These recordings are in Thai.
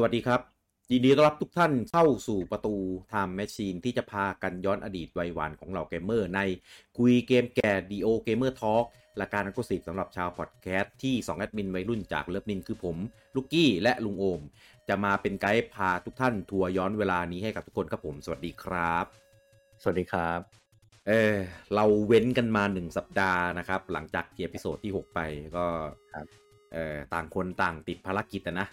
สวัสดีครับ ยินดีต้อนรับทุกท่านเข้าสู่ประตู Time Machine ที่จะพากันย้อนอดีตวัยหวานของเหล่าเกมเมอร์ในคุยเกมแก่ The Old Gamer Talk รายการอันกสิบสำหรับชาวพอดแคสต์ที่ 2 แอดมินวัยรุ่นจากเลิฟนินคือผม ลูกกี้และลุงโอม จะมาเป็นไกด์พาทุกท่านทัวร์ย้อนเวลานี้ให้กับทุกคนครับผม สวัสดีครับ สวัสดีครับ เออเราเว้นกันมาหนึ่งสัปดาห์นะครับ หลังจากที่ episode ที่ 6 ไปก็ครับเออต่างคนต่างติดภารกิจอะนะ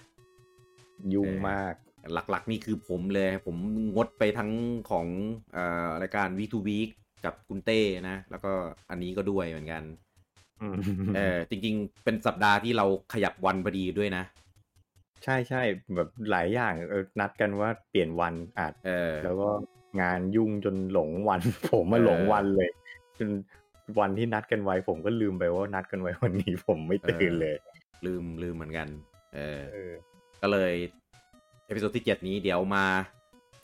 ยุ่งเออมากหลักๆ นี่คือผมเลย ผมงดไปทั้งของเอ่อรายการ Week to Week กับคุณเต้นะ แล้วก็อันนี้ก็ด้วยเหมือนกันเออจริง ๆ เป็นสัปดาห์ที่เราขยับวันพอดีด้วยนะ ใช่ใช่แบบหลายอย่างเออนัดกันว่าเปลี่ยนวันอาจเออแล้วก็งานยุ่งจนหลงวัน ผมมาเออหลงวันเลย จนวันที่นัดกันไว้ ผมก็ลืมไปว่านัดกันไว้วันนี้ผมไม่ตื่นเลย ลืมลืมเหมือนกัน เออเออ ก็เลย episode ที่7นี้เดี๋ยวมา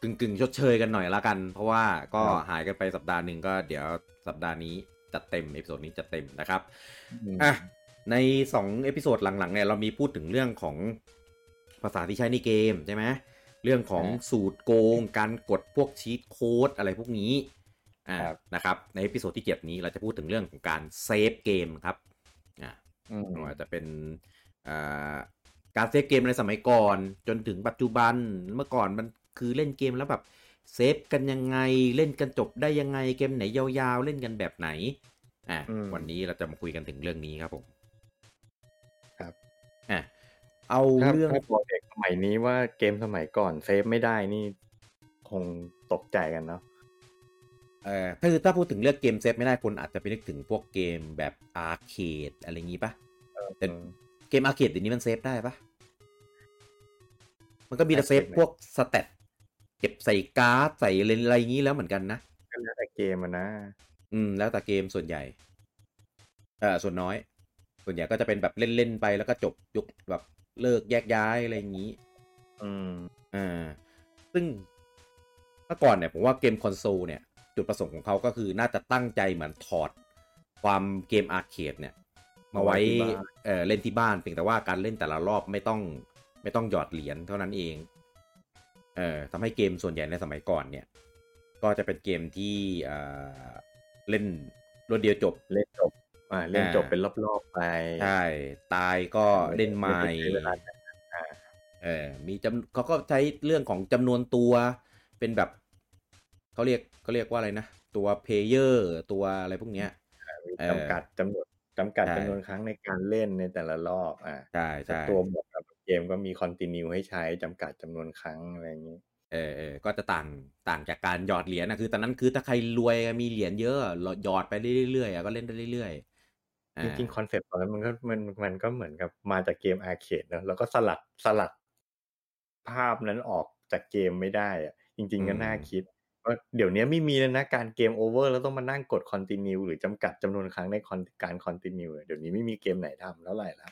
กึ่งกึ่งๆชดเชยกันหน่อยละกัน เพราะว่าก็ครับหายกันไปสัปดาห์หนึ่งก็เดี๋ยวสัปดาห์นี้จัดเต็ม episode นี้จัดเต็มนะครับอืมอะในสอง episode หลังๆเนี่ยเรามีพูดถึงเรื่องของภาษาที่ใช้ในเกมใช่ไหมเรื่องของสูตรโกง การกดพวก cheat code อะไรพวกนี้อ่าครับนะครับ ใน episode ที่ 7 นี้เราจะพูดถึงเรื่องของการ save เกมครับอ่าอืมไม่ว่าจะเป็นอ่า การ save เกมในสมัยก่อน จนถึงปัจจุบันเมื่อก่อนมันคือเล่นเกมแล้วแบบ save กันยังไงเล่นกันจบได้ยังไงเกมไหนยาวๆ เล่นกันแบบไหนอะอืมวันนี้เราจะมาคุยกันถึงเรื่องนี้ครับผม ครับอะเอาถ้าเรื่องถ้าบอกเด็กสมัยนี้ว่าเกมสมัยก่อน save ไม่ได้นี่คงตกใจกันเนาะเอ่อถ้าคือถ้าพูดถึงเรื่องเกม save ไม่ได้คนอาจจะไปนึกถึงพวกเกมแบบ arcade อะไรอย่างงี้ปะแต่ เออเกม arcade เดี๋ยวนี้มัน save ได้ปะมันก็มีแต่ arcade save พวก state เก็บใส่การ์ดใส่เลนอะไรอย่างงี้แล้วเหมือนกันนะก็แล้วแต่เกมอะนะ อืม แล้วแต่เกมส่วนใหญ่เออส่วนน้อย ส่วนใหญ่ก็จะเป็นแบบเล่นๆไปแล้วก็จบยกแบบเลิกแยกย้ายอะไรอย่างนี้ อืมอ่าซึ่งเมื่อก่อนเนี่ยผมว่าเกมคอนโซลเนี่ย จุดประสงค์ของเขาก็คือน่าจะตั้งใจเหมือนถอด ความเกมอาร์เคดเนี่ย มาไว้มาไว้ที่บ้านเออเล่นที่บ้านเพียงแต่ว่าการเล่นแต่ละรอบไม่ต้องไม่ต้องหยอดเหรียญเท่านั้นเอง เอ่อทำให้เกมส่วนใหญ่ในสมัยก่อนเนี่ย ก็จะเป็นเกมที่เอ่อเล่นรวดเดียวจบเล่นจบอ่าเล่นอ่าจบเป็นรอบๆไปใช่ตายก็เล่นใหม่ไม่ได้ใช้เวลาเออมีจำเขาก็ใช้เรื่องของจำนวนตัวเป็นแบบเขาเรียกเขาเรียกว่าอะไรนะ ตัว player ตัวอะไรพวกเนี้ยมีเออจำกัดจำนวน จำกัดใช่จำนวนครั้งในการเล่นในแต่ละรอบ อ่าใช่ใช่ตัวบทกับเกมก็มี continue ให้ใช้จำกัดจำนวนครั้งอะไรอย่างนี้เออเออก็จะต่างต่างจากการหยอดเหรียญนะคือตอนนั้นคือถ้าใครรวยมีเหรียญเยอะหยอดไปเรื่อยๆอะก็เล่นได้เรื่อยๆอ่าจริงๆ concept ตอนนั้นมันก็มันมันก็เหมือนกับมาจากเกม arcade เนอะแล้วก็สลัดสลัดภาพนั้นออกจากเกมไม่ได้อะจริง ๆ ก็น่าคิดว่า เดี๋ยวนี้ไม่มีแล้วนะการ game over แล้วต้องมานั่งกด continue หรือจำกัดจำนวนครั้งใน con การ continue เดี๋ยวนี้ไม่มีเกมไหนทำแล้วไหร่ละ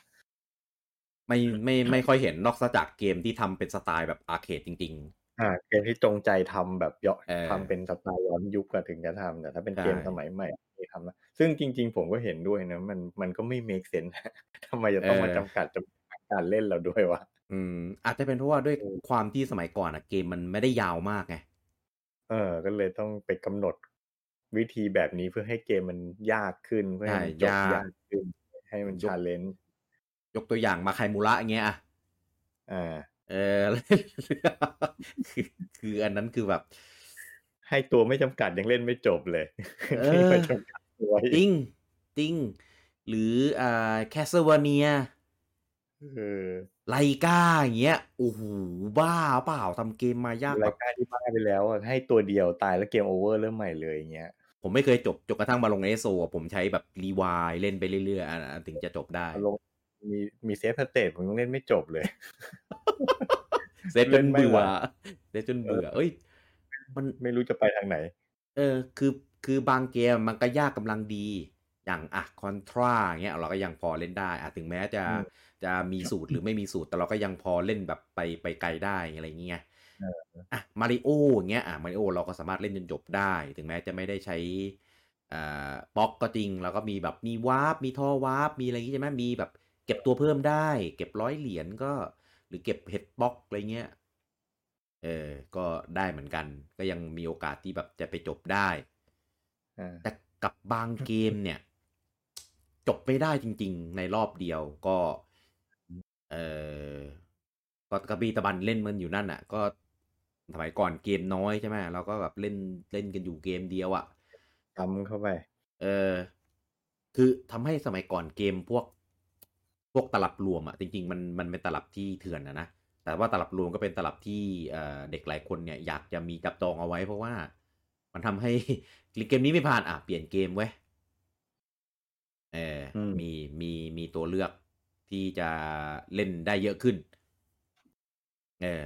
ไม่ไม่ไม่ค่อยเห็นนอกจากเกมที่ทำเป็นสไตล์แบบอาร์เคดจริงอ่า เกมที่จงใจทำแบบย้อนเออทำเป็นสไตล์ย้อนยุคอะถึงจะทำแต่ถ้าเป็นใช่เกมสมัยใหม่ไม่ทำนะซึ่งจริง ๆ ผมก็เห็นด้วยนะมันมันก็ไม่ make sense ทำไมจะต้องมาจำกัดจำกัดการเล่นเราด้วยวะๆอืมอาจจะเป็นเพราะว่าด้วยเออความที่สมัยก่อนอะเกมมันไม่ได้ยาวมากไง เออ ก็เลยต้องไปกำหนดวิธีแบบนี้เพื่อให้เกมมันยากขึ้นเพื่อให้มันจบใช่ยากยากขึ้น ให้มันยก challenge ยกตัวอย่าง Makaimura อย่างเงี้ยอะอ่าเออคือคืออันนั้นคือแบบ ให้ตัวไม่จำกัดยังเล่นไม่จบเลยเออนี่มาจำกัดตัวอีกจริงจริงหรืออ่า Castlevania เออ Rygar อย่างเงี้ยโอ้โหบ้าเปล่าทำเกมมายากรายการที่บ้าไปแล้วอะให้ตัวเดียวตายแล้ว game over เริ่มใหม่เลยอย่างเงี้ยผมไม่เคยจบจนกระทั่งมาลงเอโซผมใช้แบบรีวายเล่นไปเรื่อยๆอะถึงจะจบได้ลุงมีมี save state ผมยังเล่นไม่จบเลย save จนเบื่อเล่นไม่ไหว save จนเบื่อ เอ้ย มันไม่รู้จะไปทางไหน เออ คือคือบางเกมมันก็ยากกำลังดี อย่างอะ Contra เงี้ยเราก็ยังพอเล่นได้อะถึงแม้จะอืม จะมีสูตรหรือไม่มีสูตร แต่เราก็ยังพอเล่นแบบไปไปไกลได้อะไรอย่างเงี้ยเอออะมาริโอเงี้ยอะมาริโอเราก็สามารถเล่นจนจบได้ ถึงแม้จะไม่ได้ใช้อ่าบล็อกก็จริงเราก็มีแบบมีวาร์ปมีท่อวาร์ปมีอะไรอย่างงี้ใช่ไหมมีแบบ เก็บตัวเพิ่มได้ เก็บร้อยเหรียญก็ หรือเก็บเห็ดบล็อกอะไรเงี้ยเออ ก็ได้เหมือนกัน ก็ยังมีโอกาสที่แบบจะไปจบได้อ่าแต่กับบางเกมเนี่ย จบไม่ได้จริง ๆ ในรอบเดียวก็ เออก็กระบี่ตะบันเล่นมันอยู่นั่นอะ ก็สมัยก่อนเกมน้อยใช่ไหมเราก็แบบเล่นเล่นกันอยู่เกมเดียวอะทำเข้าไป เออ คือทำให้สมัยก่อนเกมพวก พวกตลับรวมอะ จริง ๆ มันมันเป็นตลับที่เถื่อนนะนะแต่ว่าตลับรวมก็เป็นตลับที่เอ่อเด็กหลายคนเนี่ยอยากจะมีจับจองเอาไว้เพราะว่ามันทำให้เกมนี้ไม่ผ่านอะเปลี่ยนเกมเว้ยเอออมมีมีมีตัวเลือก ที่จะเล่นได้เยอะขึ้น เออ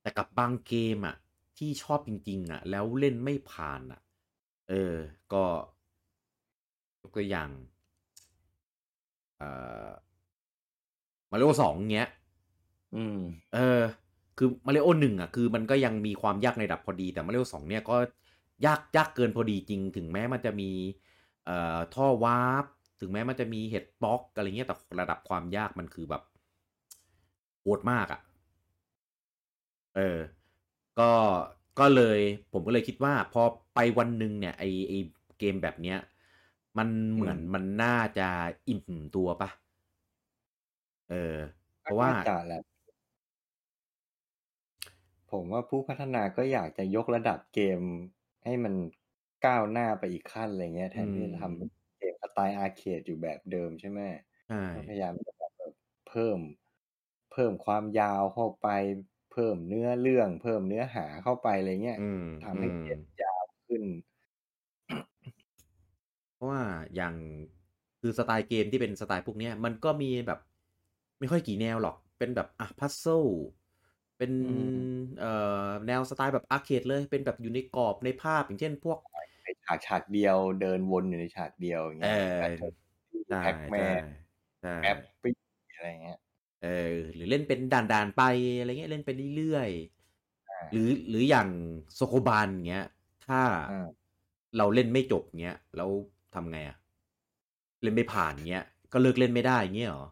แต่กับบางเกมอะที่ชอบจริง ๆอะแล้วเล่นไม่ผ่านอะเออ ก็ยกตัวอย่างเอ่อมาริโอสองเงี้ย อืม เออ คือมาริโอหนึ่งอะ คือมันก็ยังมีความยากในระดับพอดี แต่มาริโอสองเนี่ยก็ยากยากเกินพอดีจริง ถึงแม้มันจะมี เอ่อ ท่อวาร์ป ถึงแม้มันจะมีเห็ดบล็อกอะไรเงี้ยแต่ระดับความยากมันคือแบบโหดมากอะ เออ ก็ก็เลยผมก็เลยคิดว่า พอไปวันหนึ่งเนี่ยไอไอเกมแบบเนี้ย มันเหมือนอืมมันน่าจะอิ่มตัวปะเออ เพราะว่าก็น่จะแหละผมว่าผู้พัฒนาก็อยากจะยกระดับเกมให้มันก้าวหน้าไปอีกขั้นอะไรเงี้ยแทนที่จะทำเกมสไตล์อาร์เคดอยู่แบบเดิมใช่ไหมใช่ก็พยายามจะแบบเพิ่ม เพิ่มความยาวเข้าไป เพิ่มเนื้อเรื่อง เพิ่มเนื้อหาเข้าไปอะไรเงี้ยอืมทำให้อืมเกมยาวขึ้น เพราะว่าอย่างคือสไตล์เกมที่เป็นสไตล์พวกเนี้ย มันก็มีแบบ ไม่ค่อยกี่แนวหรอก เป็นแบบอะ puzzle เป็นอืมเอ่อแนวสไตล์แบบ arcade เลย เป็นแบบอยู่ในกรอบในภาพ อย่างเช่น พวกใน ฉากฉากเดียวเดินวนอยู่ในฉากเดียวอย่างเอเงี้ยอ Battle ใช่ Pac-Man ใช่ Mappy อะไรเงี้ยเออ หรือเล่นเป็นด่านๆไปอะไรเงี้ยเล่นไปเรื่อยอ่าๆหรือหรืออย่าง Sokoban เงี้ย ถ้าอ่าเราเล่นไม่จบเงี้ยแล้วทำไงอะเล่นไม่ผ่านเงี้ย ก็เลิกเล่นไม่ได้เงี้ยเหรอ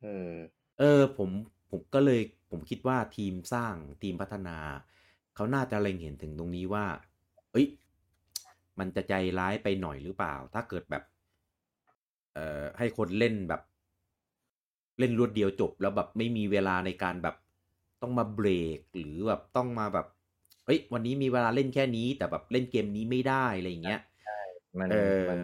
เออ เออ ผมผมก็เลยผมคิดว่าทีมสร้างทีมพัฒนา เขาน่าจะเล็งเห็นถึงตรงนี้ว่า เอ้ย มันจะใจร้ายไปหน่อยหรือเปล่า ถ้าเกิดแบบ เอ่อให้คนเล่นแบบ เล่นรวดเดียวจบแล้วแบบไม่มีเวลาในการแบบต้องมาเบรกหรือแบบต้องมาแบบเอ้ยวันนี้มีเวลาเล่นแค่นี้ แต่แบบเล่นเกมนี้ไม่ได้อะไรอย่างเงี้ยมันเออมัน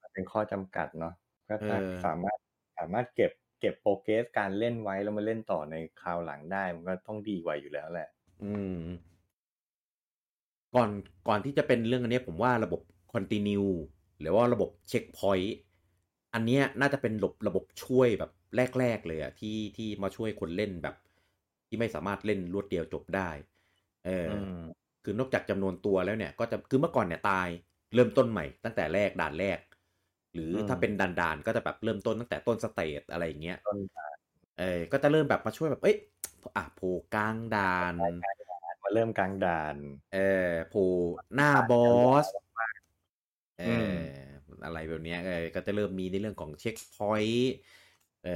มันเป็นข้อจำกัดเนาะก็ถ้าเออสามารถสามารถเก็บเก็บโปรเกรสการเล่นไว้แล้วมาเล่นต่อในคราวหลังได้มันก็ต้องดีกว่าอยู่แล้วแหละ อืม ก่อนก่อนที่จะเป็นเรื่องอันเนี้ยผมว่าระบบ continue หรือว่าระบบเช็คพอยต์อันเนี้ยน่าจะเป็นระบบระบบช่วยแบบแรก ๆ เลยอะที่ที่มาช่วยคนเล่นแบบ ที่ไม่สามารถเล่นรวดเดียวจบได้ เอออมคือนอกจากจำนวนตัวแล้วเนี่ย ก็จะคือเมื่อก่อนเนี่ยตายเริ่มต้นใหม่ ตั้งแต่แรกด่านแรก หรืออมถ้าเป็นด่านด่านๆก็จะแบบเริ่มต้นตั้งแต่ต้น stage อะไรอย่างเงี้ยต้นเออก็จะเริ่มแบบมาช่วยแบบเอ้ยอะโผล่กลางด่าน มาเริ่มกลางด่าน เออโผล่หน้า boss เออืออะไรแบบเนี้ยเออก็จะเริ่มมีในเรื่องของ checkpointเออ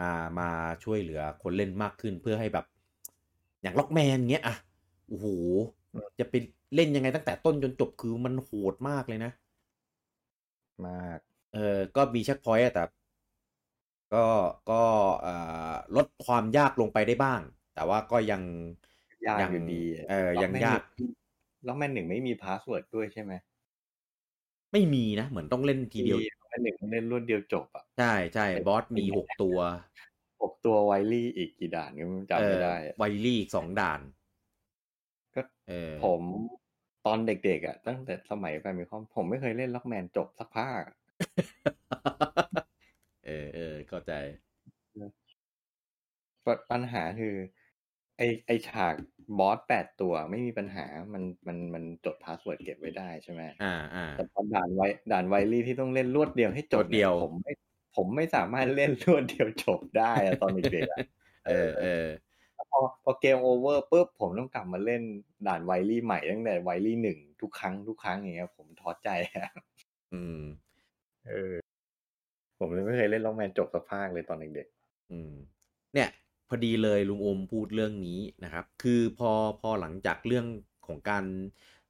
มามาช่วยเหลือคนเล่นมากขึ้นเพื่อให้แบบ อย่าง Rockman เงี้ยอะโอ้โหจะไปเล่นยังไงตั้งแต่ต้นจนจบคือมันโหดมากเลยนะ มาก เออก็มี checkpoint อะแต่ก็ก็เอ่อลดความยากลงไปได้บ้าง แต่ว่าก็ยัง ยากยังอยู่ดี เออยังยาก Rockman หนึ่งไม่มี password ด้วยใช่ไหมไม่มีนะ เหมือนต้องเล่นทีเดียว Rockman หนึ่งเล่นรวดเดียวจบอะใช่ใช่ boss มีหกตัวหกตัว Wily อีกกี่ด่านก็จำไม่ได้เออ Wily อีกสองด่านก็เออผมตอนเด็กๆอะตั้งแต่สมัย Famicom ผมไม่เคยเล่น Rockman จบสักภาคอะเออเออเข้าใจปัญปัญหาคือ ไอไอฉาก boss แปดตัวไม่มีปัญหา มันมันมันจด password เก็บไว้ได้ใช่ไหมอ่าอ่าแต่ตอนด่านไวด่าน Wily ที่ต้องเล่นรวดเดียวให้จบรวดเดียวนี่ผมไม่ผมไม่สามารถเล่นรวดเดียวจบได้อะตอนเด็กๆอะเออเออแล้วพอพอ game over ปุ๊บผมต้องกลับมาเล่นด่าน Wily ใหม่ตั้งแต่ Wily หนึ่งทุกครั้งทุกครั้งอย่างเงี้ยผมท้อใจอะอืม เออ ผมเลยไม่เคยเล่น Rockman จบสักภาคเลยตอนเด็กอืม เนี่ย พพอดีเลยลุงโอมพูดเรื่องนี้นะครับ คือพอพอหลังจากเรื่องของการ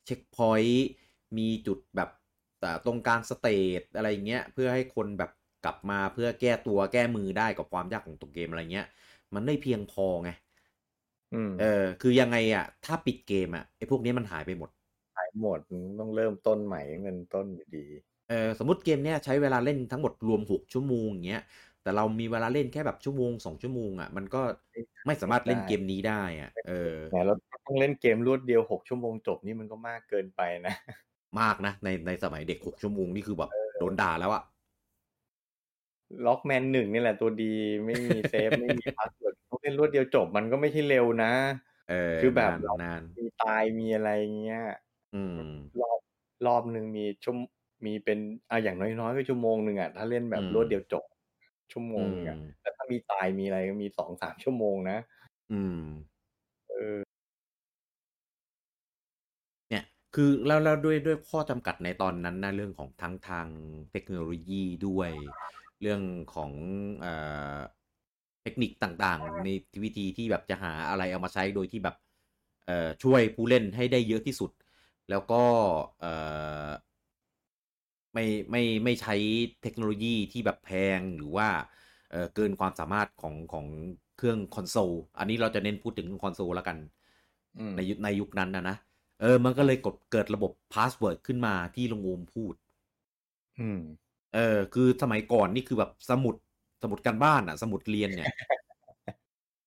checkpoint มีจุดแบบแต่ตรงกลาง stage อะไรเงี้ยเพื่อให้คนแบบกลับมาเพื่อแก้ตัวแก้มือได้กับความยากของตัวเกมอะไรเงี้ย มันไม่เพียงพอไงอืมเออ คือยังไงอะ ถ้าปิดเกมอะไอ้พวกนี้มันหายไปหมด หายหมดต้องเริ่มต้นใหม่เงินต้นอยู่ดีเออสมมติเกมเนี้ยใช้เวลาเล่นทั้งหมดรวมหกชั่วโมงอย่างเงี้ย แต่เรามีเวลาเล่นแค่แบบชั่วโมงสองชั่วโมงอะมันก็ไม่สามารถเล่นเกมนี้ได้อะเออแต่เราต้องเล่นเกมรวดเดียวหกชั่วโมงจบนี่มันก็มากเกินไปนะ มากนะในในสมัยเด็กหกชั่วโมงนี่คือแบบโดนด่าแล้วอะ Rockman หนึ่งนี่แหละตัวดีไม่มี save ไม่มี password ต้องเล่นรวดเดียวจบมันก็ไม่ใช่เร็วนะเออคือแบบนานเรานานมีตายมีอะไรเงี้ยอืมรอบรอบหนึ่งมีชั่วมีเป็นอะอย่างน้อยๆก็ชั่วโมงหนึ่งอะถ้าเล่นแบบอืมรวดเดียวจบ ชั่วโมงหนึ่งอะอืมแต่ถ้ามีตายมีอะไรก็มีสองสามชั่วโมงนะ อืม เออ เนี่ย คือแล้วแล้วด้วยด้วยข้อจำกัดในตอนนั้นนะเรื่องของทั้งทางเทคโนโลยีด้วย เรื่องของเอ่อเทคนิคต่างๆ ในวิธีที่แบบจะหาอะไรเอามาใช้โดยที่แบบ เอ่อช่วยผู้เล่นให้ได้เยอะที่สุด แล้วก็เอ่อ ไม่ไม่ไม่ใช้เทคโนโลยีที่แบบแพงหรือว่าเอ่อเกินความสามารถของของเครื่องคอนโซล อันนี้เราจะเน้นพูดถึงคอนโซลแล้วกันอืมในยุคในยุคนั้นนะนะ เออ มันก็เลยก็เกิดระบบ password ขึ้นมาที่ลุงโอมพูด อืม เออ คือสมัยก่อนนี่คือแบบสมุดสมุดการบ้านอะสมุดเรียนเนี่ย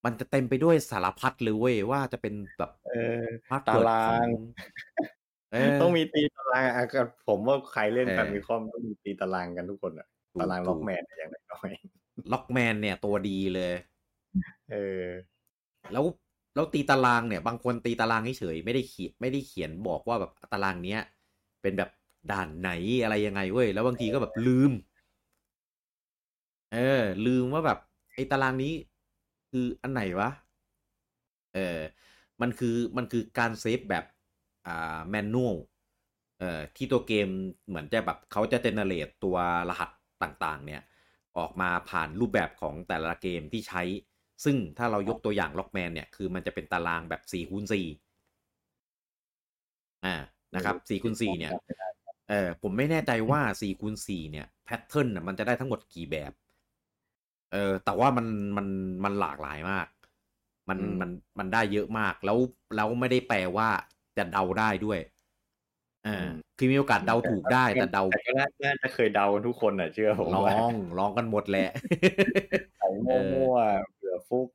มันจะเต็มไปด้วยสารพัดเลยเว้ยว่าจะเป็นแบบเออพาสตาเวิร์ดราของงเออ ต้องมีตีตารางอะก็ผมว่าใครเล่นเออแฟมิคอมต้องมีตีตารางกันทุกคนอะถูกตารางถูกล็อกแมนอย่างน้อยล็อกแมนเนี่ยตัวดีเลยๆเออ แล้วแล้วตีตารางเนี่ย บางคนตีตารางเฉยๆไม่ได้เขียนไม่ได้เขียนบอกว่าแบบตารางเนี้ย เป็นแบบด่านไหนอะไรยังไงเว้ยแล้วบางทีก็แบบลืม เออ ลืมว่าแบบไอ้ตารางนี้ คืออันไหนวะ เออ มันคือมันคือการเซฟแบบ อ่าแมนนวลเอ่อที่ตัวเกมเหมือนจะแบบเขาจะเจเนเรตตัวรหัสต่างๆ เนี่ย ออกมาผ่านรูปแบบของแต่ละเกมที่ใช้ ซึ่งถ้าเรายกตัวอย่างล็อกแมนเนี่ย คือมันจะเป็นตารางแบบ4คูณ4อ่านะครับ4คูณ4เนี่ยเออผมไม่แน่ใจว่า4คูณ4เนี่ยแพทเทิร์นน่ะมันจะได้ทั้งหมดกี่แบบเออแต่ว่ามันมันมันหลากหลายมาก มันอืมมันมันได้เยอะมากแล้วแล้วไม่ได้แปลว่า จะเดาได้ด้วยเอออคือมีโอกาสเดาถูกได้แต่เดาแต่ก็น่าน่าจะเคยเดากันทุกคนอะเชื่อผมลว่าองลองกันหมดแหละใส่มั่วๆเผื่อฟุก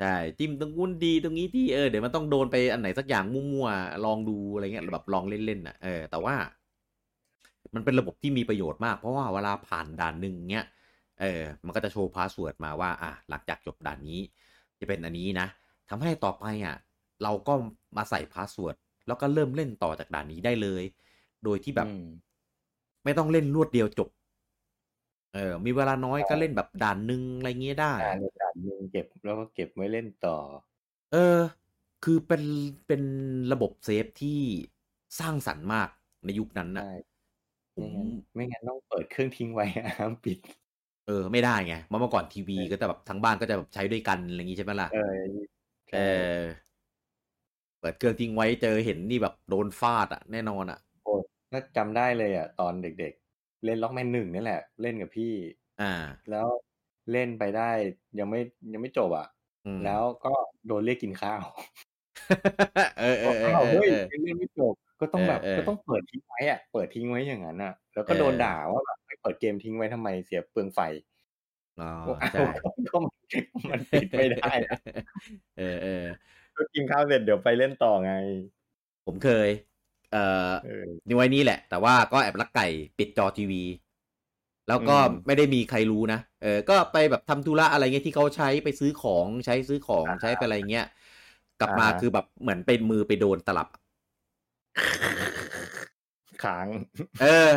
ใช่จิ้มตรงนู้นดีตรงนี้ที่เออเดี๋ยวมันต้องโดนไปอันไหนสักอย่างมั่วๆลองดูอะไรเงี้ยแบบลองเล่นๆอะเออแต่ว่า มันเป็นระบบที่มีประโยชน์มาก เพราะว่าเวลาผ่านด่านหนึ่งเนี้ยเออ มันก็จะโชว์ password มาว่า อะหลังจากจบด่านนี้ จะเป็นอันนี้นะทำให้ต่อไปอะ เราก็มาใส่ password แล้วก็เริ่มเล่นต่อจากด่านนี้ได้เลย โดยที่แบบอืมไม่ต้องเล่นรวดเดียวจบ เออ มีเวลาน้อยก็เล่นแบบด่านหนึ่งอะไรเงี้ยได้อ่าในการหนึ่งเก็บแล้วก็เก็บไว้เล่นต่อ เออ คือเป็นเป็นระบบเซฟที่สร้างสรรค์มากในยุคนั้นนะใช่ผมไม่งั้นไม่งั้นต้องเปิดเครื่องทิ้งไว้ห้ามปิด เออ ไม่ได้ไงเมื่อก่อนทีวีก็จะแบบทั้งบ้านก็จะแบบใช้ด้วยกันอะไรอย่างงี้ใช่ไหมล่ะ เออเออเปิดเครื่องทิ้งไว้เจอเห็นนี่แบบโดนฟาดอะแน่นอนอะโอ้ถ้าจำได้เลยอะตอนเด็กๆ เล่นล็อกแมนหนึ่งนี่แหละ เล่นกับพี่ อ่า แล้วเล่นไปได้ยังไม่ยังไม่จบอะอืมแล้วก็โดนเรียกกินข้าวเออเออเอออ้าวเอเฮ้อยเออยังเล่นไม่จบก็ต้องแบบเออเออก็ต้องเปิดทิ้งไว้อะเปิดทิ้งไว้อย่างนั้นอะแล้วก็โดนเออด่าว่าแบบไม่เปิดเกมทิ้งไว้ทำไมเสียเปลืองไฟอ๋อก็อ้าใช่วก็มันมันปิดไม่ได้อะเออเออ ก็กินข้าวเสร็จเดี๋ยวไปเล่นต่อไง ผมเคย เอ่อเออนี่ไว้นี่แหละ แต่ว่าก็แอบลักไก่ปิดจอทีวี แล้วก็อืมไม่ได้มีใครรู้นะ เออ ก็ไปแบบทำธุระอะไรเงี้ยที่เขาใช้ไปซื้อของใช้ซื้อของใช้ไปอะไรเงี้ย กลับมาคือแบบเหมือนเป็นมือไปโดนตลับค้าง เออ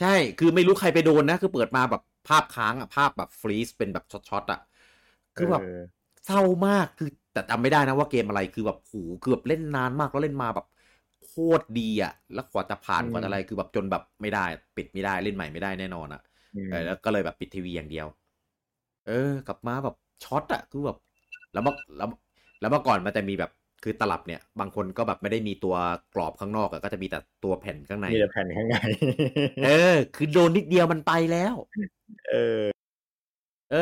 ใช่ คือไม่รู้ใครไปโดนนะ คือเปิดมาแบบภาพค้างอะภาพแบบฟรีซเป็นแบบช็อตๆอะคือแบบเออเศร้ามาก คือ แต่จำไม่ได้นะว่าเกมอะไรคือแบบหูคือแบบเล่นนานมากแล้วเล่นมาแบบโคตรดีอะแล้วกว่าจะผ่านอืมกว่าจะอะไรคือแบบจนแบบไม่ได้ ปิดไม่ได้เล่นใหม่ไม่ได้แน่นอนอะเออแล้วก็เลยแบบปิดทีวีอย่างเดียว เออกลับมาแบบช็อตอะคือแบบแล้วเมื่อแล้วแล้วเมื่อก่อนมันจะมีแบบคือตลับเนี่ย บางคนก็แบบไม่ได้มีตัวกรอบข้างนอกอะก็จะมีแต่ตัวแผ่นข้างในมีแต่แผ่นข้างใน เออ คือโดนนิดเดียวมันไปแล้ว เออ เออ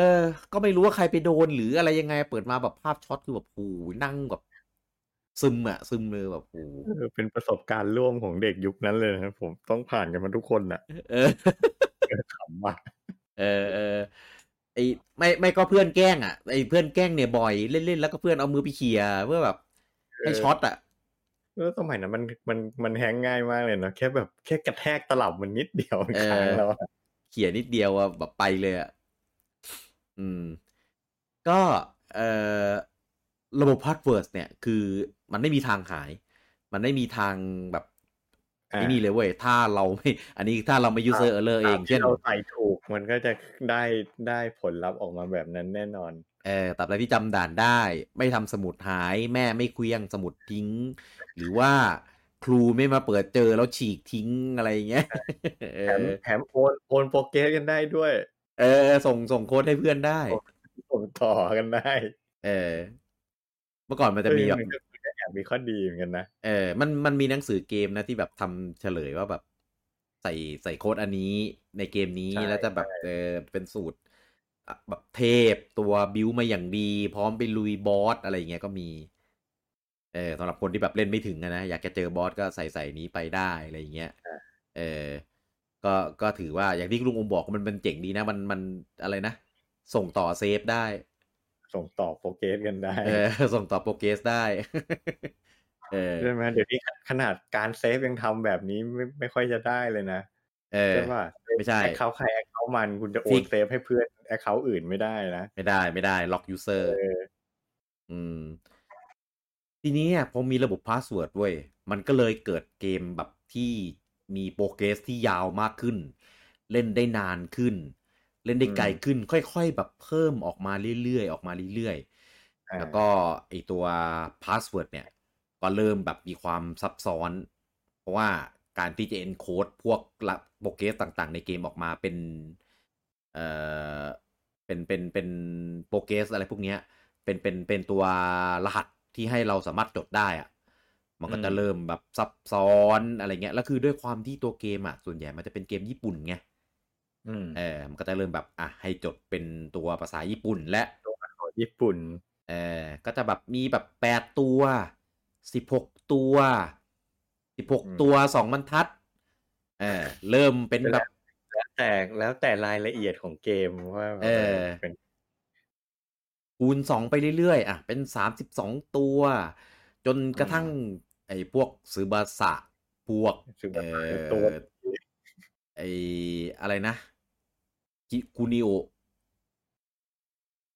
ก็ไม่รู้ว่าใครไปโดนหรืออะไรยังไงเปิดมาแบบภาพช็อตคือแบบโอ้โหนั่งแบบซึมอะซึมเลยแบบโอ้โหเออเป็นประสบการณ์ร่วมของเด็กยุคนั้นเลยนะครับผมต้องผ่านกันมาทุกคนน่ะเออขำว่ะเออเออไอไม่ไม่ก็เพื่อนแกล้งอะไอเพื่อนแกล้งเนี่ยบ่อยเล่นๆแล้วก็เพื่อนเอามือไปเขี่ยเพื่อแบบให้ช็อตอะแล้วสมัยนั้นมันมันมันแฮงง่ายมากเลยเนาะแค่แบบแค่กระแทกตลับมันนิดเดียวมันเออค้างแล้วอะเขี่ยนิดเดียวอะแบบไปเลยอะ อืม ก็เอ่อระบบ password เนี่ย คือมันไม่มีทางหาย มันไม่มีทางแบบอะไอ้นี่เลยเว้ย ถ้าเราไม่ อันนี้ถ้าเราไม่ user error เองตามที่เช่นเราใส่ถูก มันก็จะได้ได้ผลลัพธ์ออกมาแบบนั้นแน่นอน เออตราบใดที่จำด่านได้ ไม่ทำสมุดหาย แม่ไม่เคลียร์สมุดทิ้ง หรือว่าครูไม่มาเปิดเจอแล้วฉีกทิ้งอะไรอย่างเงี้ยเอแถมอแถมโอนโอน progress กันได้ด้วย เออ ส่งส่งโค้ดให้เพื่อนได้ส่งต่อกันได้ เออ เมื่อก่อนมันจะมีแบบเออมันก็แอบมีข้อดีเหมือนกันนะเออมันมันมีหนังสือเกมนะที่แบบทำเฉลยว่าแบบ ใส่ใส่โค้ดอันนี้ในเกมนี้ใช่แล้วจะแบบใช่เออเป็นสูตรอะแบบเทพตัวบิวมาอย่างดี พร้อมไปลุยบอสอะไรอย่างเงี้ยก็มี เออสำหรับคนที่แบบเล่นไม่ถึงอะนะ อยากจะเจอบอสก็ใส่ใส่นี้ไปได้อะไรอย่างเงี้ย เออ ก็ก็ถือว่าอย่างที่ลุงอมบอกมันมันเจ๋งดีนะ มันมันอะไรนะ ส่งต่อ save ได้ ส่งต่อ progress กันได้เออส่งต่อ progress ได้เออใช่ไหมเดี๋ยวนี้ขนาดการ save ยังทำแบบนี้ไม่ไม่ค่อยจะได้เลยนะเออใช่ป่ะไม่ใช่ account ใคร account มันคุณจะโอน save ให้เพื่อน account อื่นไม่ได้นะ ไม่ได้ไม่ได้ล็อก user เอออืม ทีนี้เนี่ยพอมีระบบ password เว้ยมันก็เลยเกิดเกมแบบที่ มี progress ที่ยาวมากขึ้น เล่นได้นานขึ้น เล่นได้ไกลขึ้น ค่อยๆ แบบเพิ่มออกมาเรื่อยๆ ออกมาเรื่อยอ่าๆแล้วก็ไอตัว password เนี่ย ก็เริ่มแบบมีความซับซ้อน เพราะว่าการที่จะ encode พวกละ progress ต่างๆ ในเกมออกมาเป็น เอ่อ เป็นเป็นเป็นโปรเกรสอะไรพวกเนี้ย เป็นเป็นเป็นตัวรหัสที่ให้เราสามารถจดได้อะ มันก็จะอืมเริ่มแบบซับซ้อนอะไรเงี้ยแล้วคือด้วยความที่ตัวเกมอะส่วนใหญ่มันจะเป็นเกมญี่ปุ่นไงอืมเออมันก็จะเริ่มแบบอะให้จดเป็นตัวภาษาญี่ปุ่นและของญี่ปุ่นเออก็จะแบบมีแบบแปดตัวสิบหกตัวสิบหกอืมตัวสองบรรทัดเออเริ่มเป็นแบบแล้วแต่แล้วแต่รายละเอียดของเกมว่าเออเป็นคูณสองไปเรื่อยๆอะเป็นสามสิบสองตัว จนกระทั่ง ไอ้พวกซือบาสะพวกซึ่งเอแบบอตัวไอ้อะไรนะกิคูนิโอ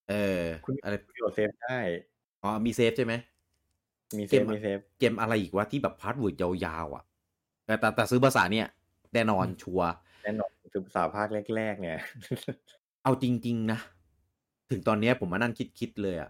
เออคุณอะไรคุณโยเซฟได้ อ๋อ มีเซฟใช่ไหมมีเซเกฟมอะมีเซฟ เกมอะไรอีกวะที่แบบพาสเวิร์ดยาวๆอะแต่แต่แต่ซื้อภาษาเนี่ยแน่นอนชัวร์แน่นอนซึบาสะภาคแรกๆเนี่ย เอาจริง ๆ นะ ถึงตอนเนี้ยผมมานั่งคิดๆเลยอะ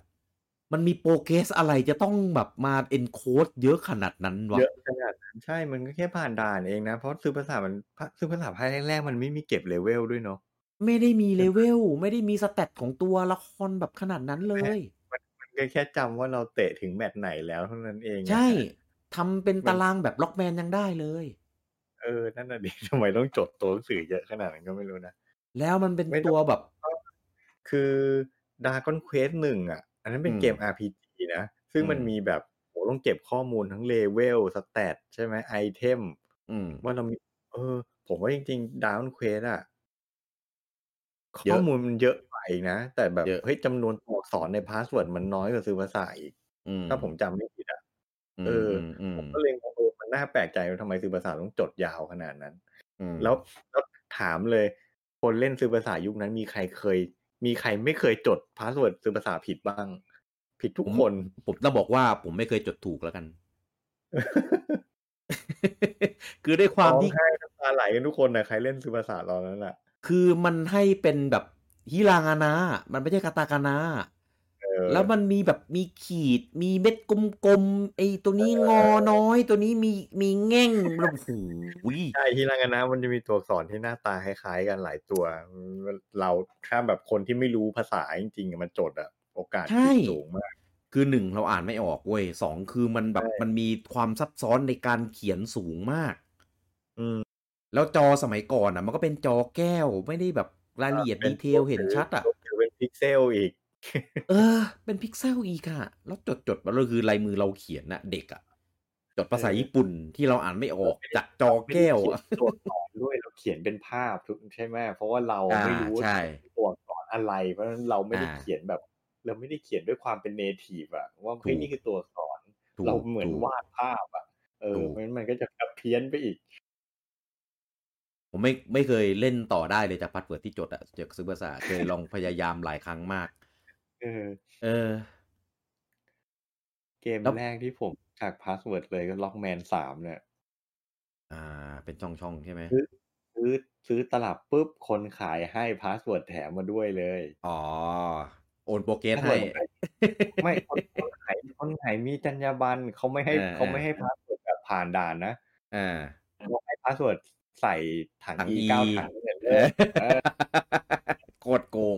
มันมี progress อะไรจะต้องแบบมา encode เยอะขนาดนั้นวะเยอะขนาดนั้นใช่มันก็แค่ผ่านด่านเองนะ เพราะซื้อภาษามันซื้อภาษาภาคแรกๆมันไม่มีเก็บเลเวลด้วยเนาะไม่ได้มี level ไม่ได้มี stat ของตัวละครแบบขนาดนั้นเลยมันก็แค่จำว่าเราเตะถึงแมตช์ไหนแล้วเท่านั้นเองอะใช่ทำเป็นตารางแบบล็อกแมนยังได้เลย เออ นั่นน่ะดิทำไมต้องจดตัวหนังสือเยอะขนาดนั้นก็ไม่รู้นะ แล้วมันเป็นไม่ต้องตัวแบบ คือดา g อนเควสหนึ่งอะอั นนั้นเป็นอืมเกม RPG นะ ซึ่งมันอืมมีแบบโหต้องเก็บข้อมูลทั้ง level stat ใช่ไหม item อืมว่าเรามี เออ ผมว่าจริงๆดา g อนเควสอะเยข้ออะมูลมันเยอะไปนะ แต่แบบเยอะเฮ้ยจำนวนตัวอักษรใน password มันน้อยกว่าซึบาสะอีกอืมถ้าผมจำไม่ผิดอะอืมเอออืมผมก็เลยงงเออมันน่าแปลกใจว่าทำไมซื้อภาษาต้องจดยาวขนาดนั้นอืมแล้วแล้วถามเลย คนเล่นซื้อภาษายุคนั้นมีใครเคย มีใครไม่เคยจด password ซึบาสะผิดบ้าง ผิดทุกคน ผมต้องบอกว่าผมไม่เคยจดถูกแล้วกัน คือด้วยความร้องที่ไห้น้ำตาไหลกันทุกคนนะใครเล่นซื้อภาษาตอนนั้นอะคือมันให้เป็นแบบฮิรางานะมันไม่ใช่คาตากานะเออ แล้วมันมีแบบมีขีด มีเม็ดกลมๆไอ้ตัวนี้งอน้อย ตัวนี้มีมีแง่งแล้วโอ้โหใช่ที่รางานะมันจะมีตัวอักษรที่หน้าตาคล้ายๆ กันหลายตัว เราถ้าแบบคนที่ไม่รู้ภาษาจริงๆอะมันจดอะโอกาสผิดสูงมากคือหนึ่งเราอ่านไม่ออกเว้ยสองคือมันแบบใช่มันมีความซับซ้อนในการเขียนสูงมาก อืมแล้วจอสมัยก่อนอะ มันก็เป็นจอแก้วไม่ได้แบบรายละเอียดเป็น detail เห็นชัดอะถือเป็นพิกเซลอีก เออ เป็นพิกเซลอีกอะแล้วจดจดๆมาเลยคือลายมือเราเขียนนะเด็กอะจดภาษาเออญี่ปุ่นที่เราอ่านไม่ออกจากจอแก้วอะไม่ได้เขียนตัวอักษรด้วยเราเขียนเป็นภาพทุกใช่ไหมเพราะว่าเราอ่าไม่รู้ว่าใช่ตัวอักษรอะไร เพราะฉะนั้นเราไม่ได้อ่าเขียนแบบ เราไม่ได้เขียนด้วยความเป็น native อะว่าเฮ้ยถูกนี่คือตัวอักษรถูกเราเหมือนถูกวาดภาพอะเออถูกเพราะฉะนั้นมันก็จะแบบเพี้ยนไปอีกผมไม่ไม่เคยเล่นต่อได้เลยจาก password ที่จดอะจากซึบาสะเคยลองพยายามหลายครั้งมาก เออ เออ เกมแล้ว แรกที่ผมจาก password เลยก็ล็อกแมนสามเนี่ย อ่า เป็นช่องช่องๆใช่ไหม ซื้อซื้อซื้อตลับปุ๊บ คนขายให้ password แถมมาด้วยเลย อ๋อ โอน progress ให้ password ไม่คนคนขายคนขายมีจรรยาบรรณเขาไม่ให้เออเขาไม่เออให้ password แบบผ่านด่านนะอ่าเขาให้ password ใส่ถังถัง E E เก้าถังเหมือนเอเดิอมเออโคตรโกง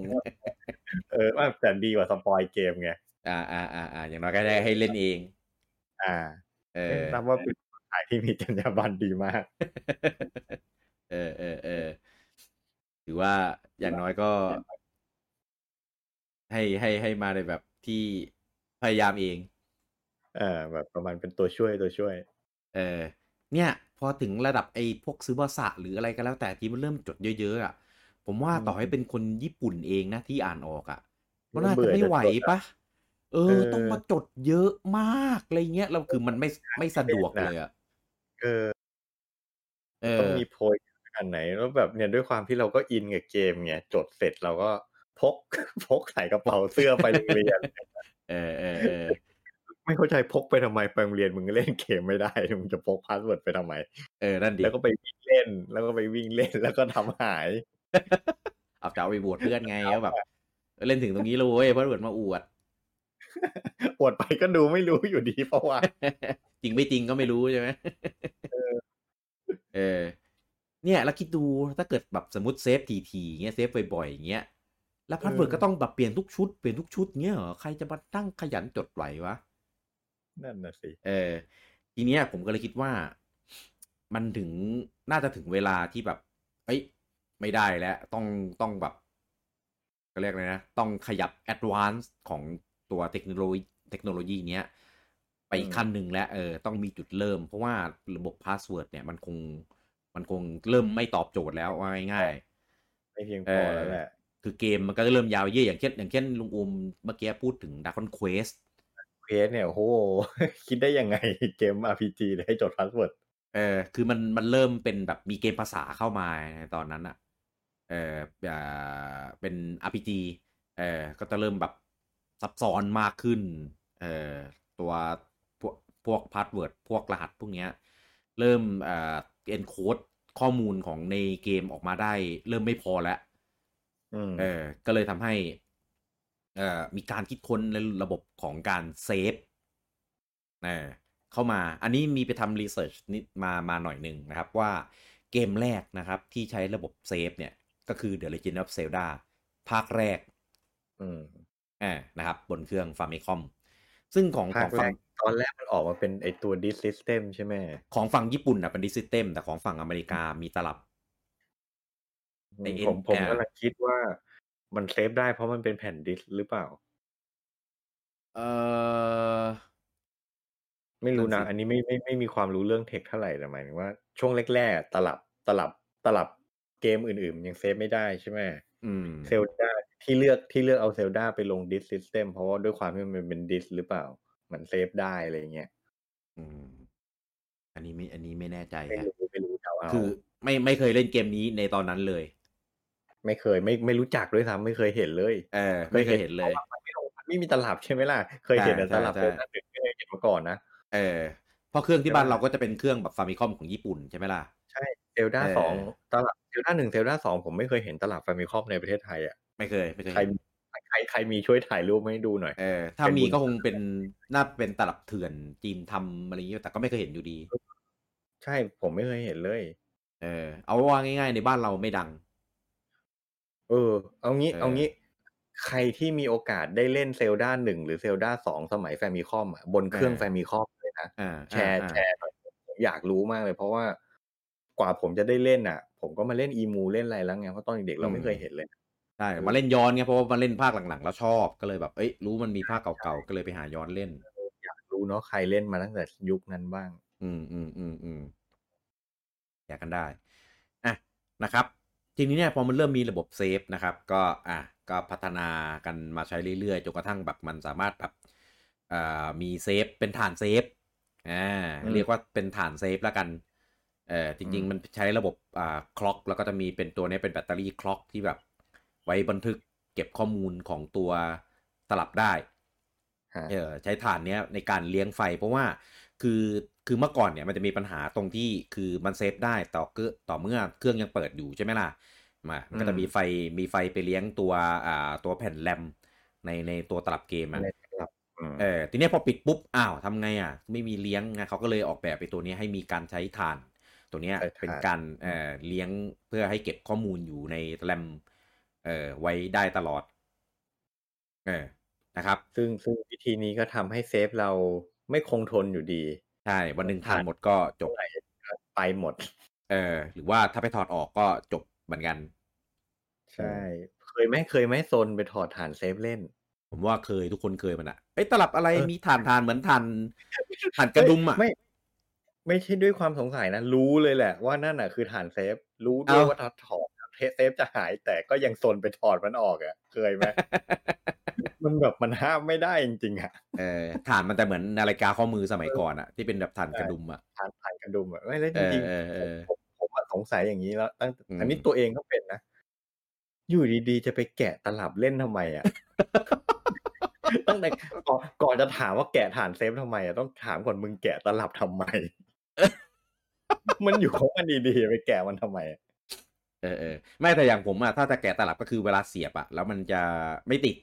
เออว่าแต่ดีกว่า spoil เกมไงอ่าอ่าอ่าอ่าอย่างน้อยก็ได้ให้เล่นเอง อ่า เออนับว่าเป็นคนขายที่มีจรรยาบรรณดีมาก เออเออเออถือว่าอย่างน้อยก็ ให้ให้ให้มาในแบบที่พยายามเอง เออแบบประมาณเป็นตัวช่วยตัวช่วย เออ เนี่ย พอถึงระดับไอ้พวกซื้อบาสะหรืออะไรก็แล้วแต่ที่มันเริ่มจดเยอะๆอะ ผมว่าอืมต่อให้เป็นคนญี่ปุ่นเองนะที่อ่านออกอะก็มันน่าเบื่จะอไม่จะไหวจดอะปะเอเอออ ต้องมาจดเยอะมากอะไรเงี้ยเราคือมันไม่ไม่สะดวกนะเลยอะเออเอต้องอมีโพยอันไหนแล้วแบบเนี่ยด้วยความที่เราก็อินกับเกมไงจดเสร็จเราก็พกพกใส่กระเป๋าเสื้อไปโรงเรียนเออเออเออไม่เข้าใจพกไปทำไมไปโรงเรียนมึงเล่นเกมไม่ได้มึงจะพก password ไปทำไมเออนั่นดิแล้วก็ไปวิ่งเล่น แล้วก็ไปวิ่งเล่นแล้วก็ทำหาย เอาจะเอาไปอวดเพื่อนไงก็แบบเล่นถึงตรงนี้เลยเว้ยเพราะเหมือนมาอวด อวดไปก็ดูไม่รู้อยู่ดีเพราะว่า จริงไม่จริงก็ไม่รู้ใช่ไหมเออ เนี่ย แล้วคิดดูถ้าเกิดแบบสมมติเซฟทีทีเงี้ยเซฟบ่อยๆอย่างเงี้ยแล้วพาสเวิร์ดเออก็ต้องแบบเปลี่ยนทุกชุดเปลี่ยนทุกชุดเงี้ยเหรอใครจะมาตั้งขยันจดไหววะนั่นน่ะสิเออ ทีเนี้ยผมก็เลยคิดว่า มันถึงน่าจะถึงเวลาที่แบบ เอ้ย ไม่ได้แล้วต้องต้องแบบก็เรียกอะไรนะ ต้องขยับ advance ของตัวเทคโนโลยีเทคโนโลยีเนี้ย ไปอีกขั้นหนึ่งแล้วเออต้องมีจุดเริ่ม เพราะว่าระบบ password เนี่ยมันคงมันคงเริ่มไม่ตอบโจทย์แล้วว่าง่ายไม่เพียงๆพอแล้วแหละคือเกมมันก็เริ่มยาวเยอะอย่างเช่น อย่างเช่นลุงอุมเมื่อกี้พูดถึง Dragon Quest เควสเนี่ยโอ้โหคิดได้ยังไงเกม RPG เลยให้จด password เออคือมันมันเริ่มเป็นแบบมีเกมภาษาเข้ามาในตอนนั้นอะ เอออ่าเป็น RPG เออก็จะเริ่มแบบซับซ้อนมากขึ้นเออตัวพวกพวก password พวกรหัสพวกเนี้ยเริ่มเอ่อ encode ข้อมูลของในเกมออกมาได้ เริ่มไม่พอแล้วอืมเออ ก็เลยทำให้เอ่อมีการคิดค้นในระบบของการเซฟเออเข้ามา อันนี้มีไปทำ research นิดมามาหน่อยหนึ่งนะครับ ว่าเกมแรกนะครับ ที่ใช้ระบบเซฟเนี่ย ก็คือ The Legend of Zelda ภาคแรก อืมอ่านะครับ บนเครื่อง Famicom ซึ่งของขภาอคงแรฝั่งกตอนแรกมันออกมาเป็นไอตัว disk system ใช่ไหมของฝั่งญี่ปุ่นนะเป็นดิส y เต็มแต่ของฝั่งอเมริกามีตลับอืมไอ้ผมผมอ่ากำลังคิดว่ามันเซฟได้เพราะมันเป็นแผ่นดิสหรือเปล่า เออไม่รู้นั่นะนสิอันนี้ไม่ไม่ไม่มีความรู้เรื่อง tech เท่าไหร่แต่หมายถึงว่าช่วงแรกๆอะตลับตลับตลับ เกมอื่นๆมันยังเซฟไม่ได้ใช่ไหมอืมเซลดาที่เลือกที่เลือกเอาเซลดาไปลง disk system เพราะว่าด้วยความที่มันเป็นดิสหรือเปล่าเหมือนเซฟได้อะไรเงี้ยอืม อันนี้ไม่อันนี้ไม่แน่ใจไม่ฮะรู้ไม่รู้แต่ว่าคือ ไม่ไม่เคยเล่นเกมนี้ในตอนนั้นเลย ไม่เคยไม่ไม่รู้จักด้วยซ้ำไม่เคยเห็นเลย เออ ไม่เคยเห็นเลยพราะว่ามันไม่ลงมันไม่มีตลับใช่ไหมล่ะ เคยเห็นแต่ใช่ตลับใช่เซลดาหนึ่งไม่เคยเห็นมาก่อนนะเออเพราะเครื่องที่ใช่ไหมบ้านเราก็จะเป็นเครื่องแบบฟามิคอมของญี่ปุ่นใช่ไหมล่ะใช่ เซลดาเออสองตลับเซลดาหนึ่งเซลดาสองผมไม่เคยเห็นตลับแฟมิคอมในประเทศไทยอะไม่เคยไม่เคยใครเห็นใครใครมีช่วยถ่ายรูปมาให้ดูหน่อยเออถ้าเป็นมีบุญก็คงเป็นน่าเป็นตลับเถื่อนจีนทำอะไรอย่างเงี้ยแต่ก็ไม่เคยเห็นอยู่ดี ใช่ผมไม่เคยเห็นเลย เออ เอาว่าง่าย ๆ ในบ้านเราไม่ดัง เออ เอางี้ เออเอางี้ ใครที่มีโอกาสได้เล่นเซลดาหนึ่งหรือเซลดาสองสมัยแฟมิคอมอะบนเครื่องอ่าแฟมิคอมเลยนะอ่าแชร์อ่าแชร์หน่อยผมอยากรู้มากเลยเพราะว่า กว่าผมจะได้เล่นอะ ผมก็มาเล่นอีมูเล่นอะไรแล้วไงเพราะตอนเด็กๆเราไม่เคยเห็นเลยใช่มาเล่นย้อนไงเพราะว่ามาเล่นภาคหลังๆ แล้วชอบก็เลยแบบเอ้ยรู้มันมีภาคเก่าๆก็เลยไปหาย้อนเล่น อยากรู้เนาะใครเล่นมาตั้งแต่ยุคนั้นบ้าง อืมอืมอืมอืมอยากกันได้อะนะครับ ทีนี้เนี่ยพอมันเริ่มมีระบบเซฟนะครับ ก็อะก็พัฒนากันมาใช้เรื่อยๆจนกระทั่งแบบมันสามารถแบบอ่ามีเซฟเป็นถ่านเซฟอ่าอืมเรียกว่าเป็นถ่านเซฟแล้วกัน เออจริงอืมๆมันใช้ระบบอ่า clock แล้วก็จะมีเป็นตัวนี้เป็นแบตเตอรี่ clock ที่แบบ ไว้บันทึกเก็บข้อมูลของตัวตลับได้ฮะเออใช้ถ่านเนี้ยในการเลี้ยงไฟ เพราะว่าคือคือเมื่อก่อนเนี่ยมันจะมีปัญหาตรงที่คือมันเซฟได้ต่อเกต่อเมื่อเครื่องยังเปิดอยู่ใช่ไหมล่ะมามันก็จะมีไฟมีไฟไปเลี้ยงตัวอ่าตัวแผ่นแรมในในตัวตลับเกมอะครับอืมเออทีเนี้ยพอปิดปุ๊บอ้าวทำไงอะ ไม่มีเลี้ยงไงเขาก็เลยออกแบบไปตัวนี้ให้มีการใช้ฐาน ตัวเนี้ยใช้ถ่านเป็นการเอ่อเลี้ยงเพื่อให้เก็บข้อมูลอยู่ในแรมเอ่อไว้ได้ตลอด เออนะครับ ซึ่งซึ่งวิธีนี้ก็ทำให้เซฟเราไม่คงทนอยู่ดี ใช่ วันหนึ่งถ่านหมดก็จบไปหมด เออ หรือว่าถ้าไปถอดออกก็จบเหมือนกัน ใช่ เคยไหมเคยไหมโซนไปถอดถ่านเซฟเล่น ผมว่าเคยทุกคนเคยมันอะเอ้ยตลับอะไรเออมีถ่านถ่านเหมือนถ่านถ่านกระดุมอะไม่ ไม่ใช่ด้วยความสงสัยนะ รู้เลยแหละว่านั่นน่ะคือถ่านเซฟ รู้ด้วยเอ้าว่าถ้าถอดเซฟจะหายแต่ก็ยังโซนไปถอดมันออกอะ เคยไหมมันแบบมันห้ามไม่ได้จริงๆอะเออฐานมันแต่เหมือนนาฬิกาข้อมือสมัยก่อนอะที่เป็นแบบฐานกระดุมอะฐานฐานกระดุมอะไม่แล้วจเออริงเออเออๆผมผมอะสงสัยอย่างนี้แล้วตั้งอืมอันนี้ตัวเองก็เป็นนะอยู่ดีๆจะไปแกะตลับเล่นทำไมอะตั้งแต่ก่อนก่อนจะถามว่าแกะฐานเซฟทำไมอะต้องถามก่อนมึงแกะตลับทำไม มันอยู่ของมันดีๆไปแกะมันทำไมอะเออเออไม่แต่อย่างผมอะถ้าจะแกะตลับก็คือเวลาเสียบอะแล้วมันจะไม่ติด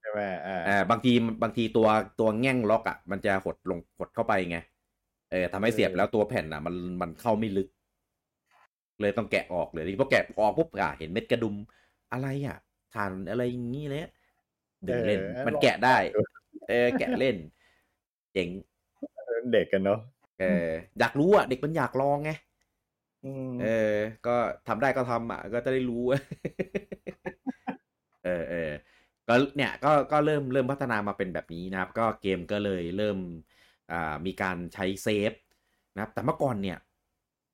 ใช่ไหมอ่าเออบางทีบางทีตัวตัวแง่งล็อกอะมันจะหดลงหดเข้าไปไงเออทำให้เสียบเออแล้วตัวแผ่นอะมันมันเข้าไม่ลึก เลยต้องแกะออกเลยที่พอแกะออกปุ๊บอะเห็นเม็ดกระดุมอะไรอะฐานอะไรอย่างงี้เลยดึงเล่นออมันลองแกะได้ดูเออแกะเล่น เจ๋งเด็กกันเนาะ เอออยากรู้อะ เด็กมันอยากลองไงอืมเออ ก็ทำได้ก็ทำอะ ก็จะได้รู้ เออเออก็เนี่ยก็ก็เริ่มเริ่มพัฒนามาเป็นแบบนี้นะครับ ก็เกมก็เลยเริ่มอ่ามีการใช้เซฟนะครับ แต่เมื่อก่อนเนี่ย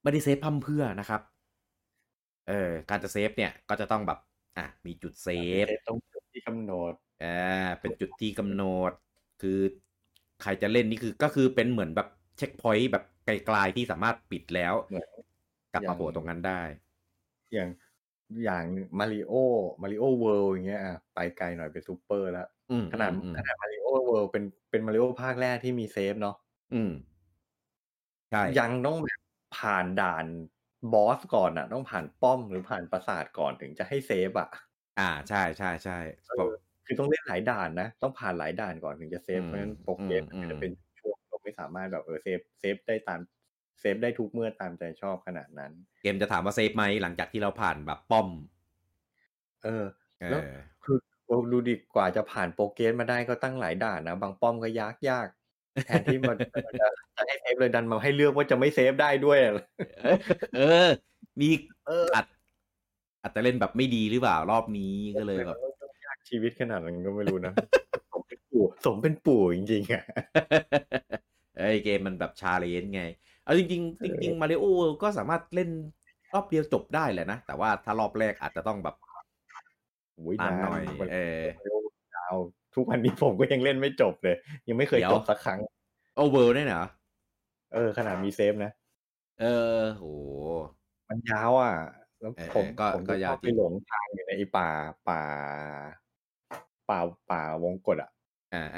ไม่ได้เซฟพร่ำเพรื่อนะครับ เออการจะเซฟเนี่ยก็จะต้องแบบ อะมีจุดเซฟเซฟต้องจุดที่กำหนดอ่าเป็นจุดที่กำหนด คือใครจะเล่นนี่คือก็คือเป็นเหมือนแบบ checkpoint แบบไกลๆที่สามารถปิดแล้วเหมือนกลับอย่ามางโผล่ตรงนั้นได้ อย่างอย่างมาริโอมาริโอเวิลด์อย่างเงี้ยอะไปไกลหน่อยเป็นซูเปอร์แล้วอืมขนาดอืมขนาดมาริโอเวิลด์เป็นเป็นมาริโอภาคแรกที่มีเซฟเนาะอืมใช่ยังต้องแบบผ่านด่านบอสก่อนอะ ต้องผ่านป้อมหรือผ่านปราสาทก่อนถึงจะให้เซฟอะ อ่าใช่ใช่ใช่เพราะคือต้องเล่นหลายด่านนะ ต้องผ่านหลายด่านก่อนถึงจะเซฟอืมเพราะฉะนั้นโปรเกมอืมจะเป็นช่วงเราไม่ สามารถแบบเออเซฟเซฟได้ตามเซฟได้ทุกเมื่อตามใจชอบขนาดนั้น เกมจะถามว่าเซฟไหมหลังจากที่เราผ่านแบบป้อม เออเอแล้วอคือโอ้ดูดิกว่าจะผ่านโปรเกมมาได้ก็ตั้งหลายด่านนะ บางป้อมก็ยากยากแทนที่มันมันจะจะให้เซฟเลยดันมาให้เลือกว่าจะไม่เซฟได้ด้วยอะเออ มีเอออัดอาจจะเล่นแบบไม่ดีหรือเปล่ารอบนี้ก็เลยแบบยากชีวิตขนาดนั้นก็ไม่รู้นะ สมเป็นปู่สมเป็นปู่จริงๆอะ เอ้ยเกมมันแบบชาเลนจ์ไง เอาจริงๆจริงๆมาริโอก็สามารถเล่นรอบเดียวจบได้แหละนะ แต่ว่าถ้ารอบแรกอาจจะต้องแบบอุ้ยนานนานหน่อยมันเออยาวทุกวันนี้ผมก็ยังเล่นไม่จบเลย ยังไม่เคยเดี๋ยวจบสักครั้งover ได้เหรอเออ ขนาดมีเซฟนะ เออโหมันยาวอะ แล้วเออผมเออก็ผมก็จะยาชวอบจริไปงหลงทางอยู่ในไอ้ป่าป่าป่าป่าวงกตอะอ่าอ่า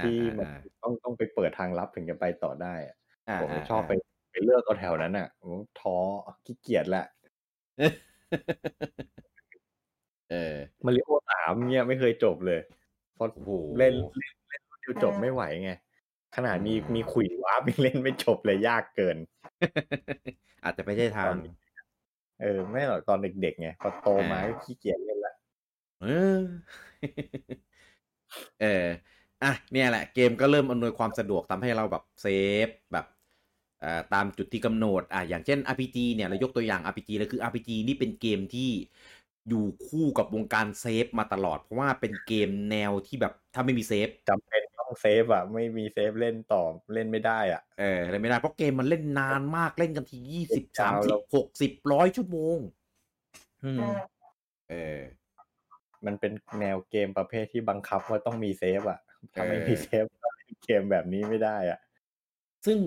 ที่มันอ่าต้องต้องไปเปิดทางลับถึงจะไปต่อได้อะอ่าผมจะชอบไปไปเลือกเอาแถวนั้นอะผมท้อขี้เกียจละเออมาริโอสามเนี่ยไม่เคยจบเลยเพราะโอ้โหเล่นเล่นเล่นรุ่นเดียวจบไม่ไหวไงขนาดมีอืมมีขุยวาร์ปยังเล่นไม่จบเลยยากเกิน อาจจะไม่ใช่ทาง เออ ไม่หรอกตอนเด็กๆไงพอโตมาอ่าก็ขี้เกียจเล่นละเออเอออะเนี่ยแหละเกมก็เริ่มอำนวยความสะดวกทำให้เราแบบเซฟแบบเอ่อตามจุดที่กำหนดอะอย่างเช่น RPG เนี่ยเรายกตัวอย่าง RPG เลยคือ RPG นี่เป็นเกมที่อยู่คู่กับวงการเซฟมาตลอด เพราะว่าเป็นเกมแนวที่แบบถ้าไม่มีเซฟจำเป็นต้องเซฟอะ ไม่มีเซฟเล่นต่อเล่นไม่ได้อะเออเล่นไม่ได้เพราะเกมมันเล่นนานมากเล่นกันทียี่สิบยาสามวสิแล้บวหกสิบร้อยชั่วโมงอืมเออมันเป็นแนวเกมประเภทที่บังคับว่าต้องมีเซฟอะ ถ้าไม่เออมีเซฟก็เล่นเกมแบบนี้ไม่ได้อะซึ่ง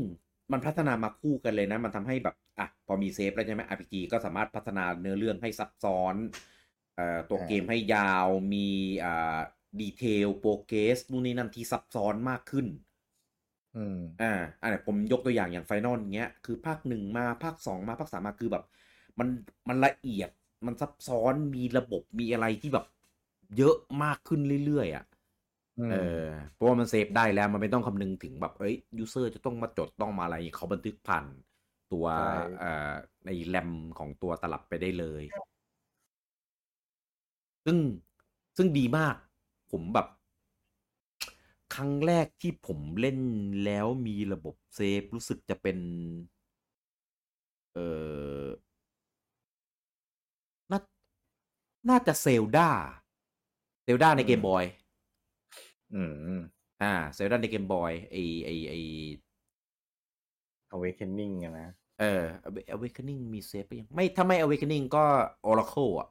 มันพัฒนามาคู่กันเลยนะ มันทำให้แบบอะพอมีเซฟแล้วใช่ไหม RPG ก็สามารถพัฒนาเนื้อเรื่องให้ซับซ้อนเอ่อตัวอ่าเกมให้ยาวมีอ่า detail progress นู่นนี่นั่นที่ซับซ้อนมากขึ้น อืมอ่าอันนี้ผมยกตัวอย่างอย่าง Final เงี้ยคือภาคหนึ่งมาภาคสองมาภาคสามมาคือแบบ มันมันละเอียดมันซับซ้อนมีระบบมีอะไรที่แบบเยอะมากขึ้นเรื่อยๆอะอืม เออเพราะว่ามันเซฟได้แล้วมันไม่ต้องคำนึงถึงแบบเอ้ย user จะต้องมาจดต้องมาอะไรเขาบันทึกผ่านตัวใช่เอ่อในแรมของตัวตลับไปได้เลย ซึ่งซึ่งดีมาก ผมแบบ ครั้งแรกที่ผมเล่นแล้วมีระบบเซฟรู้สึกจะเป็น เออน่าน่าจะเซลดาเซลดาในเกมบอย อืม อ่าเซลดาในเกมบอยไอไอไอ awakening อะนะ เออ awakening มีเซฟไปยัง ไม่ถ้าไม่ awakening ก็ oracle อะ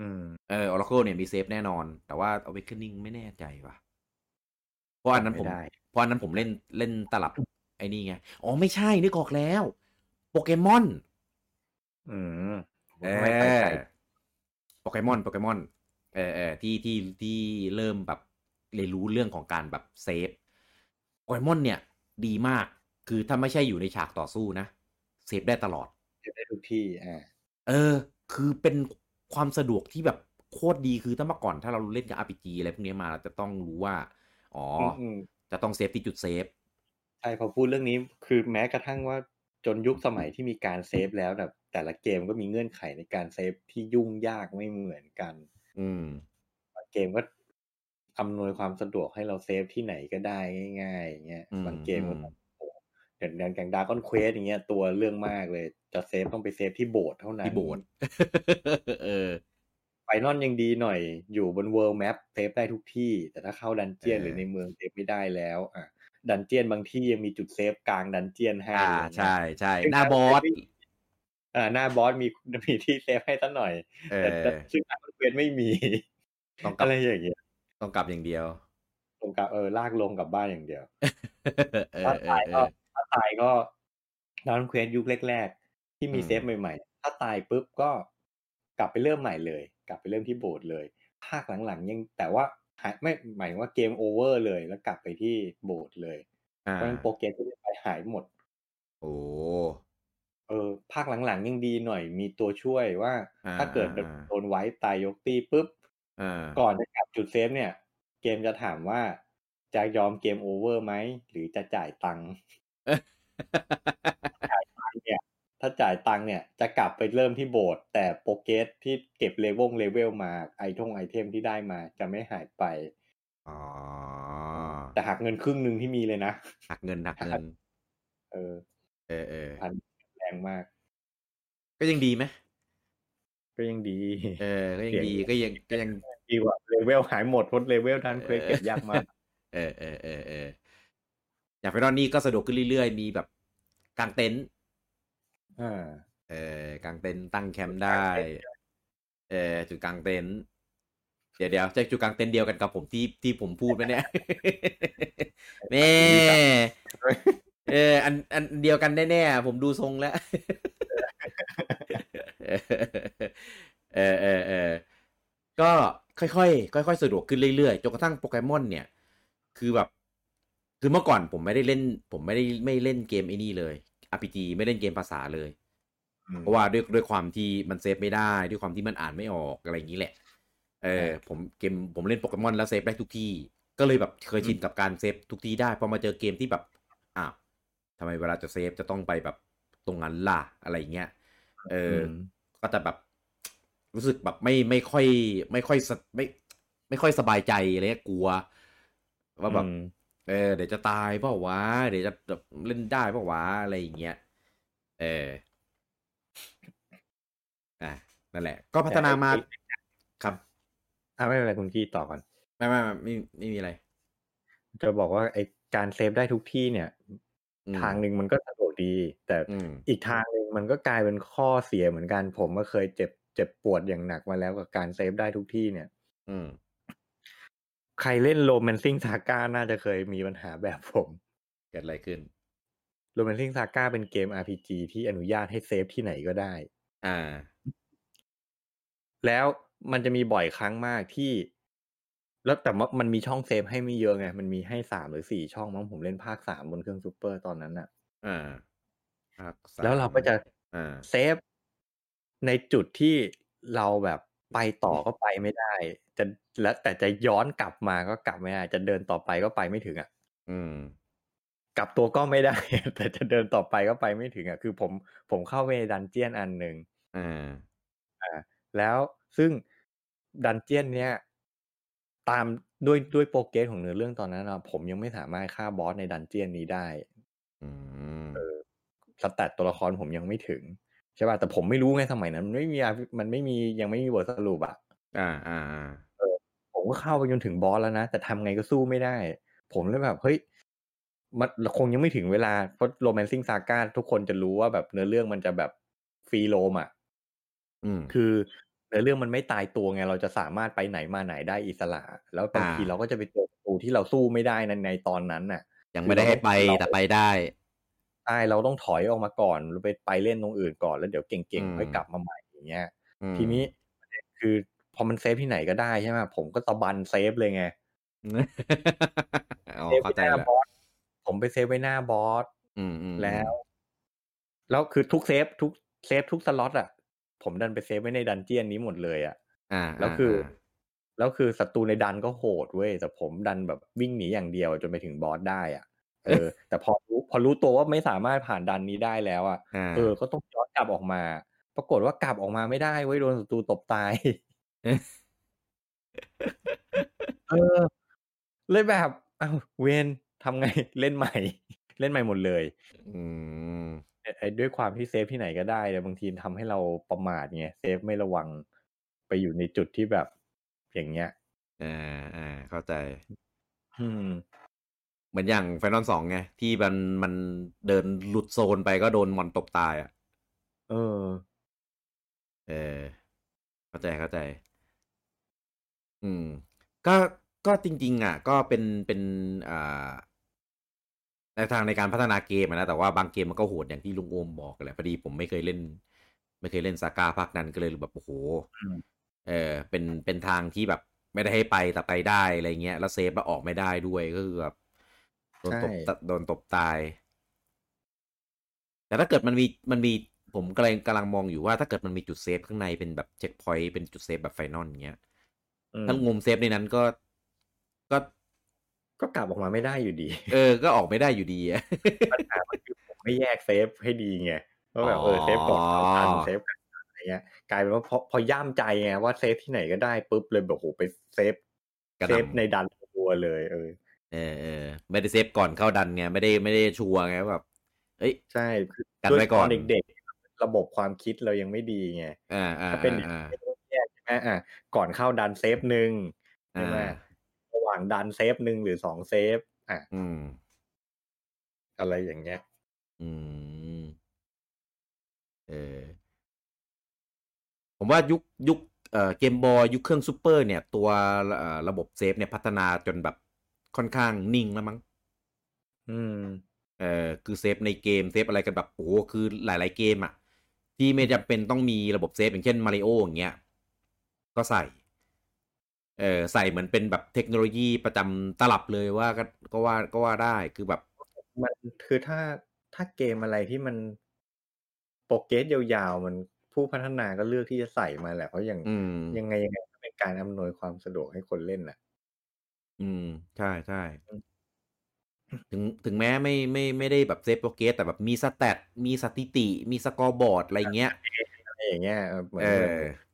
อืม เออ oracle เนี่ยมีเซฟแน่นอน แต่ว่า awakening ไม่แน่ใจว่ะ เพราะอันนั้นผม ไม่ได้ เพราะอันนั้นผมเล่นเล่นตลับไอ้นี่ไง อ๋อไม่ใช่นึกออกแล้ว โปเกมอน อืมเอไม่ไปไกลอโปเกมอน โปเกมอน เออเออที่ที่ที่เริ่มแบบ เรียนรู้เรื่องของการแบบเซฟโปเกมอนเนี่ย ดีมากคือถ้าไม่ใช่อยู่ในฉากต่อสู้นะเซฟได้ตลอดเก็บได้ทุกที่อ่าเออ คือเป็นความสะดวกที่แบบโคตรดีคือถ้าเมื่อก่อนถ้าเราเล่นกับ RPG อะไรพวกนี้มาเราจะต้องรู้ว่า อ๋อออืมจะต้องเซฟที่จุดเซฟใช่พอพูดเรื่องนี้คือแม้กระทั่งว่าจนยุคสมัยที่มีการเซฟแล้วแบบแต่ละเกมก็มีเงื่อนไขในการเซฟที่ยุ่งยากไม่เหมือนกัน อืมบางเกมก็ อำนวยความสะดวกให้เราเซฟที่ไหนก็ได้ง่ายๆอย่างเงี้ยอืมบางเกมก็อืมแบบโอ้เด่นอย่างอย่าง Dragon Quest อย่างเงี้ยตัวเรื่องมากเลย จะเซฟต้องไปเซฟที่โบสถ์เท่านั้นที่โบสถ์เออ Final ยังดีหน่อยอยู่บน world map เซฟได้ทุกที่ แต่ถ้าเข้าดันเจียนเออหรือในเมืองเซฟไม่ได้แล้วอะ dungeon บางที่ยังมีจุดเซฟกลาง dungeon ให้อ่าอะไรเงี้ยใช่ใช่ซึ่งหน้าบอสอ่าหน้าบอสมีมีที่เซฟให้สักหน่อยเอแต่อแต่ซึ่งดาร์กอนเควสไม่มีต้องกลัอะบไรอย่างเงี้ย ต้องกลับอย่างเดียวลงกับเออลากลงกลับบ้านอย่างเดียวเอถ้าอเอตาอยเอก็อถ้าตายก็ดาวน์เควสยุคแรกๆที่มีอืมเซฟใหม่ๆ ถ้าตายปุ๊บก็กลับไปเริ่มใหม่เลย กลับไปเริ่มที่โบสถ์เลย ภาคหลังๆยังแต่ว่าหายไม่หมายถึงว่าเกมโอเวอร์เลยแล้วกลับไปที่โบสถ์เลยอ่าเพราะฉะนั้น progress ที่ได้ไปหายหมด โอ้เออภาคหลังๆยังดีหน่อยมีตัวช่วยว่าอ่าถ้าเกิดอ่าอ่าโดน wipe ตายยกตี้ปุ๊บอ่า ก่อนจะกลับจุดเซฟเนี่ย เกมจะถามว่าจะยอม game over ไหม หรือจะจ่ายตังค์เนี่ย ถ้าจ่ายตังค์เนี่ย จะกลับไปเริ่มที่โบสถ์แต่ progress ที่เก็บ level level มาไอทงไอเทมที่ได้มาจะไม่หายไปอ๋อแต่หักเงินครึ่งหนึ่งที่มีเลยนะ หักเงินหักเงิน เออ เออเออฟันแรงมาก ก็ยังดีไหม ก็ยังดี เออ ก็ยังดีก็ยังก็ยังดีกว่า level หายหมดเพราะ level Dragon Quest เก็บยากมากเออเออเออเอออย่าง Final นี่ก็สะดวกขึ้นเรื่อยๆ มีแบบกางเต็นท์อ่าเออกางเต็นท์ตั้งแคมป์ได้ เออจุดกางเต็นท์เดี๋ยวเดี๋ยวจะจุดกางเต็นท์เดียวกันกับผมที่ที่ผมพูดไหมเนี่ยแม่เอออันอันเดียวกันแน่ๆผมดูทรงแล้ว เออเออเออก็ค่อยๆค่อยๆสะดวกขึ้นเรื่อยๆจนกระทั่งโปเกมอนเนี่ย คือแบบ คือเมื่อก่อนผมไม่ได้เล่น ผมไม่ได้ไม่เล่นเกมไอ้นี่เลย RPG ไม่เล่นเกมภาษาเลย เพราะว่าด้วยด้วยความที่มันเซฟไม่ได้ ด้วยความที่มันอ่านไม่ออกอะไรอย่างนี้แหละ เออ ผมเกมผมเล่นโปเกมอนแล้วเซฟได้ทุกที่ ก็เลยแบบเคยชินกับการเซฟทุกที่ได้ พอมาเจอเกมที่แบบ อ้าวทำไมเวลาจะเซฟจะต้องไปแบบตรงนั้นล่ะอะไรอย่างเงี้ย เอออมก็จะแบบ รู้สึกแบบไม่ไม่ค่อย ไม่ค่อยสะไม่ ไม่ค่อยสบายใจอะไรเงี้ยกลัว ว่าแบบอืมเออเดี๋ยวจะตายเปล่าวะเดี๋ยวจะแบบเล่นได้เปล่าวะอะไรอย่างเงี้ยเอออะนั่นแหละ ก็พัฒนามาครับอะไม่เป็นไรคุณกี้ต่อก่อนไม่ไม่ไม่ไม่ไม่มีอะไร จะบอกว่าไอการเซฟได้ทุกที่เนี่ยอืมทางหนึ่งมันก็สะดวก ดี แต่อืมอีกทางหนึ่งมันก็กลายเป็นข้อเสียเหมือนกัน ผมก็เคยเจ็บเจ็บปวดอย่างหนักมาแล้วกับการเซฟได้ทุกที่เนี่ย อืมใครเล่น Romancing SaGa น่าจะเคยมีปัญหาแบบผม เกิดอะไรขึ้น Romancing SaGa เป็นเกม RPG ที่อนุญาตให้เซฟที่ไหนก็ได้ อ่า แล้วมันจะมีบ่อยครั้งมากที่ แล้วแต่ว่ามันมีช่องเซฟให้ไม่เยอะไง มันมีให้สามหรือสี่ช่องมั้งผมเล่นภาคสามบนเครื่องซูเปอร์ตอนนั้นน่ะ อ่าภาคสามแล้วเราก็จะอ่าเซฟในจุดที่เราแบบไปต่อก็ไปไม่ได้ จะแล้วแต่จะย้อนกลับมาก็กลับไม่ได้ จะเดินต่อไปก็ไปไม่ถึงอะ อืม กลับตัวก็ไม่ได้ แต่จะเดินต่อไปก็ไปไม่ถึงอะ คือผมผมเข้าไปในดันเจียนอันหนึ่งอ่าอ่า แล้วซึ่งดันเจียนเนี้ยตามด้วยด้วยโปรเกรสของเนื้อเรื่องตอนนั้นนะผมยังไม่สามารถฆ่าบอสในดันเจียนนี้ได้ อืม stat ตัวละครผมยังไม่ถึงใช่ป่ะแต่ผมไม่รู้ไงสมัยนั้นมันไม่มีอะมันไม่มียังไม่มีบทสรุปอะอ่าอ่าอ่าผมก็เข้าไปจนถึงบอสแล้วนะแต่ทำไงก็สู้ไม่ได้ ผมเลยแบบเฮ้ยมันคงยังไม่ถึงเวลาเพราะ Romancing SaGa ทุกคนจะรู้ว่าแบบเนื้อเรื่องมันจะแบบ free roam อะอืมคือเนื้อเรื่องมันไม่ตายตัวไง เราจะสามารถไปไหนมาไหนได้อิสระ แล้วบางอ่าทีเราก็จะไปเจอศัตรูที่เราสู้ไม่ได้ในในตอนนั้นน่ะ ยังไม่ได้ให้ไปเราแต่ไปได้ ใช่เราต้องถอยออกมาก่อนเราไปไปเล่นตรงอื่นก่อนแล้วเดี๋ยวเก่งอืมๆค่อยกลับมาใหม่อย่างเงี้ยอืมทีนี้ประเด็นคือพอมันเซฟที่ไหนก็ได้ใช่ไหมผมก็ตะบันเซฟเลยไงอ๋อเซฟเข้าไว้ใจหน้าแล้วบอสผมไปเซฟไว้หน้าบอสอืมอืมแล้ว แล้วคือทุกเซฟทุกเซฟทุกสล็อตอะ ผมดันไปเซฟไว้ใน dungeon นี้หมดเลยอะอ่าแล้วคืออาแล้วคือศัตรูในดันก็โหดเว้ยแต่ผมดันแบบวิ่งหนีอย่างเดียวจนไปถึงบอสได้อะ เออ แต่พอรู้พอรู้ตัวว่าไม่สามารถผ่านดันนี้ได้แล้วอะอ่าเออก็ต้องย้อนกลับออกมา ปรากฏว่ากลับออกมาไม่ได้เว้ยโดนศัตรูตบตายเออ เลยแบบอ้าวเวนทำไงเล่นใหม่ เล่นใหม่หมดเลย อืมไอ้ไอ้ด้วยความที่เซฟที่ไหนก็ได้แต่บางทีทำให้เราประมาทไงเซฟไม่ระวังไปอยู่ในจุดที่แบบอย่างเงี้ย อ่าอ่าเข้าใจ อืม เหมือนอย่าง Final สองไง ที่มันมันเดินหลุดโซนไปก็โดนมอนตบตายอะ เออ เออ เข้าใจเข้าใจ อืม ก็ก็จริง ๆ อะ ก็เป็นเป็นอ่าในทางในการพัฒนาเกมอะนะแต่ว่าบางเกมมันก็โหดอย่างที่ลุงโอมบอกแหละพอดีผมไม่เคยเล่น ไม่เคยเล่นซาก้าภาคนั้นก็เลยแบบโอ้โหอืมเออเป็นเป็นทางที่แบบไม่ได้ให้ไปแต่ไปได้อะไรเงี้ยแล้ว save แล้วออกไม่ได้ด้วยก็คือแบบ โดนตบใช่โดนตบตาย แต่ถ้าเกิดมันมีมันมีผมกำลังกำลังมองอยู่ว่าถ้าเกิดมันมีจุด save ข้างในเป็นแบบ checkpoint เป็นจุด save แบบ final อย่างเงี้ยอืมถ้างม save ในนั้นก็ก็ก็กลับออกมาไม่ได้อยู่ดี เออ ก็ออกไม่ได้อยู่ดีอะปัญหามันคือผมไม่แยกเซฟให้ดีไงว่าแบบเออเซฟก่อนเข้าทันเซฟกันอะไรเงี้ย กลายเป็นว่าพอพอย่ามใจไงว่าเซฟที่ไหนก็ได้ปุ๊บเลยแบบโหไปเซฟกระหเซน่ำฟในดันตัวเลย เออ เออเออไม่ได้เซฟก่อนเข้าดันไงไม่ได้ไม่ได้ชัวร์ไงว่าแบบเอ้ยใช่คือกันไว้ก่อนด้วยตเด็กๆระบบความคิดเรายังไม่ดีไงอ่าอ่าถ้าเป็นอ่าอย่างนี้แยกใช่ไหมอะก่อนเข้าดันเซฟหนึ่งใช่ไหมอ่าระหว่างดัน save หนึ่งหรือสอง save อะอืม อะไรอย่างเงี้ย อืม เออผมว่ายุคยุคเอ่อเกมบอยยุคเครื่องซูเปอร์เนี่ย ตัวเอ่อระบบ save เนี่ยพัฒนาจนแบบ ค่อนข้างนิ่งแล้วมั้ง อืม เออคือ save ในเกม save อะไรกันแบบโอ้โหคือหลาย ๆ เกมอะที่ไม่จำเป็นต้องมีระบบ save อย่างเช่นมาริโออย่างเงี้ย ก็ใส่ เออใส่เหมือนเป็นแบบเทคโนโลยีประจำตลับเลยว่าก็ก็ว่าก็ว่าได้คือแบบ มันคือถ้าถ้าเกมอะไรที่มัน progress ยาวๆ มันผู้พัฒนาก็เลือกที่จะใส่มาแหละเพราะอย่างอืมยังไงยังไงก็เป็นการอำนวยความสะดวกให้คนเล่นแหละ อืม ใช่ ใช่อืมถึงถึงแม้ไม่ไม่ไม่ได้แบบ save progress แต่แบบมี stat มีสถิติ มี scoreboard อะไรเงี้ยอะไรอย่างเงี้ยเออเหมือนเอเหมือนอ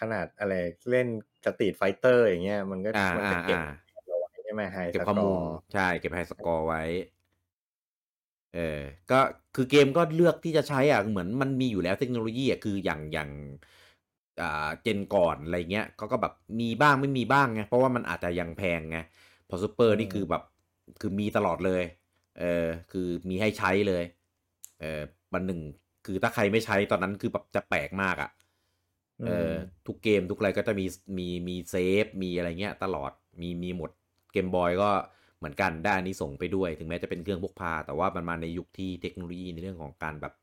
ขนาดอะไรเล่นสตรีทไฟเตอร์อย่างเงี้ย มันก็อ่ามันอ่าจะเก็บอ่าเอาไว้ใช่ไหม high score เก็บข้อมูลใช่ เก็บ high score ไว้ เออ ก็คือเกมก็เลือกที่จะใช้อะ เหมือนมันมีอยู่แล้วเทคโนโลยีอะ คืออย่างอย่างอ่า gen ก่อนอะไรเงี้ยเขาก็แบบมีบ้างไม่มีบ้างไงเพราะว่ามันอาจจะยังแพงไงพอซูเปอร์นี่คือแบบคือมีตลอดเลยเออคือมีให้ใช้เลยเออวันหนึ่งคือถ้าใครไม่ใช้ตอนนั้นคือแบบจะแปลกมากอะเออทุกเกมทุกอะไรก็จะมีมีมีเซฟมีอะไรเงี้ยตลอดมีมีหมดเกมบอยก็เหมือนกันได้อันนี้ส่งส์ไปด้วย ถึงแม้จะเป็นเครื่องพกพา แต่ว่ามันมาในยุคที่เทคโนโลยีในเรื่องของการแบบ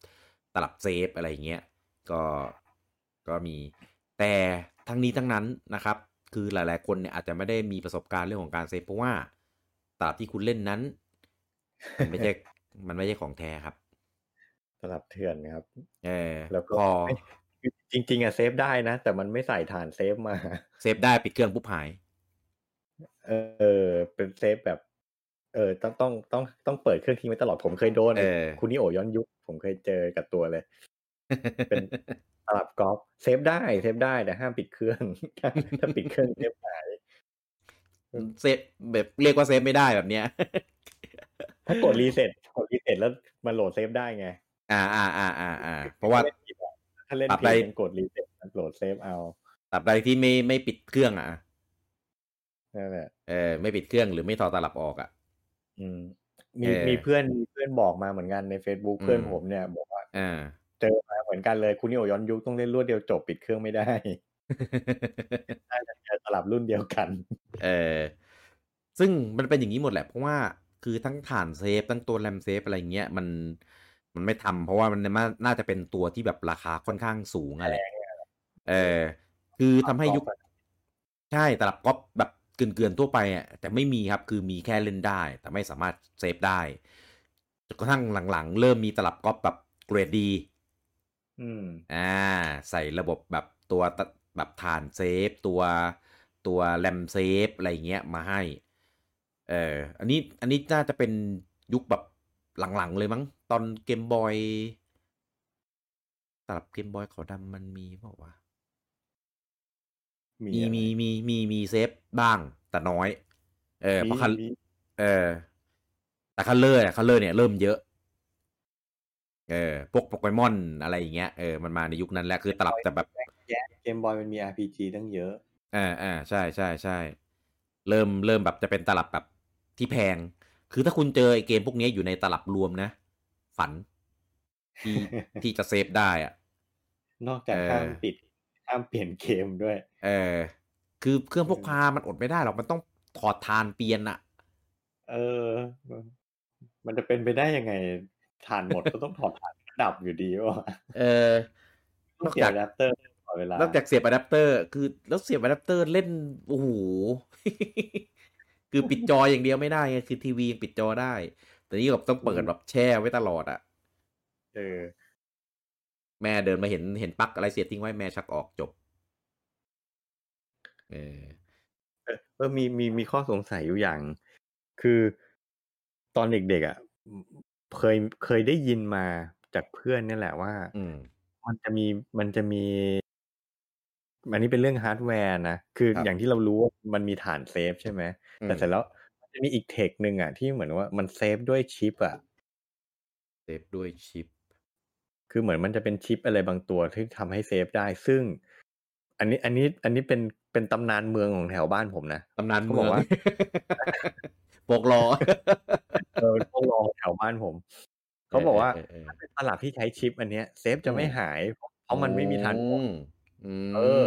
ตลับเซฟอะไรเงี้ยก็ ก็มีแต่ทั้งนี้ทั้งนั้นนะครับ คือหลาย ๆ คนเนี่ยอาจจะไม่ได้มีประสบการณ์เรื่องของการ save เพราะว่าตลับที่คุณเล่นนั้นมันไม่ใช่มันไม่ใช่ของแท้ครับตลับเถื่อนครับ เออแล้วก็พอคือจริง ๆอะ save ได้นะ แต่มันไม่ใส่ถ่าน save มา save ได้ปิดเครื่องปุ๊บหาย เออ เป็น save แบบ เออ ต้องต้องต้องต้องเปิดเครื่องทิ้งไว้ตลอดผมเคยโดนเออคุณนิโอย้อนยุคผมเคยเจอกับตัวเลย เป็น ตลับก๊อป save ได้ save ได้แต่ห้ามปิดเครื่องถ้าถ้าปิดเครื่อง save หาย save แบบเรียกว่า save ไม่ได้แบบเนี้ย ถ้ากด reset กด reset แล้วมันโหลด save ได้ไง อ่าอ่าอ่าอ่าอ่าเพราะว่าถ้าเล่นปรับผิได้ดมันกด reset มันโหลด save เอาตราบใดที่ไม่ไม่ปิดเครื่องอะนั่นแหละเออไม่ปิดเครื่องหรือไม่ถอดตลับออกอะ อืม มีเออมีเพื่อนมีเพื่อนบอกมาเหมือนกันใน Facebook เพื่อนอืมผมเนี่ยบอกว่าอ่า เจอมาเหมือนกันเลยคุณนิโอย้อนยุคต้องเล่นรวดเดียวจบปิดเครื่องไม่ได้ได้แต่เจอตลับรุ่นเดียวกัน เออซึ่งมันเป็นอย่างนี้หมดแหละเพราะว่าคือทั้งถ่าน save ทั้งตัว RAM save อะไรเงี้ยมันมันไม่ทำเพราะว่ามันน่าจะเป็นตัวที่แบบราคาค่อนข้างสูงอะไรเออคือทำให้ยุค ใช่ตลับก๊อปแบบเกลื่อนๆทั่วไปอะแต่ไม่มีครับคือมีแค่เล่นได้ แต่ไม่สามารถ save ได้จนกระทั่งหลังๆ เริ่มมีตลับก๊อปแบบเกรดดี อืมอ่า ใส่ระบบแบบตัวตะแบบถ่าน save ตัวตัว RAM save อะไรเงี้ยมาให้ เอออันนี้อันนี้น่าจะเป็นยุคแบบหลังๆเลยมั้ง ตอนเกมบอยตลับเกมบอยขาวดำมันมีเปล่าวะมีมีอะไรมีมีมีมี save บ้าง แต่น้อย เออเพราะ Color มีเออ แต่ Color เนี่ย Color เนี่ยเริ่มเยอะ เออพวกโปเกมอนอะไรอย่างเงี้ยเออมันมาในยุคนั้นแหละคือตลับแต่แบบเกมบอยมันมี RPG ตั้งเยอะอ่าอ่าใช่ใช่ใช่เริ่มเริ่มแบบจะเป็นตลับแบบที่แพง คือถ้าคุณเจอไอเกมพวกนี้อยู่ในตลับรวมนะ ฝันที่ที่จะ save ได้อะนอกจากเออห้ามปิดห้ามเปลี่ยนเกมด้วย เออ คือเครื่องพกพามันอดไม่ได้หรอกมันต้องถอดทานเปลี่ยนอะเออ มันจะเป็นไปได้ยังไง ฐานหมดก็ต้องถอดฐานดับอยู่ดีวะเออต้องเสียอะแดปเตอร์ตลอดเวลานอกจากเสียบอะแดปเตอร์ คือแล้วเสียบอะแดปเตอร์เล่นโอ้โหคือปิดจออย่างเดียวไม่ได้ไงคือทีวียังปิดจอได้ แต่นี่แบบต้องเปิดแบบแช่ไว้ตลอดอะเออ แม่เดินมาเห็นเห็นปลั๊กอะไรเสียบทิ้งไว้แม่ชักออกจบเออเออเออมีมีมีข้อสงสัยอยู่อย่าง คือตอนเด็กๆอะ เคยเคยได้ยินมาจากเพื่อนเนี่ยแหละว่า อืมมันจะมีมันจะมี อันนี้เป็นเรื่องฮาร์ดแวร์นะ คือครับอย่างที่เรารู้ว่ามันมีถ่าน save ใช่ไหมอืมแต่เสร็จแล้วมันจะมีอีก tech หนึ่งอะที่เหมือนว่ามัน save ด้วยชิปอะเซฟด้วยชิป คือเหมือนมันจะเป็นชิปอะไรบางตัวที่ทำให้เซฟได้ ซึ่ง อันนี้อันนี้อันนี้เป็นเป็นตำนานเมืองของแถวบ้านผมนะตำนานเขาเมืบอองกว่า ปกรอเออต้องลองแถวบ้านผม เขาบอกว่าเออเออเออถ้าเป็นตลับที่ใช้ชิปอันเนี้ยเซฟจะไม่หาย เพราะมันไม่มีทางกดอืมเออ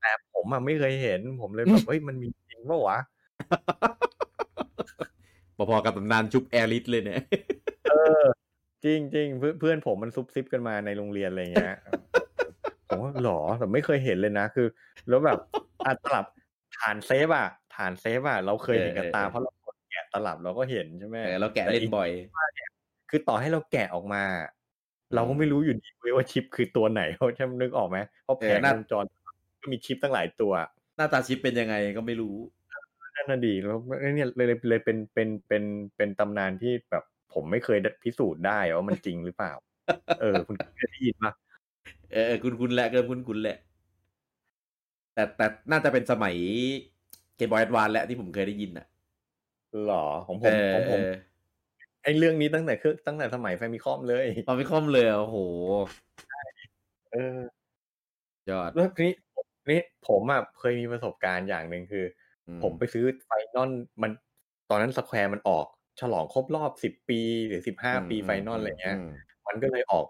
แต่ผมอะไม่เคยเห็น ผมเลยแบบเฮ้ยมันมีจริงปะวะพอๆกับตำนานชุบแอริสเลยเนี่ยเออ จริงจริงเพื่อนเพื่อนผมมันซุบซิบกันมาในโรงเรียนอะไรเงี้ยผมว่าหรอแต่ไม่เคยเห็นเลยนะคือ แล้วแบบอะตลับถ่านเซฟอะถ่านเซฟอะเราเคยเห็นกับตาเออเออเพราะเรากดแกะ ตลับเราก็เห็นใช่ไหมเออเราแกะเล่นบ่อย คือต่อให้เราแกะออกมา เราก็ไม่รู้อยู่ดีเว้ยว่าชิปคือตัวไหนเขาจะนึกออกไหมเพราะแผเอองน่าวงจรก็มีชิปตั้งหลายตัว หน้าตาชิปเป็นยังไงก็ไม่รู้นั่นน่ะดีแล้วเนี่ยเลยเลยเลยเป็นเป็นเป็นเป็นตำนานที่แบบผมไม่เคยพิสูจน์ได้ว่ามันจริงหรือเปล่า เออ คุณเคยได้ยินปะเออเออคุณคุณแหละเกินคุณคุณแหละแต่แต่แต่น่าจะเป็นสมัยเกมบอยแอดวานแหละที่ผมเคยได้ยินอะ หรอของผเอมอของผมเออไอ้เรื่องนี้ตั้งแต่คือตั้งแต่สมัยแฟมิคอมเลยตอนไม่คอมเลยโอ้โหเออยอดแล้วทีนี้นี่ผมอะเคยมีประสบการณ์อย่างหนึ่งคืออืผมไปซื้อ Final มันตอนนั้น Square มันออก ฉลองครบรอบสิบปีหรือสิบห้าปี Final อะไรเงี้ยมมันก็เลยออก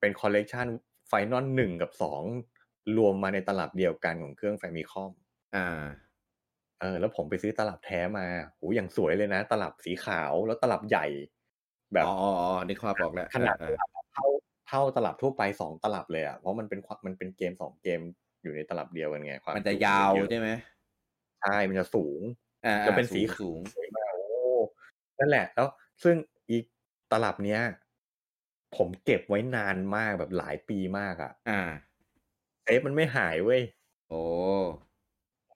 เป็นคอลเลกชัน Final หนึ่งกับสองรวมมาในตลับเดียวกันของเครื่อง Famicom อ่า เออแล้วผมไปซื้อตลับแท้มาโหอย่างสวยเลยนะ ตลับสีขาวแล้วตลับใหญ่ แบบอ๋ออ๋ออ๋อนึกภาพออกแล้วขนาดเออเท่าเท่าตลับทั่วไปสองตลับเลยอะเพราะมันเป็นความมันเป็นเกมสองเกมอยู่ในตลับเดียวกันไงความมันจะจุยาวเอะใช่ไหมใช่มันจะสูงอ่าจะเป็นสีสูงสวยมากโอ้นั่นแหละ แล้ว ซึ่งอีกตลับเนี้ย ผมเก็บไว้นานมากแบบหลายปีมากอะ อ่าเซฟมันไม่หายเว้ยโอ้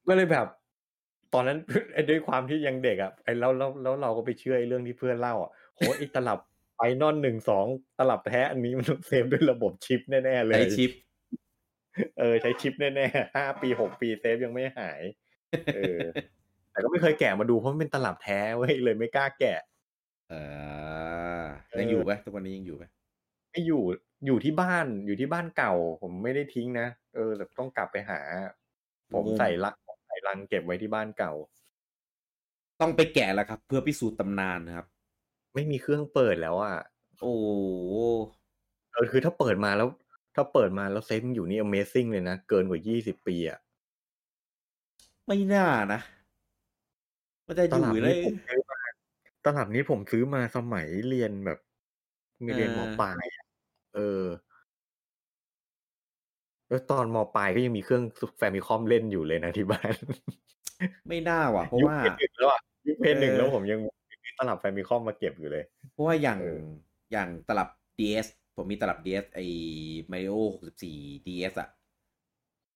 ก็เลยแบบ ตอนนั้นไอ้ด้วยความที่ยังเด็กอะไอ้แล้วแล้วแล้วเราก็ไปเชื่อไอ้เรื่องที่เพื่อนเล่าอะโหไอ้ตลับ Final หนึ่งสองตลับแท้อันนี้มันต้องเซฟด้วยระบบชิปแน่ๆเลยไอชิป เออ ใช้ชิปแน่ๆห้าปีหกปีเซฟยังไม่หาย เออ แต่ก็ไม่เคยแกะมาดูเพราะมันเป็นตลับแท้เว้ยเลยไม่กล้าแกะเออยังอยู่ไหมทุกวันนี้ยังอยู่ไหมไม่อยู่อยู่ที่บ้านอยู่ที่บ้านเก่า ผมไม่ได้ทิ้งนะเออแต่ต้องกลับไปหา ผมใส่ลัง ใส่ลังเก็บไว้ที่บ้านเก่า ต้องไปแกะแล้วครับ เพื่อพิสูจน์ตำนานนะครับ ไม่มีเครื่องเปิดแล้วอะ โอ้เออคือถ้าเปิดมาแล้ว ถ้าเปิดมาแล้วเซฟมันอยู่นี่ Amazing เลยนะ เกินกว่ายี่สิบปีอะ ไม่น่านะมันจะอตยู่ลับได้นี้ผมซื้อมาตลับนี้ผมซื้อมาสมัยเรียนแบบ มีเรียนเอมอปลายอะเออแล้ว ตอนมปลายก็ยังมีเครื่องแฟมิคอมเล่นอยู่เลยนะที่บ้าน ไม่น่าว่ะ เพราะยุคว่าเพนหนึ่งแล้วอะยุคเพนหนึ่งเออแล้วผมยังมีตลับแฟมิคอมมาเก็บอยู่เลย เพราะว่าอย่างเอออย่างตลับ DS ผมมีตลับ DS ไอ้ Mario 64 DS อะ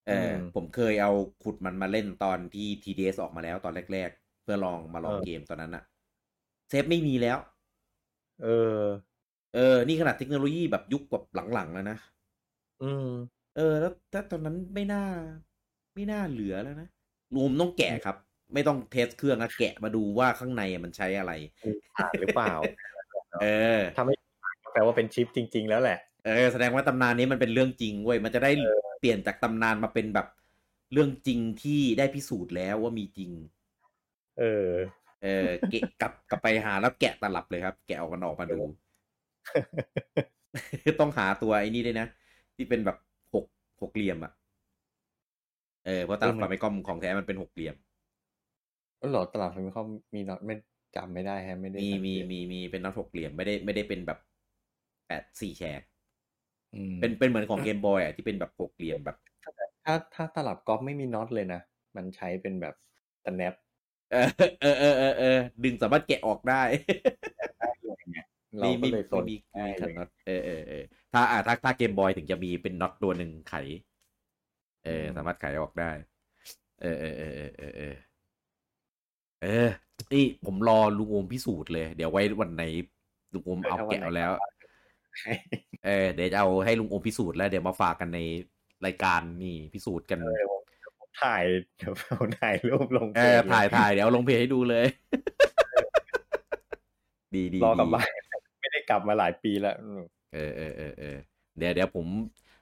เอออผมเคยเอาขุดมันมาเล่นตอนที่ TDS ออกมาแล้วตอนแรก ๆ เพื่อลองมาลองเกมตอนนั้นอะเซฟไม่มีแล้ว เออ เออ นี่ขนาดเทคโนโลยีแบบยุคแบบหลังๆแล้วนะ อืม เออ แล้วถ้าตอนนั้นไม่น่า ไม่น่าเหลือแล้วนะรวมต้องแกะครับ ไม่ต้อง test เครื่องอะแกะมาดูว่าข้างในมันใช้อะไรถ่านหรือเปล่า เออถ้าไม่ถ่านก็แปลว่าเป็นชิปจริง ๆ แล้วแหละ เออแสดงว่าตำนานนี้มันเป็นเรื่องจริงเว้ยมันจะได้เปลี่ยนจากตำนานมาเป็นแบบเรื่องจริงที่ได้พิสูจน์แล้วว่ามีจริง เออ เออเกะกลับกลับไปหาแล้วแกะตลับเลยครับ แกะออกมันออกมาดู ต้องหาตัวไอ้นี่ด้วยนะ ที่เป็นแบบ หกหกเหลี่ยมอะเออเพราะตลับเออมันฟาร์มคอมของแท้มันเป็นหกเหลี่ยมก็หรอตลับแฟมิคอมมีน็อตไม่จำไม่ได้ฮะไม่ได้มีสังมีเกตมีมีเป็นน็อตหกเหลี่ยมไม่ได้ไม่ได้เป็นแบบแปดสี่แฉกอืมเป็นเป็นเหมือนของเกมบอยอะที่เป็นแบบหกเหลี่ยมแบบ ถ้าถ้าตลับก๊อฟไม่มีน็อตเลยนะ มันใช้เป็นแบบสแนปเออเออเออเออเออดึงสามารถแกะออกได้ได้ เลยไงเรามีก็มีเลยสมีนมีได้มีเลขันยน็อตเออเออเออถ้าอ่าถ้าถ้าเกมบอยถึงจะมีเป็นน็อตตัวหนึ่งไข เออ สามารถไขออกได้ เออเออเออเออเออเออเออนี่ผมรอลุงโอมพิสูจน์เลย เดี๋ยวไว้วันไหนลุงโอมเอาแกะเอาแล้ว เออเดี๋ยวจะเอาให้ลุงโอมพิสูจน์แล้ว เดี๋ยวมาฝากกันในรายการนี่พิสูจน์กันเออผมผมถ่ายเดี๋ยวผมถ่ายรูปลงเออถ่ายถ่ายเดี๋ยวเอาลงเพจให้ดูเลย ดีดีรอกลับดีบ้านไม่ได้ กลับมาหลายปีแล้วอืมเออเออเออเออเดี๋ยวเดี๋ยวผม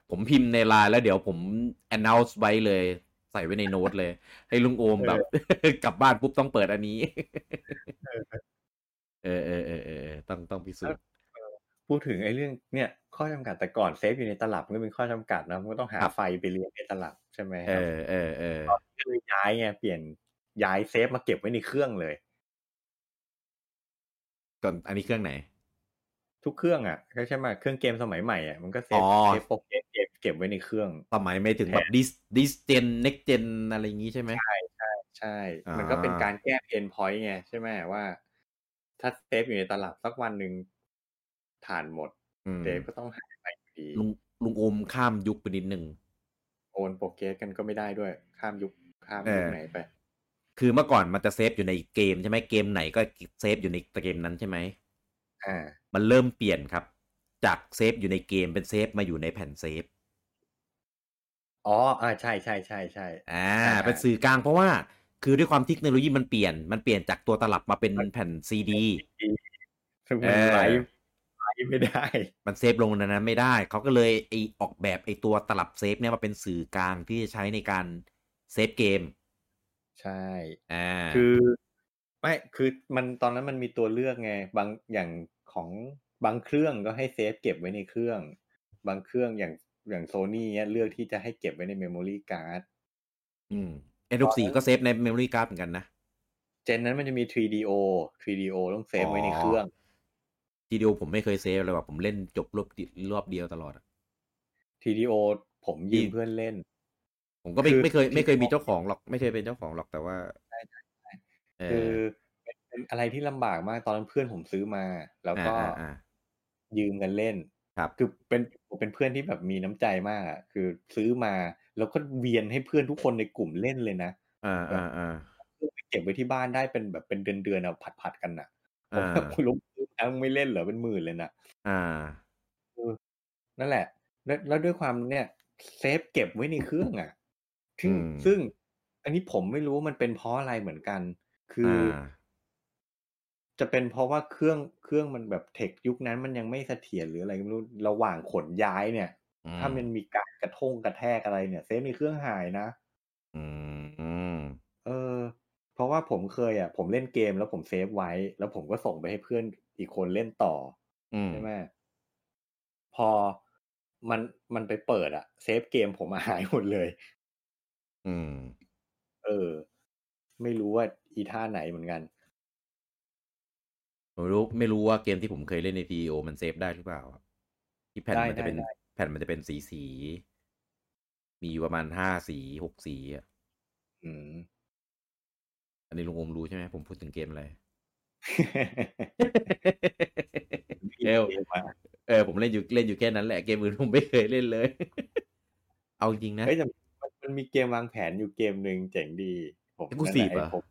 ผมพิมพ์ในไลน์แล้วเดี๋ยวผม announce ไว้เลย ใส่ไว้ในโน้ตเลย ให้ลุงโอมแบบ กลับบ้านปุ๊บต้องเปิดอันนี้ เออเออเออเออเออต้องต้องพิสูจน์พูดถึงไอ้เรื่องเนี่ยข้อจำกัดแต่ก่อนเซฟอยู่ในตลับมันก็เป็นข้อจำกัดนะมันก็ต้องหาครับไฟไปเลี้ยงในตลับใช่ไหมคเอรับอเออเออก็เลยย้ายไงเปลี่ยนย้ายเซฟมาเก็บไว้ในเครื่องเลยก่อนอันนี้เครื่องไหน ทุกเครื่องอะก็ใช่ไหมเครื่องเกมสมัยใหม่อะมันก็เซฟอ๋อเซฟโปรแกรมเก็บเก็บไว้ในเครื่อง สมัยไม่ถึงแบบ this this gen next gen อะไรอย่างงี้ใช่ไหมใช่อ่ามัมันก็เป็นการแก้ pain point ไงใช่ไหมว่า ถ้าเซฟอยู่ในตลับสักวันหนึ่งถ่านหมดอืมเซฟก็ต้องหายไปอยู่ดีลุงลุงโอมข้ามยุคไปนิดนึงโอน progress กันก็ไม่ได้ด้วย ข้ามยุคข้ามเออยุคไหนไป คือเมื่อก่อนมันจะเซฟอยู่ในเกมใช่ไหมเกมไหนก็เซฟอยู่ในเกมนั้นใช่ไหมอ่า มันเริ่มเปลี่ยนครับ จากเซฟอยู่ในเกมเป็นเซฟมาอยู่ในแผ่นเซฟอ๋ออ่าใช่ใช่ใช่ใช่อ่าอ่าเป็นสื่อกลางเพราะว่าคือด้วยความเทคโนโลยีมันเปลี่ยนมันเปลี่ยนจากตัวตลับมาเป็นแผ่นซีดีซึ่งเอมัน write write ไม่ได้ มันเซฟลงในนั้นไม่ได้ เขาก็เลยไอออกแบบไอตัวตลับเซฟเนี่ยมาเป็นสื่อกลางที่จะใช้ในการเซฟเกม ใช่อ่าคือไม่คือมันตอนนั้นมันมีตัวเลือกไง บางอย่าง ของบางเครื่องก็ให้เซฟเก็บไว้ในเครื่อง บางเครื่องอย่างอย่างโซนี่เนี้ยเลือกที่จะให้เก็บไว้ใน memory card อืม N64 ก็เซฟใน memory card เหมือนกันนะ gen นั้นมันจะมี 3DO 3DO ต้องเซฟไว้ในเครื่องทีเดียวผมไม่เคยเซฟเลยว่ะผมเล่นจบรอบเดียวรอบเดียวตลอดอะ 3DO ผมยืมเพื่อนเล่น ผมก็ไม่คือไม่เคย ไม่เคยที่มีเจ้าของหรอก ไม่เคยเป็นเจ้าของหรอกแต่ว่าใช่ใช่ใช่เอคืออ เป็นเป็นอะไรที่ลำบากมากตอนนั้นเพื่อนผมซื้อมา แล้วก็อ่าอ่ายืมกันเล่นครับ คือเป็นผมเป็นเพื่อนที่แบบมีน้ำใจมากอะคือซื้อมาแล้วก็เวียนให้เพื่อนทุกคนในกลุ่มเล่นเลยนะอ่าอ่าอ่าเก็บไว้ที่บ้านได้เป็นแบบเป็นเดือนเดือนๆเอาผัดผัดๆกันน่ะผมอ่าแบบคุณลุงซื้อมามึงไม่เล่นเหรอเป็นหมื่นเลยนะอ่านั่นแหละแล้วแล้วด้วยความเนี่ยเซฟเก็บไว้ในเครื่องอะซึ่งอืมซึ่ง อันนี้ผมไม่รู้ว่ามันเป็นเพราะอะไรเหมือนกัน คือออ่า จะเป็นเพราะว่าเครื่องเครื่องมันแบบ tech ยุคนั้นมันยังไม่เสถียรหรืออะไรไม่รู้ระหว่างขนย้ายเนี่ยอืถ้ามันมีการกระทงกระแทกอะไรเนี่ย เซฟในเครื่องหายนะอืมเออ เพราะว่าผมเคยอะ ผมเล่นเกมแล้วผมเซฟไว้ แล้วผมก็ส่งไปให้เพื่อนอีกคนเล่นต่ออืมใช่ไหมพอมันมันไปเปิดอะเซฟเกมผมอะหายหมดเลย อืม เออ ไม่รู้ว่าอีท่าไหนเหมือนกัน ไม่รู้ไม่รู้ว่าเกมที่ผมเคยเล่นใน PO มันเซฟได้หรือเปล่าอะที่แผ่นได้มันจะเป็นได้ได้แผ่นมันจะเป็นสีสี มีอยู่ประมาณห้าสีหกสีอะอืมอันนี้ลุงอมรู้ใช่ไหมผมพูดถึงเกมอะไรเอลเออผมเล่นอยู่เล่นอยู่แค่นั้นแหละเกมอื่นผมไม่เคยเล่นเลย เอาจริงๆนะเฮ้ยแต่มันมันมีเกมวางแผนอยู่เกมหนึ่งเจ๋งดี ผม exclusive นั่นแหละเหรอไผม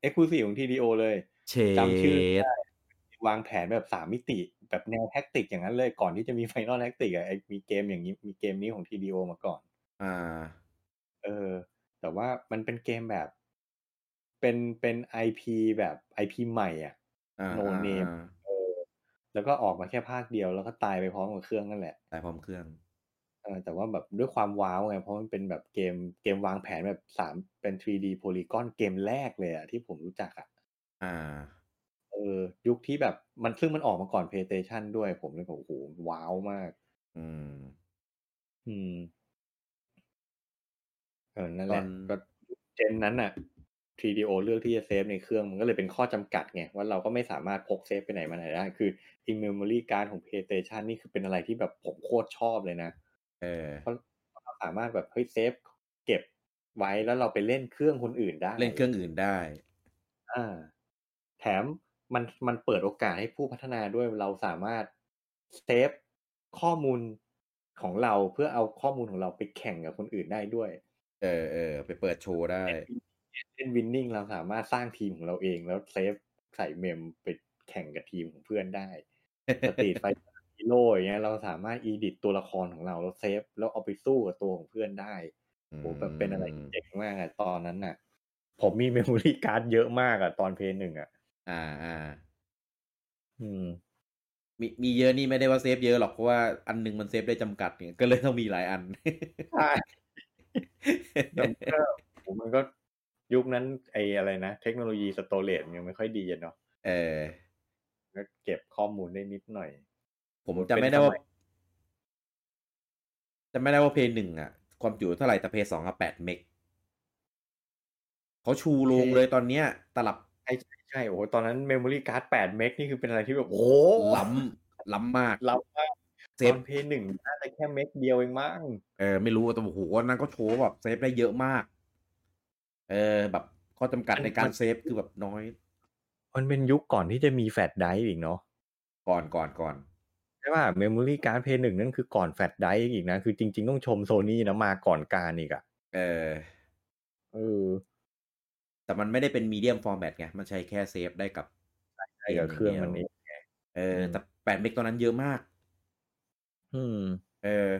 exclusive ของ 3DO เลย เชจำชื่อดได้วางแผนแบบสามมิติ แบบแนว tactic อย่างนั้นเลยก่อนที่จะมี Final Tactic อะไอ้มีเกมอย่างนี้มีเกมนี้ของ 3DO มาก่อน อ่า เออ แต่ว่ามันเป็นเกมแบบ เป็นเป็น IP แบบ IP ใหม่อะอ่า No อ่า name อ่าเออ แล้วก็ออกมาแค่ภาคเดียวแล้วก็ตายไปพร้อมกับเครื่องนั่นแหละตายพร้อมเครื่องเออแต่ว่าแบบด้วยความว้าวไงเพราะมันเป็นแบบเกมเกมวางแผนแบบสามเป็น 3D Polygon เกมแรกเลยอะที่ผมรู้จักอะ อ่า เออ ยุคที่แบบมันซึ่งมันออกมาก่อน PlayStation ด้วย ผมเลยแบบโอ้โหว้าวมาก อืม อืม เออนั่นแหตอละนก็เจนนั้นน่ะ 3DO เลือกที่จะเซฟในเครื่องมันก็เลยเป็นข้อจำกัดไงว่าเราก็ไม่สามารถพกเซฟไปไหนมาไหนได้ คือ in memory card ของ PlayStation นี่คือเป็นอะไรที่แบบผมโคตรชอบเลยนะ เออ เพราะเราสามารถแบบเฮ้ยเซฟเก็บไว้แล้วเราไปเล่นเครื่องคนอื่นได้ เล่นเครื่องอื่นได้ อ่า แถมมันมันเปิดโอกาสให้ผู้พัฒนาด้วยเราสามารถเซฟข้อมูลของเราเพื่อเอาข้อมูลของเราไปแข่งกับคนอื่นได้ด้วย เออเออไปเปิดโชว์ได้เล่น Winning เราสามารถสร้างทีมของเราเอง แล้วเซฟใส่ mem ไปแข่งกับทีมของเพื่อนได้ Street Fighter Zero อย่างเงี้ยเราสามารถ edit ตัวละครของเราแล้วเซฟแล้วเอาไปสู้กับตัวของเพื่อนได้โอ้แบบเป็นอะไรที่เจ๋งมากอะตอนนั้นน่ะ ผมมี memory card เยอะมากอะตอน Play หนึ่งอะ อ่าอ่าอืม มีมีเยอะนี่ไม่ได้ว่าเซฟเยอะหรอกเพราะว่าอันหนึงมันเซฟได้จำกัดเนี่ยก็เลยต้องมีหลายอัน ใช่แต่มันก็โหมันก็ยุคนั้นไอ้อะไรนะ เทคโนโลยี storage ยังไม่ค่อยดีอะเนาะเออ ก็เก็บข้อมูลได้นิดหน่อย ผมมันจำเป็นไม่ได้ว่าสมัยจำไม่ได้ว่าเพลย์หนึ่งอะความจุเท่าไหร่แต่เพลย์สองอะแปดเมกเขาชูโรงเลยตอนเนี้ย ตลับใช่ใช่ ใช่โอ้โหตอนนั้น memory card แปดเมกนี่คือเป็นอะไรที่แบบโอ้โหล้ำล้ำมากล้ำมากเซฟของเพลย์หนึ่งน่าจะแค่เมกเดียวเองมั้งเออไม่รู้แต่โอ้โหวันนั้นก็โชว์แบบเซฟได้เยอะมาก เออแบบข้อจำกัดในการเซฟคือแบบน้อย มันเป็นยุคก่อนที่จะมีแฟลชไดรฟ์อีกเนาะก่อนก่อนก่อนใช่ป่ะ memory card เพลย์หนึ่งนั่นคือก่อนแฟลชไดรฟ์อีกนะ คือจริง ๆ ต้องชมโซนี่นะมาก่อนการอีกอะเออเออ แต่มันไม่ได้เป็น medium format ไง มันใช้แค่เซฟได้กับใช่กับเครื่องมันเองเอออืมแต่แปดเมกตอนนั้นเยอะมาก อืม เออ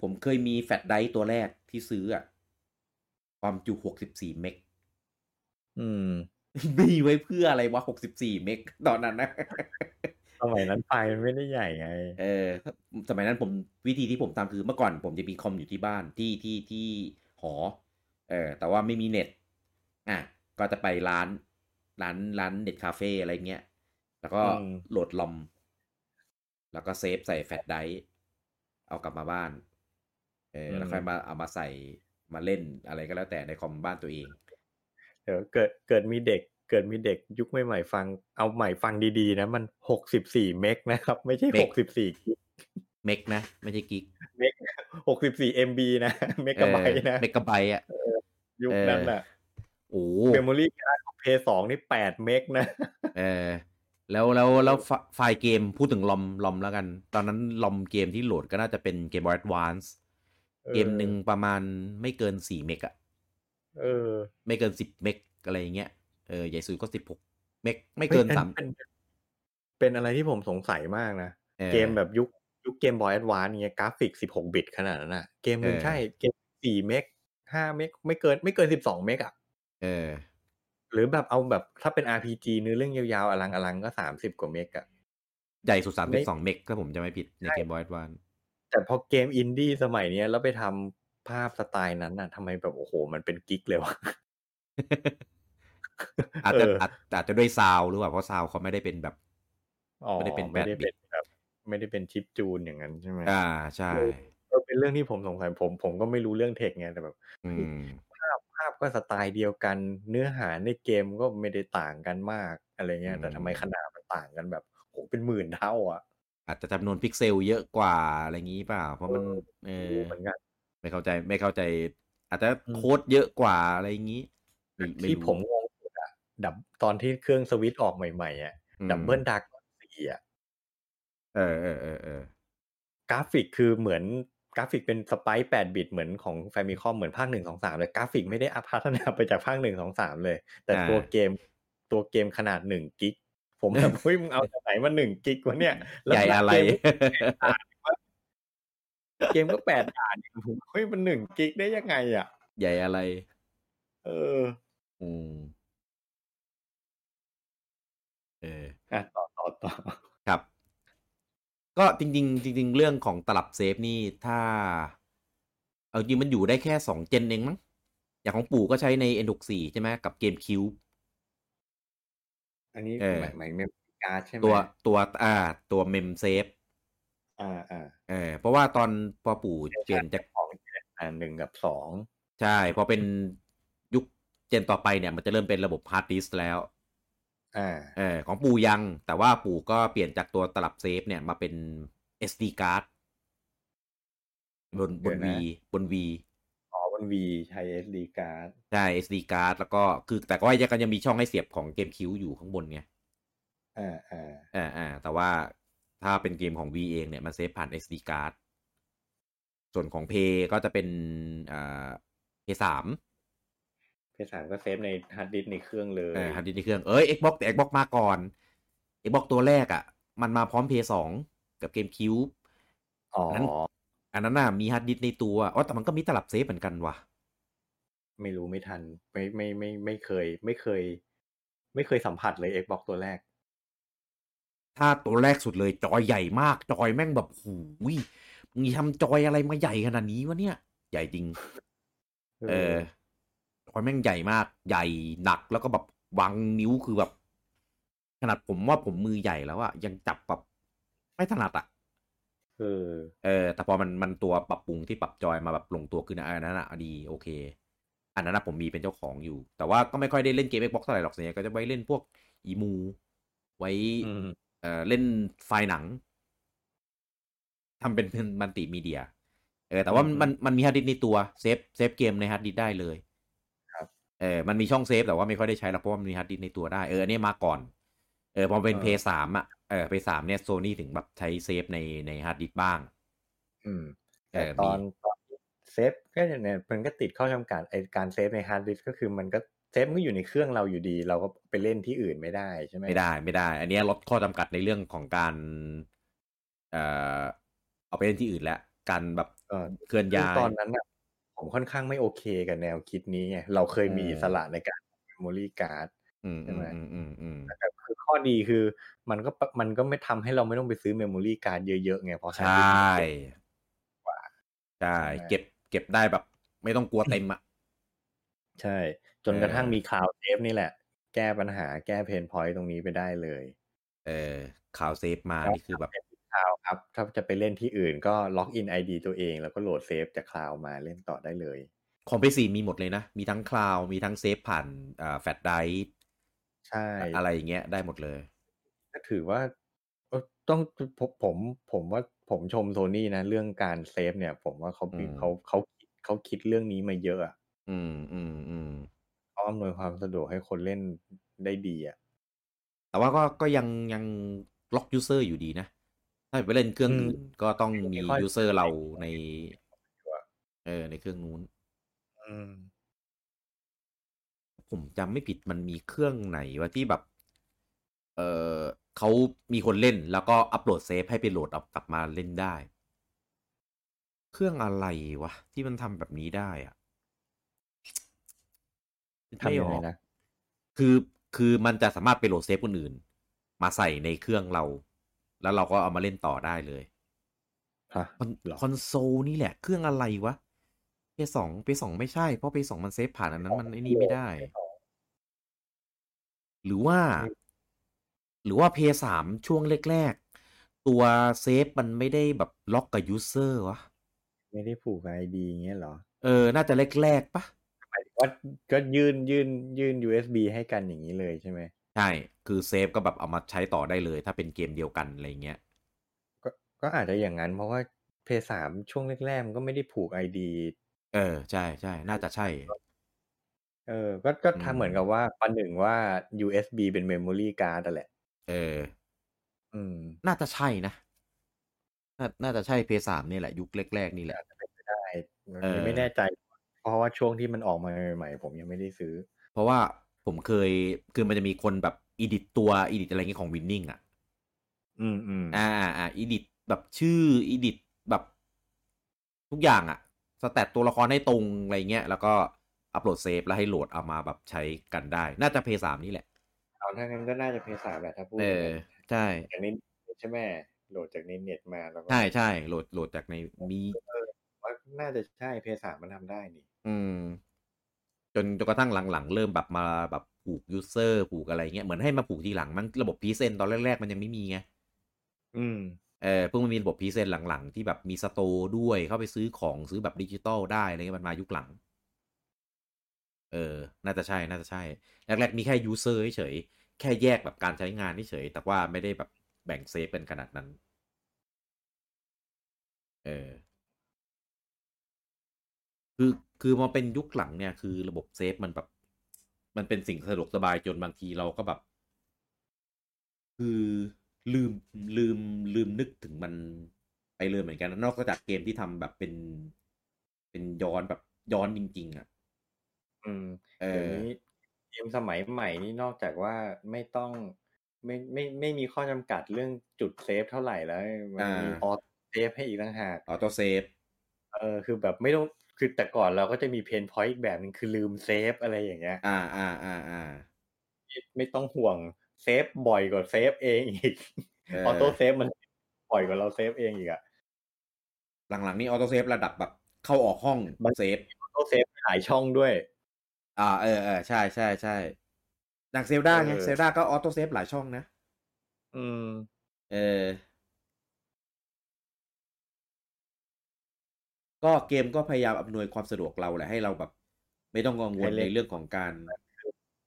ผมเคยมีแฟลชไดรฟ์ตัวแรกที่ซื้ออะความจุ64เมก อืม มีไว้เพื่ออะไรวะ64เมกตอนนั้นนะ สมัยนั้นไฟล์มันไม่ได้ใหญ่ไง เออ สมัยนั้นผมวิธีที่ผมทำคือเมื่อก่อนผมจะมีคอมอยู่ที่บ้านที่ที่ที่หอ เออ แต่ว่าไม่มีเน็ต อะ ก็จะไปร้าน ร้านร้านเน็ตคาเฟ่อะไรเงี้ย แล้วก็อืมโหลด ROM แล้วก็เซฟใส่แฟลชไดรฟ์เอากลับมาบ้าน เออแล้วค่อยมาเอามาใส่มาเล่นอะไรก็แล้วแต่ในคอมบ้านตัวเอง เดี๋ยวเกิดเกิดมีเด็กเกิดมีเด็กยุคใหม่ๆฟัง เอาใหม่ฟังดีๆนะ มันหกสิบสี่เมกนะครับ ไม่ใช่เมหกกสิบสี่เมกนะ ไม่ใช่กิกเมกหกสิบสี่ MB นะ เมกะไบต์นะ เมกะไบต์อะยุคนั้นน่ะ โอ้ memory card ของเพลย์สองนี่แปดเมกนะเออแล้วแล้วแล้วไฟไฟล์เกมพูดถึง ROM ROM แล้วกัน ตอนนั้น ROM เกมที่โหลดก็น่าจะเป็นเกมบอย a d วานซ์เกมหนึ่งประมาณไม่เกินสี่เมกอะเออ ไม่เกินสิบเมกอะไรอย่างเงี้ยเออใหญ่สุดก็สิบหกเมกไม่เกินเฮ้ยสามเป็นเป็นอะไรที่ผมสงสัยมากนะออเกมแบบยุคยุคเกมบอย a d วานเงี้ยกราฟิกสิบหกบิตขนาดนั้นน่ะเกมหนึ่งเออใช่เกมสี่เมกห้าเมกไม่เกินไม่เกินสิบสองเมกอะ เออ หรือแบบเอาแบบถ้าเป็น RPG เนื้อเรื่องยาวๆ อลังอลังก็สามสิบกว่าเมกอะใหญ่สุดสามไม่สิบสองเมกถ้าผมจะไม่ผิดในใช่เกมบอย a d วานแต่พอเกมอินดี้สมัยเนี้ยแล้วไปทำภาพสไตล์นั้นน่ะทำไมแบบโอ้โห มันเป็นกิ๊กเลยวะอาจจะเอออาจอาจจะด้วยซาวหรือเปล่าเพราะซาวเขาไม่ได้เป็นแบบอ๋อไม่ได้เป็นไม่ได้8เป็นแบบไม่ได้เป็นชิปจูนอย่างนั้นใช่ไหมอ่าใช่เออเป็นเรื่องที่ผมสงสัยผม ผมก็ไม่รู้เรื่องเทคไงแต่แบบอืมภาพภาพ ก็สไตล์เดียวกัน เนื้อหาในเกมก็ไม่ได้ต่างกันมากอะไรเงี้ย แต่ทำไมขนาดมันต่างกันแบบโหเป็นหมื่นเท่าอะอาจจะจำนวนพิกเซลเยอะกว่าอะไรอย่างงี้เปล่า เพราะมันเอไม่อรู้เหมือนกันไม่เข้าใจไม่เข้าใจ อาจจะอืมโค้ดเยอะกว่าอะไรอย่างงี้ไม่ไที่รู้ผมงงสุดอะดับตอนที่เครื่องสวิตช์ออกใหม่ๆอะอืมดับเบิลดาร์กสี่อะเออเออเออเออกราฟิกคือเหมือน กราฟิกเป็น sprite แปดบิตเหมือนของแฟมิคอมเหมือนภาคหนึ่งสองสามเลยกราฟิกไม่ได้อัพพัฒนาไปจากภาคหนึ่งสองสามเลย แต่ตัวเกมตัวเกมขนาดหนึ่งกิกผมแบบเฮ้ยมึงเอาจากไหนมาหนึ่งกิกวะเนี่ยแล้วใหญ่อะไร เกมก็แปดด่านเองผมเฮ้ยมันหนึ่งกิกได้ยังไง อะ ใหญ่อะไร เออ อืม เอออะต่อต่อต่อครับ ก็จริงๆจริงๆเรื่องของตลับเซฟนี่ถ้า เอาจริงมันอยู่ได้แค่สอง gen เองมั้ง อย่างของปู่ก็ใช้ใน N64 ใช่ไหมกับเกมคิวบ์อันนี้เออหมายหมาย mem card ใช่ไหมตัวตัวอ่า ตัวเมมเซฟอ่าอ่าเออเพราะว่าตอนพอปู่เปลี่ยนจากของอ่าหนึ่งกับสองใช่พอเป็นยุค gen ต่อไปเนี่ย มันจะเริ่มเป็นระบบฮาร์ดดิสก์แล้วอ่า เออของปู่ยัง แต่ว่าปู่ก็เปลี่ยนจากตัวตลับเซฟเนี่ยมาเป็น SD card บนบนเดี๋ V ยวนะบน V อ๋อบนวีใช้ SD การ์ดใช่ SD card แล้วก็คือแต่ก็ยังก็ยังมีช่องให้เสียบของเกมคิวบ์อยู่ข้างบนไงอ่าอ่าอ่าอ่าแต่ว่าถ้าเป็นเกมของ V เองเนี่ยมันเซฟผ่าน SD card ส่วนของ p ก็จะเป็นอ่า P3 เพย์ สามก็เซฟในฮาร์ดดิสก์ในเครื่องเลยเออฮาร์ดดิสก์ในเครื่องเอ้ย Xbox แต่ Xbox มาก่อน Xbox ตัวแรกอะ่ะ มันมาพร้อม PS2 กับเกมคิวบ์อ๋อนั้นอันนั้นน่ะมีฮาร์ดดิสก์ในตัวอ๋อแต่มันก็มีตลับเซฟเหมือนกันว่ะ ไม่รู้ไม่ทัน ไม่ไม่ไม่ไม่เคย ไม่เคย ไม่เคยสัมผัสเลย Xbox ตัวแรก ถ้าตัวแรกสุดเลยจอยใหญ่มาก จอยแม่งแบบหูยมึงทำจอยอะไรมาใหญ่ขนาดนี้วะเนี่ย ใหญ่จริง เออ จอยแม่งใหญ่มากใหญ่หนักแล้วก็แบบวางนิ้วคือแบบ ขนาดผมว่าผมมือใหญ่แล้วอะยังจับแบบไม่ถนัดอะเออเออ แต่พอมันมันตัวปรับปรุงที่ปรับจอยมาแบบลงตัวขึ้นนะอันนั้นอะดีโอเค อันนั้นนะผมมีเป็นเจ้าของอยู่ แต่ว่าก็ไม่ค่อยได้เล่นเกม Xbox เท่าไหร่หรอกส่วนใหญ่ก็จะไว้เล่นพวกอีมู ไว้อืมเอ่อเล่นไฟล์หนังทำเป็นเป็นมัลติมีเดีย เออ แต่ว่ามันมันมันมีฮาร์ดดิสก์ในตัวเซฟเซฟเกมในฮาร์ดดิสก์ได้เลยครับ เออมันมีช่องเซฟแต่ว่าไม่ค่อยได้ใช้หรอกเพราะว่ามันมีฮาร์ดดิสก์ในตัวได้เอออันนี้มาก่อนเออพอเป็นเพลย์สามอะเออเพลย์สามเนี่ยโซนี่ถึงแบบใช้เซฟในในฮาร์ดดิสก์บ้าง อืมเอแต่อตมีอนตอนเซฟก็เนี่ยมันก็ติดข้อจำกัดไอการเซฟในฮาร์ดดิสก์ก็คือมันก็เซฟมันก็อยู่ในเครื่องเราอยู่ดี เราก็ไปเล่นที่อื่นไม่ได้ใช่ไหมไม่ได้ไม่ได้ อันเนี้ยลดข้อจำกัดในเรื่องของการ เอ่อเอาไปเล่นที่อื่นแล้วการแบบก็เคลื่อนย้ายตอนนั้นน่ะ ผมค่อนข้างไม่โอเคกับแนวคิดนี้ไงเราเคยมีอืมอิสระในการ memory card อืมใช่อืไหมมอืมอืมอืมแต่คือข้อดีคือมันก็ปะมันก็ไม่ทำให้เราไม่ต้องไปซื้อเมมโมรี่การ์ดเยอะๆไงเพราะใชฮาร์ดดิสก์มันเก็บใช่ใช่ไหมเก็บเก็บได้แบบ ไม่ต้องกลัวเต็มอะใช่ จนกระทั่งเออมี cloud save นี่แหละ แก้ปัญหาแก้ pain point ตรงนี้ไปได้เลย เออ cloud save มานี่คือแบบ cloud ครับ ถ้าจะไปเล่นที่อื่นก็ login ID ตัวเอง แล้วก็โหลดเซฟจาก cloud มาเล่นต่อได้เลย ของ p 4มีหมดเลยนะ มีทั้ง cloud มีทั้งเซฟผ่านอ่าแฟลชไดรฟ์ใช่ อะไรอย่างเงี้ยได้หมดเลยก็ถือว่าเอ่อต้องผมผมผมว่าผมชมโซนี่นะ เรื่องการเซฟเนี่ย ผมว่าเขาอืมเขาเขาเขาคิดเรื่องนี้มาเยอะอะอืมอืมอืมเขาอำนวยความสะดวกให้คนเล่นได้ดีอะแต่ว่าก็ก็ยังยังล็อก user อยู่ดีนะ ถ้าไปเล่นเครื่องอืมอื่นก็ต้องมีไม่ค่อย user เราในชัวร์เออ ในเครื่องนู้นอืมผมจำไม่ผิดมันมีเครื่องไหนวะที่แบบ เออเขามีคนเล่นแล้วก็อัปโหลดเซฟให้ไปโหลดเอากลับมาเล่นได้ เครื่องอะไรวะ ที่มันทำแบบนี้ได้อะทำยังไงม่ออกนะ คือคือมันจะสามารถไปโหลดเซฟคนอื่น มาใส่ในเครื่องเรา แล้วเราก็เอามาเล่นต่อได้เลยฮะคอนเหรอคอนโซลนี่แหละ เครื่องอะไรวะเพลย์สองเพลย์สองไม่ใช่ เพราะเพลย์สองมันเซฟผ่านอันนั้นมันไอ้นี่ไม่ได้ หรือว่า หรือว่าเพลย์สามช่วงแรกๆ ตัวเซฟมันไม่ได้แบบล็อกกับ user วะ ไม่ได้ผูก ID เงี้ยเหรอ เออ น่าจะแรกๆปะหมายถึงว่าก็ยื่นยื่นยื่น USB ให้กันอย่างนี้เลยใช่ไหม ใช่ คือเซฟก็แบบเอามาใช้ต่อได้เลย ถ้าเป็นเกมเดียวกันอะไรเงี้ยก็ก็อาจจะอย่างนั้นเพราะว่าเพย์สามช่วงแรกๆมันก็ไม่ได้ผูกไอดีเออ ใช่ใช่น่าจะใช่ เออ ก็ก็อืมทำเหมือนกับว่าประหนึ่งว่า USB เป็น Memory Card นั่นแหละ เออ อืม น่าจะใช่นะ น่าน่าจะใช่เพย์สามนี่แหละยุคแรกๆนี่แหละอาจจะเป็นไปได้เออไม่แน่ใจ เพราะว่าช่วงที่มันออกมาใหม่ๆผมยังไม่ได้ซื้อ เพราะว่า ผมเคยคือมันจะมีคนแบบedit ตัว edit อะไรเงี้ยของวินนิ่งอะ อืมอืมอ่าอ่า edit แบบชื่อ edit แบบทุกอย่างอะ stat ตัวละครให้ตรงอะไรเงี้ย แล้วก็อัปโหลดเซฟแล้วให้โหลดเอามาแบบใช้กันได้ น่าจะเพลย์สามนี่แหละเอาถ้างั้นก็น่าจะเพลย์สามแหละถ้าพูดเออใช่อย่างนี้ใช่ไหมโหลดจากในเน็ตมาแล้วก็ใช่ใช่โหลดโหลดจากในมีว่าน่าจะใช่เพลย์สามมันทำได้นี่ อืมจ นจนกระทั่งหลังๆ เริ่มแบบมาแบบผูก user ผูกอะไรเงี้ยเหมือนให้มาผูกทีหลังมันระบบ PSN ตอนแรกๆ มันยังไม่มีไงอืมเออเพิ่งมามีระบบ PSN หลังๆ ที่แบบมี store ด้วยเข้าไปซื้อของซื้อแบบดิจิตอลได้อะไรเงี้ยมันมายุคหลัง เออ น่าจะใช่น่าจะใช่ แรกๆ มีแค่ user เฉยๆแค่แยกแบบการใช้งานเฉยๆแต่ว่าไม่ได้แบบแบ่งเซฟเป็นขนาดนั้น เออ คือคือมาเป็นยุคหลังเนี่ยคือระบบเซฟมันแบบ มันเป็นสิ่งสะดวกสบายจนบางทีเราก็แบบ คือลืมลืมลืมนึกถึงมันไปเลยเหมือนกันนะนอกจากเกมที่ทำแบบเป็นเป็นย้อนแบบย้อนจริง ๆ อะ อืมเอเดี๋ยวอนี้เกมสมัยใหม่นี่นอกจากว่าไม่ต้องไม่ไม่ไม่มีข้อจำกัดเรื่องจุดเซฟเท่าไหร่แล้วมันมีอ่า auto save ให้อีกต่างหาก auto save เออคือแบบไม่ต้อง คือแต่ก่อนเราก็จะมี pain point อีกแบบหนึ่งคือลืมเซฟอะไรอย่างเงี้ย อ่าอ่าอ่าอ่าไม่ต้องห่วงเซฟบ่อยกว่าเซฟเองอีกเออ auto save มันบ่อยกว่าเราเซฟเองอีกอะหลังๆนี่ auto save ระดับแบบเข้าออกห้องเซฟ auto save หลายช่องด้วย อ่าเออเออใช่ใช่ใช่อย่างเซลดาไงเออเซลดาก็ auto save หลายช่องนะ อืม เออ ก็เกมก็พยายามอำนวยความสะดวกเราแหละให้เราแบบ ไม่ต้องกังวลให้เล่ในนเรื่องของการ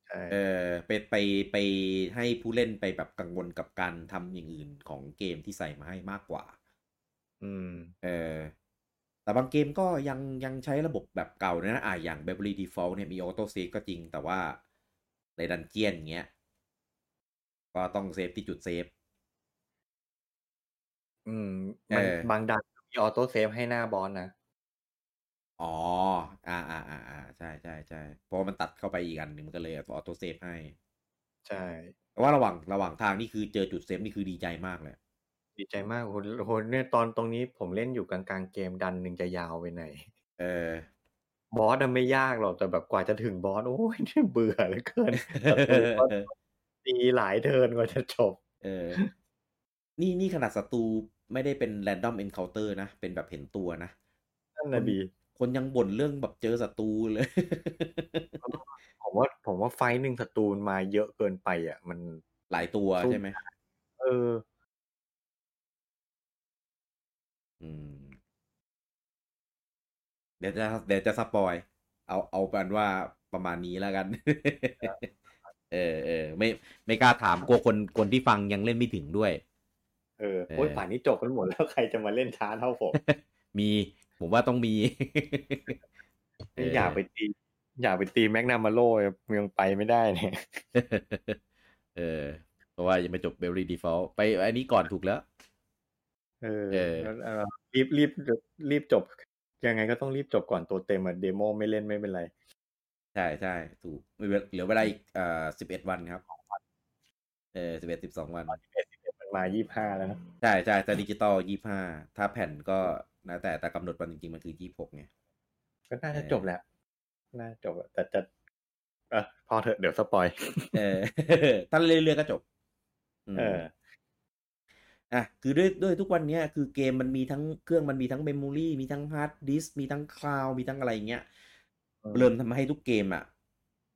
ใช่เออไปไปไปให้ผู้เล่นไปแบบกังวลกับการทำอย่างอื่นของเกมที่ใส่มาให้มากกว่า อืม เออแต่บางเกมก็ยังยังใช้ระบบแบบเก่านะอ่าอย่าง Bravely Default เนี่ยมี auto save ก็จริงแต่ว่าใน dungeon เงี้ย ก็ต้องเซฟที่จุดเซฟ อืมเออมันบางดันมี auto save ให้หน้าบอสนะ อ๋อ อ่าอ่าอ่าอ่าใช่ใช่ใช่เพราะว่ามันตัดเข้าไปอีกอันหนึ่งมันก็เลย auto save ให้ ใช่แต่ว่าระหว่างระหว่างทางนี่คือเจอจุดเซฟนี่คือดีใจมากเลย ดีใจมากโอ้โหโอ้โหเนี่ยตอนตรงนี้ผมเล่นอยู่กลางๆเกมดันหนึ่งจะยาวไปไหน เออบอสอะไม่ยากหรอกแต่แบบกว่าจะถึงบอสโอ้ยเบื่อเหลือเกินศัตรูก็ตีหลายเทิร์นกว่าจะจบ เออ นี่นี่ขนาดศัตรูไม่ได้เป็น random encounter นะ เป็นแบบเห็นตัวนะนั่นน่ะดี คนยังบ่นเรื่องแบบเจอศัตรูเลย ผมว่าผมว่าไฟท์หนึ่งศัตรูมาเยอะเกินไป อะ มันหลายตัวสู้ใช่ไหมเออ อืม เดี๋ยวจะเดี๋ยวจะสปอย เอาเอาเป็นว่าประมาณนี้แล้วกัน เออเออไม่ไม่กล้าถามกลัวคนคนที่ฟังยังเล่นไม่ถึงด้วย เออโอ้ยเออป่านนี้จบกันหมดแล้วใครจะมาเล่นช้าเท่าผมมี ผมว่าต้องมีเอออยากไปตีอยากไปตีแมกนามาโลยังไปไม่ได้เนี่ย เออ เพราะว่ายังไม่จบ Bravely Default ไปอันนี้ก่อนถูกแล้วเออเออแล้ว เออรีบรีบรีบจบ ยังไงก็ต้องรีบจบก่อนตัวเต็มอะ demo ไม่เล่นไม่เป็นไร ใช่ใช่ถูกเหลือเหลือเวลาอีกเอ่อสิบเอ็ดวันครับ เออสิบเอ็ดสิบสองวันมันมายี่ห้าแล้วนะ ใช่ใช่ถ้าดิจิตอลยี่ห้าถ้าแผ่นก็ นะแต่แต่กำหนดวันจริงๆ มันคือยี่หกไง ก็น่าจะเออจบแหละน่าจบอะแต่จะเออพอเถอะเดี๋ยว spoil เออถ้าเรื่อยๆก็จบเออ อะคือด้วยด้วยทุกวันเนี้ยคือเกมมันมีทั้งเครื่องมันมีทั้งเมมโมรีมีทั้งฮาร์ดดิสก์มีทั้ง cloud มีทั้งอะไรเงี้ยอืมเริ่มทำให้ทุกเกมอะ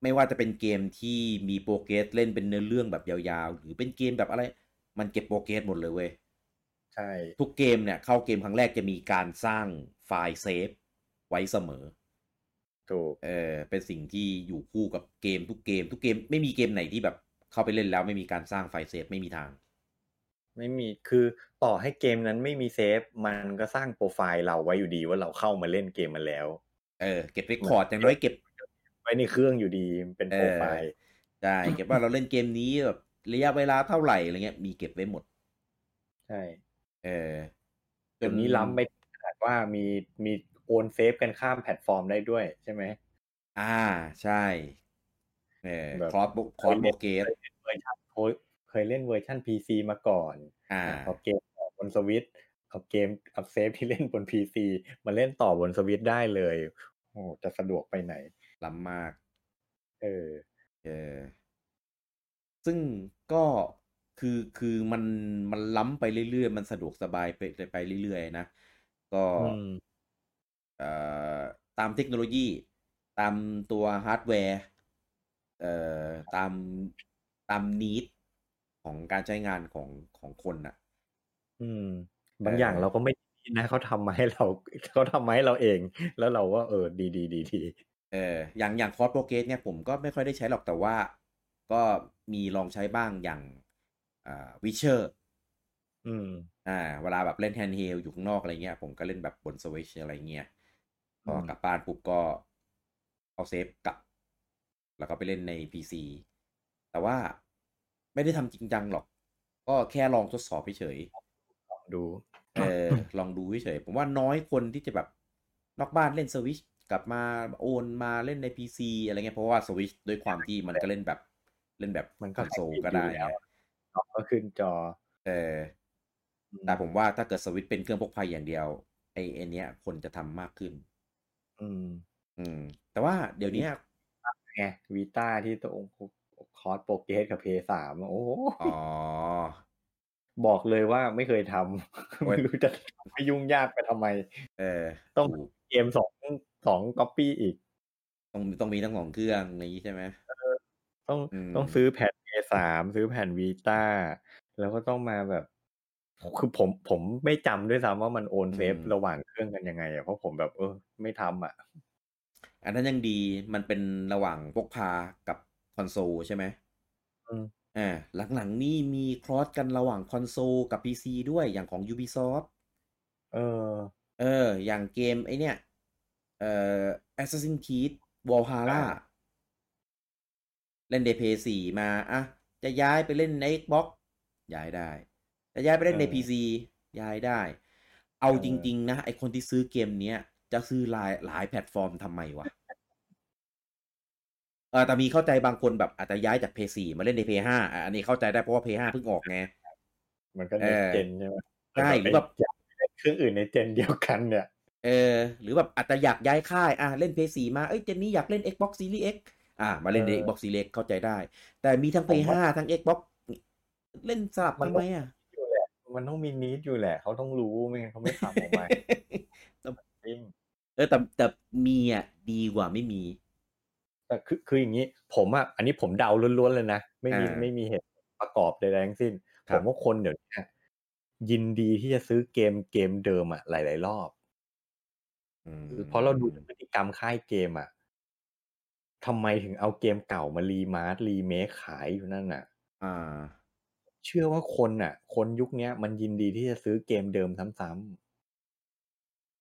ไม่ว่าจะเป็นเกมที่มี progress เล่นเป็นเนื้อเรื่องแบบยาวๆ หรือเป็นเกมแบบอะไร มันเก็บ progress หมดเลยเว้ย ใช่ทุกเกมเนี่ยเข้าเกมครั้งแรกจะมีการสร้างไฟล์เซฟไว้เสมอถูกเออเป็นสิ่งที่อยู่คู่กับเกมทุกเกม ทุกเกมไม่มีเกมไหนที่แบบเข้าไปเล่นแล้วไม่มีการสร้างไฟล์เซฟไม่มีทาง ไม่มีคือต่อให้เกมนั้นไม่มีเซฟมันก็สร้างโปรไฟล์เราไว้อยู่ดีว่าเราเข้ามาเล่นเกมมาแล้ว เออเก็บ record อย่างน้อยเก็บ ไว้ในเครื่องอยู่ดีเป็นโปรไฟล์ใช่เก็บว่าเราเล่นเกมนี้แบบระยะเวลาเท่าไหร่อะไรเงี้ยมีเก็บไว้หมด ใช่ เออจนนี้ล้ำไปขนาดว่ามีมีโอนเซฟกันข้ามแพลตฟอร์มได้ด้วยใช่ไหม อ่าใช่เออแบบ cross cross progress เวอร์ชันโอ้ยเคยเล่นเวอร์ชัน PC มาก่อน อ่าพอเกมออกบนสวิตเอาเกมเอาเซฟที่เล่นบน PC มาเล่นต่อบนสวิตได้เลย โอ้จะสะดวกไปไหนล้ำมาก เออ เออ ซึ่งก็ คือคือมันมันล้ำไปเรื่อยๆ มันสะดวกสบายไปไปเรื่อยๆนะ ก็อืมเอ่อตามเทคโนโลยี ตามตัวฮาร์ดแวร์เอ่อตามตาม need ของการใช้งานของของคนน่ะ อืม บางเอออย่างเราก็ไม่ดีนะเขาทำมาให้เราเขาทำมาให้เราเอง แล้วเราก็เออดีดีดีดีเอออย่างอย่าง cross progress เนี่ยผมก็ไม่ค่อยได้ใช้หรอกแต่ว่า ก็มีลองใช้บ้างอย่าง อ่า Witcher อืมอ่า เวลาแบบเล่น handheld อยู่ข้างนอกอะไรเงี้ย ผมก็เล่นแบบบนสวิชอะไรเงี้ยพออืมกลับบ้านปุ๊บก็เอาเซฟกลับ แล้วก็ไปเล่นใน PC แต่ว่าไม่ได้ทำจริงจังหรอก ก็แค่ลองทดสอบดูเฉยๆเออลองดูเฉยๆผมว่าน้อยคนที่จะแบบนอกบ้านเล่นสวิชกลับมาโอนมาเล่นใน PC อะไรเงี้ยเพราะว่าสวิชด้วยความที่มันก็เล่นแบบเล่นแบบมันก็คอนโซลแฮปปี้ก็ได้ อยู่แล้วไงจอก็ขึ้นจอ เออ แต่ผมว่าถ้าเกิดสวิตช์เป็นเครื่องพกพาอย่างเดียวไอ้ไอเนี้ยคนจะทำมากขึ้น อืม อืม แต่ว่าเดี๋ยวเนี้ยไง Vita ที่ตรง cross progress กับ Play สามโอ้โหอ๋อบอกเลยว่าไม่เคยทำโอ้ยไม่รู้จะไม่ยุ่งยากไปทำไม เออ ต้องถูกเกมสองสองก๊อปปี้อีก ต้องต้องมีทั้งสองเครื่องอย่างนี้ใช่ไหม ต้องอืมต้องซื้อแผ่น A3 ซื้อแผ่น Vita แล้วก็ต้องมาแบบคือผมผมไม่จำด้วยซ้ำว่ามันโอนเซฟระหว่างเครื่องกันยังไงอะเพราะผมแบบเออไม่ทำอะ อันนั้นยังดีมันเป็นระหว่างพกพากับคอนโซลใช่ไหมอืมอ่าหลังๆนี่มีครอสกันระหว่างคอนโซลกับ PC ด้วยอย่างของ Ubisoft เออ เออ อย่างเกมไอเนี้ยเอ่อ Assassin's Creed Valhalla อ่า เล่นใน PS4 มาอะจะย้ายไปเล่นใน Xbox ย้ายได้ จะย้ายไปเล่นในเออ PC ย้ายได้ เอาเออจริง ๆ นะไอคนที่ซื้อเกมเนี้ย จะซื้อหลายหลายแพลตฟอร์มทำไมวะเออแต่มีเข้าใจบางคนแบบอาจจะย้ายจาก PS4 มาเล่นใน PS5 อะอันนี้เข้าใจได้เพราะว่า PS5 เพิ่งออกไงมันก็เอในอเจนใช่ไหมใช่หรือแบบอยากเล่นเครื่องอื่นในเจนเดียวกันเนี่ยเออหรือแบบอาจจะอยากย้ายค่ายอะเล่น PS4 มาเอ้ยเจนนี้อยากเล่น Xbox Series X อะมาเล่นในเออ Xbox Series X เข้าใจได้ แต่มีทั้งผมว่า PS5 ทั้ง Xbox เล่นสลับมันทำต้ไมองอะอยู่แหละมันต้องมีนิดอยู่แหละ เขาต้องรู้ไม่งั้นเขาไม่ทำออกมาจริงเออแต่แต่มีอะดีกว่าไม่มีแต่คือคืออย่างนี้ ผมอะอันนี้ผมเดาล้วนๆเลยนะไม่มีอ่าไม่มีเหตุประกอบใดๆทั้งสิ้นคผรับมว่าคนเดี๋ยวนี้ยินดีที่จะซื้อเกมเกมเดิมอะหลาย ๆ รอบอืมเพราะเราดูพฤติกรรมค่ายเกมอะ ทำไมถึงเอาเกมเก่ามารีมาร์รีเมคขายอยู่นั่นน่ะ อ่า เชื่อว่าคนอะ คนยุคเนี้ยมันยินดีที่จะซื้อเกมเดิมซ้ำๆ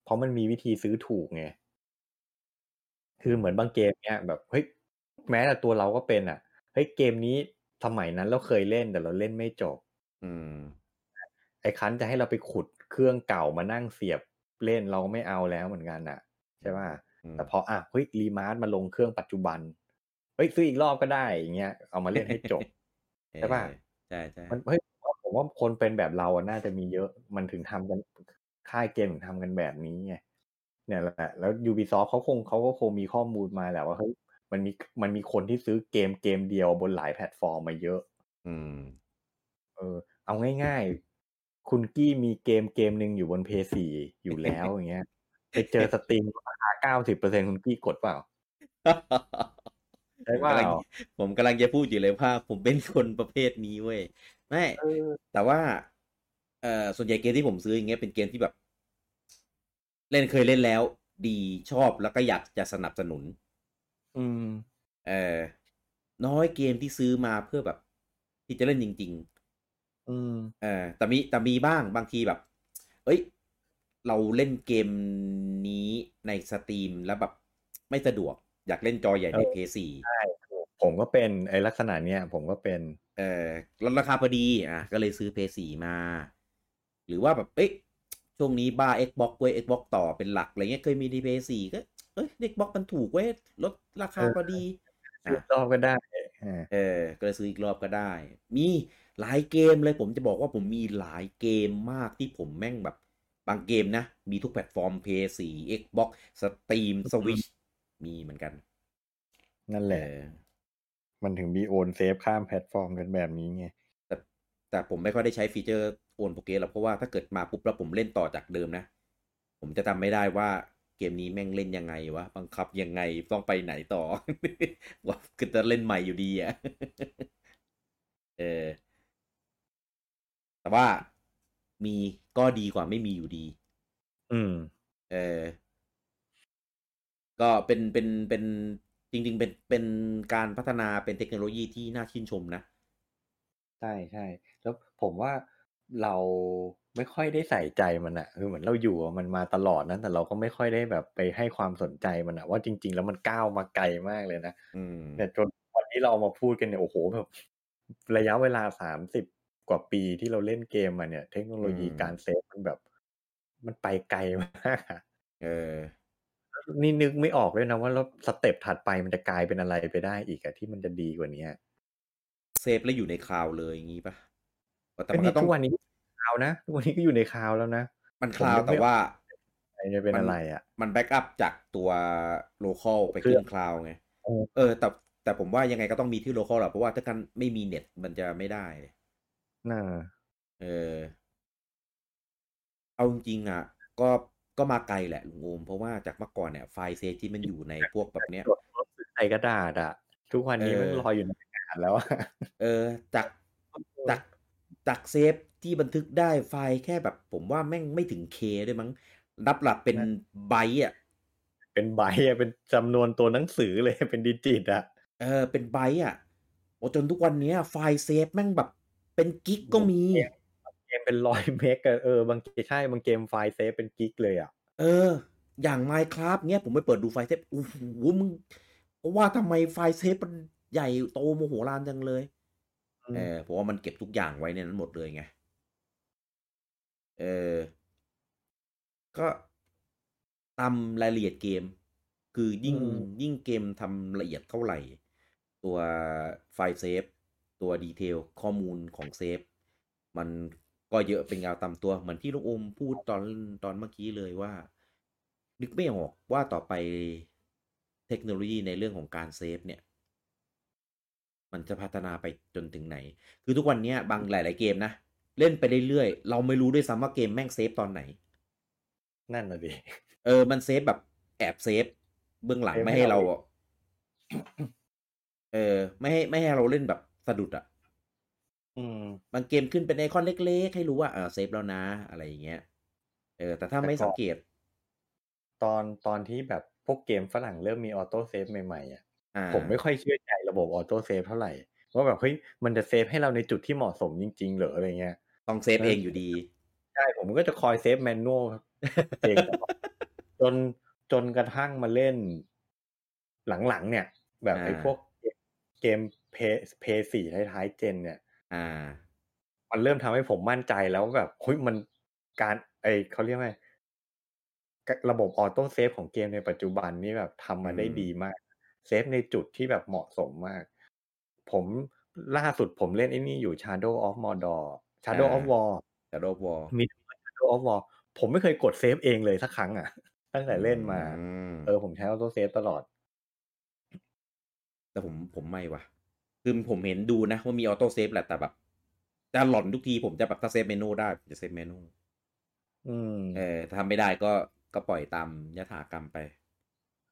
เพราะมันมีวิธีซื้อถูกไงคือเหมือนบางเกมเนี้ยแบบเฮ้ยแม้แต่ตัวเราก็เป็นอะเฮ้ยเกมนี้สมัยนั้นเราเคยเล่นแต่เราเล่นไม่จบ อืม ไอ้คันจะให้เราไปขุดเครื่องเก่ามานั่งเสียบเล่นเราก็ไม่เอาแล้วเหมือนกันอะ ใช่ป่ะอืม แต่พออะเฮ้ยรีมาร์มาลงเครื่องปัจจุบันเฮ้ยซื้ออีกรอบก็ได้อย่างเงี้ยเอามาเล่นให้จบใช่ปะเออใช่ใช่มันเฮ้ยผมว่าคนเป็นแบบเราอะน่าจะมีเยอะมันถึงทำกันค่ายเกมถึงทำกันแบบนี้ไงเนี่ยแหละแล้ว Ubisoft เขาคงเขาก็คงมีข้อมูลมาแหละว่าเฮ้ยมันมีมันมีคนที่ซื้อเกมเกมเดียวบนหลายแพลตฟอร์มมาเยอะ อืม เออ เอาง่ายๆ คุณกี้มีเกมเกมหนึ่งอยู่บนเพย์สี่อยู่แล้วอย่างเงี้ย ไปเจอสตรีมราคาเก้าสิบเปอร์เซ็นคุณกี้กดเปล่าใช่เปล่าผมกำลังผมกำลังจะพูดอยู่เลยว่า ผมเป็นคนประเภทนี้เว้ยไม่เออแต่ว่า เอ่อส่วนใหญ่เกมที่ผมซื้ออย่างเงี้ยเป็นเกมที่แบบ เล่นเคยเล่นแล้ว ดีชอบแล้วก็อยากจะสนับสนุน อืม เออน้อยเกมที่ซื้อมาเพื่อแบบ ที่จะเล่นจริงอืมๆเออแต่มีแต่มีบ้างบางทีแบบ เอ้ย เราเล่นเกมนี้ในสตรีมแล้วแบบไม่สะดวก อยากเล่นจอใหญ่ในเออ PS4 ผมก็เป็นไอ้ลักษณะเนี้ยผมก็เป็นเออลดราคาพอดีอะก็เลยซื้อ PS4 มา หรือว่าแบบเอ้ยช่วงนี้บ้า Xbox เว้ย Xbox ต่อเป็นหลักอะไรเงี้ยเคยมีดี PS4 ก็เอ้ย Xbox มันถูกเว้ยลดราคาเออพอดีซื้อรอบก็ได้อ่าเออ ก็เลยซื้ออีกรอบก็ได้ มีหลายเกมเลยผมจะบอกว่าผมมีหลายเกมมากที่ผมแม่งแบบ บางเกมนะ มีทุกแพลตฟอร์ม PS4 Xbox Steam Switch มีเหมือนกัน นั่นแหเอละอมันถึงมีโอนเซฟข้ามแพลตฟอร์มกันแบบนี้ไง แต่แต่ผมไม่ค่อยได้ใช้ฟีเจอร์โอน progress หรอกเพราะว่าถ้าเกิดมาปุ๊บแล้วผมเล่นต่อจากเดิมนะ ผมจะจำไม่ได้ว่าเกมนี้แม่งเล่นยังไงวะ บังคับยังไงต้องไปไหนต่อว่าคือจะเล่นใหม่อยู่ดีอะเออแต่ว่า มีก็ดีกว่าไม่มีอยู่ดี อืม เออ ก็เป็นเป็นเป็นจริง ๆ เป็นเป็นการพัฒนาเป็นเทคโนโลยีที่น่าชื่นชมนะ ใช่ใช่ แล้วผมว่าเราไม่ค่อยได้ใส่ใจมันอะคือเหมือนเราอยู่กับมันมาตลอดนะแต่เราก็ไม่ค่อยได้แบบไปให้ความสนใจมันอะว่าจริง ๆ แล้วมันก้าวมาไกลมากเลยนะอืมเนี่ยจนวันนี้เราเอามาพูดกันเนี่ยโอ้โหแบบระยะเวลาสามสิบ กว่าปีที่เราเล่นเกมมาเนี่ย เทคโนโลยีอืมการเซฟมันแบบ มันไปไกลมากอะเออ นี่นึกไม่ออกเลยนะว่าแล้ว step ถัดไปมันจะกลายเป็นอะไรไปได้อีกอะที่มันจะดีกว่านี้เซฟแล้วอยู่ในคลาวด์เลยอย่างงี้ปะแต่แต่มันนี่ก็ต้องทุกวันนี้คลาวด์นะทุกวันนี้ก็อยู่ในคลาวด์แล้วนะ มันคลาวด์ผมนึกไม่แต่ว่าอะไรจะเป็นอะไรอะมัน backup จากตัวโล c a l ไปเครื่ขึ้องนคลาวด์ไงเออเออ แต่แต่ผมว่ายังไงก็ต้องมีที่โล c a l แหละเพราะว่าถ้ากันไม่มีเน็ตมันจะไม่ได้ น่าเออ เอาจริงๆอะ ก็ก็มาไกลแหละลุงโอม เพราะว่าจากเมื่อก่อนเนี่ยไฟล์เซฟที่มันอยู่ในพวกแบบเนี้ยจดโน้ตใส่กระดาษอะทุกวันนี้เออมันลอยอยู่ในกระดาษแล้วอะเออ จากจากจากเซฟที่บันทึกได้ไฟล์แค่แบบ ผมว่าแม่งไม่ถึง Kด้วยมั้งรับหลับเป็นไบต์อะ เป็นไบต์อะเป็นจำนวนตัวหนังสือเลยเป็น digit อะเออ เป็นไบต์อะโอ้จนทุกวันเนี้ยไฟล์เซฟแม่งแบบ เป็น gig ก็มีเกมเป็นร้อย meg อะเออบางเกมใช่บางเกมไฟล์เซฟเป็น gig เลยอะเออ อย่าง Minecraft เนี้ยผมไปเปิดดูไฟล์เซฟโอ้โหมึงว่าทำไมไฟล์เซฟมันใหญ่โตมโหฬารจังเลยเออเพราะว่ามันเก็บทุกอย่างไว้ในนั้นหมดเลยไงเออ ก็ตามรายละเอียดเกม คือยิ่งยิ่งเกมทำละเอียดเท่าไหร่ ตัวไฟล์เซฟ ตัว detail ข้อมูลของเซฟ มันก็เยอะเป็นเงาตามตัวเหมือนที่ลุงโอมพูดตอนตอนเมื่อกี้เลยว่า นึกไม่ออกว่าต่อไปเทคโนโลยีในเรื่องของการเซฟเนี่ย มันจะพัฒนาไปจนถึงไหน คือทุกวันเนี้ยบางหลาย ๆ เกมนะ เล่นไปเรื่อยๆ เราไม่รู้ด้วยซ้ำว่าเกมแม่งเซฟตอนไหน นั่นน่ะดิ เออ มันเซฟแบบแอบเซฟ เบื้องหลังเซฟไม่ให้ให้เราเรา เออ ไม่ให้ไม่ให้เราเล่นแบบ สะดุดอะอืมบางเกมขึ้นเป็นไอคอนเล็ก ๆ ให้รู้ว่าเออเซฟแล้วนะ อะไรอย่างเงี้ย เออ แต่ถ้าแต่เมื่อก่อนสังเกต ตอนตอนที่แบบพวกเกมฝรั่งเริ่มมี auto save ใหม่ๆอะอ่าผมไม่ค่อยเชื่อใจระบบ auto save เท่าไหร่ว่าแบบเฮ้ยมันจะเซฟให้เราในจุดที่เหมาะสมจริง ๆ เหรออะไรเงี้ย ต้องเซฟเองอยู่ดี ใช่ ผมก็จะคอยเซฟ manual เองตลอดจนจนกระทั่งมาเล่น หลังๆเนี่ย แบบไอ้อ่าพวกเกม เพย์เพย์สี่ท้ายๆเจน เนี่ย อ่า มันเริ่มทำให้ผมมั่นใจแล้วว่าแบบเฮ้ยมันการไอเขาเรียกว่าไงระบบ auto save ของเกมในปัจจุบันนี่แบบทำมาได้อืมดีมาก เซฟในจุดที่แบบเหมาะสมมาก ผมล่าสุดผมเล่นไอ้นี่อยู่ Shadow of Mordor Shadow of War Shadow of War มี Shadow of War ผมไม่เคยกดเซฟเองเลยสักครั้งอะ ตั้งแต่เล่นมาอืมเออผมใช้ auto save ตลอด แต่ผมผมไม่ว่ะ คือผมเห็นดูนะว่ามี auto save แหละแต่แบบจะหลอนทุกทีผมจะแบบถ้าเซฟ manual ได้ผมจะเซฟ manualอืมเออถ้าทำไม่ได้ก็ก็ปล่อยตามยถากรรมไป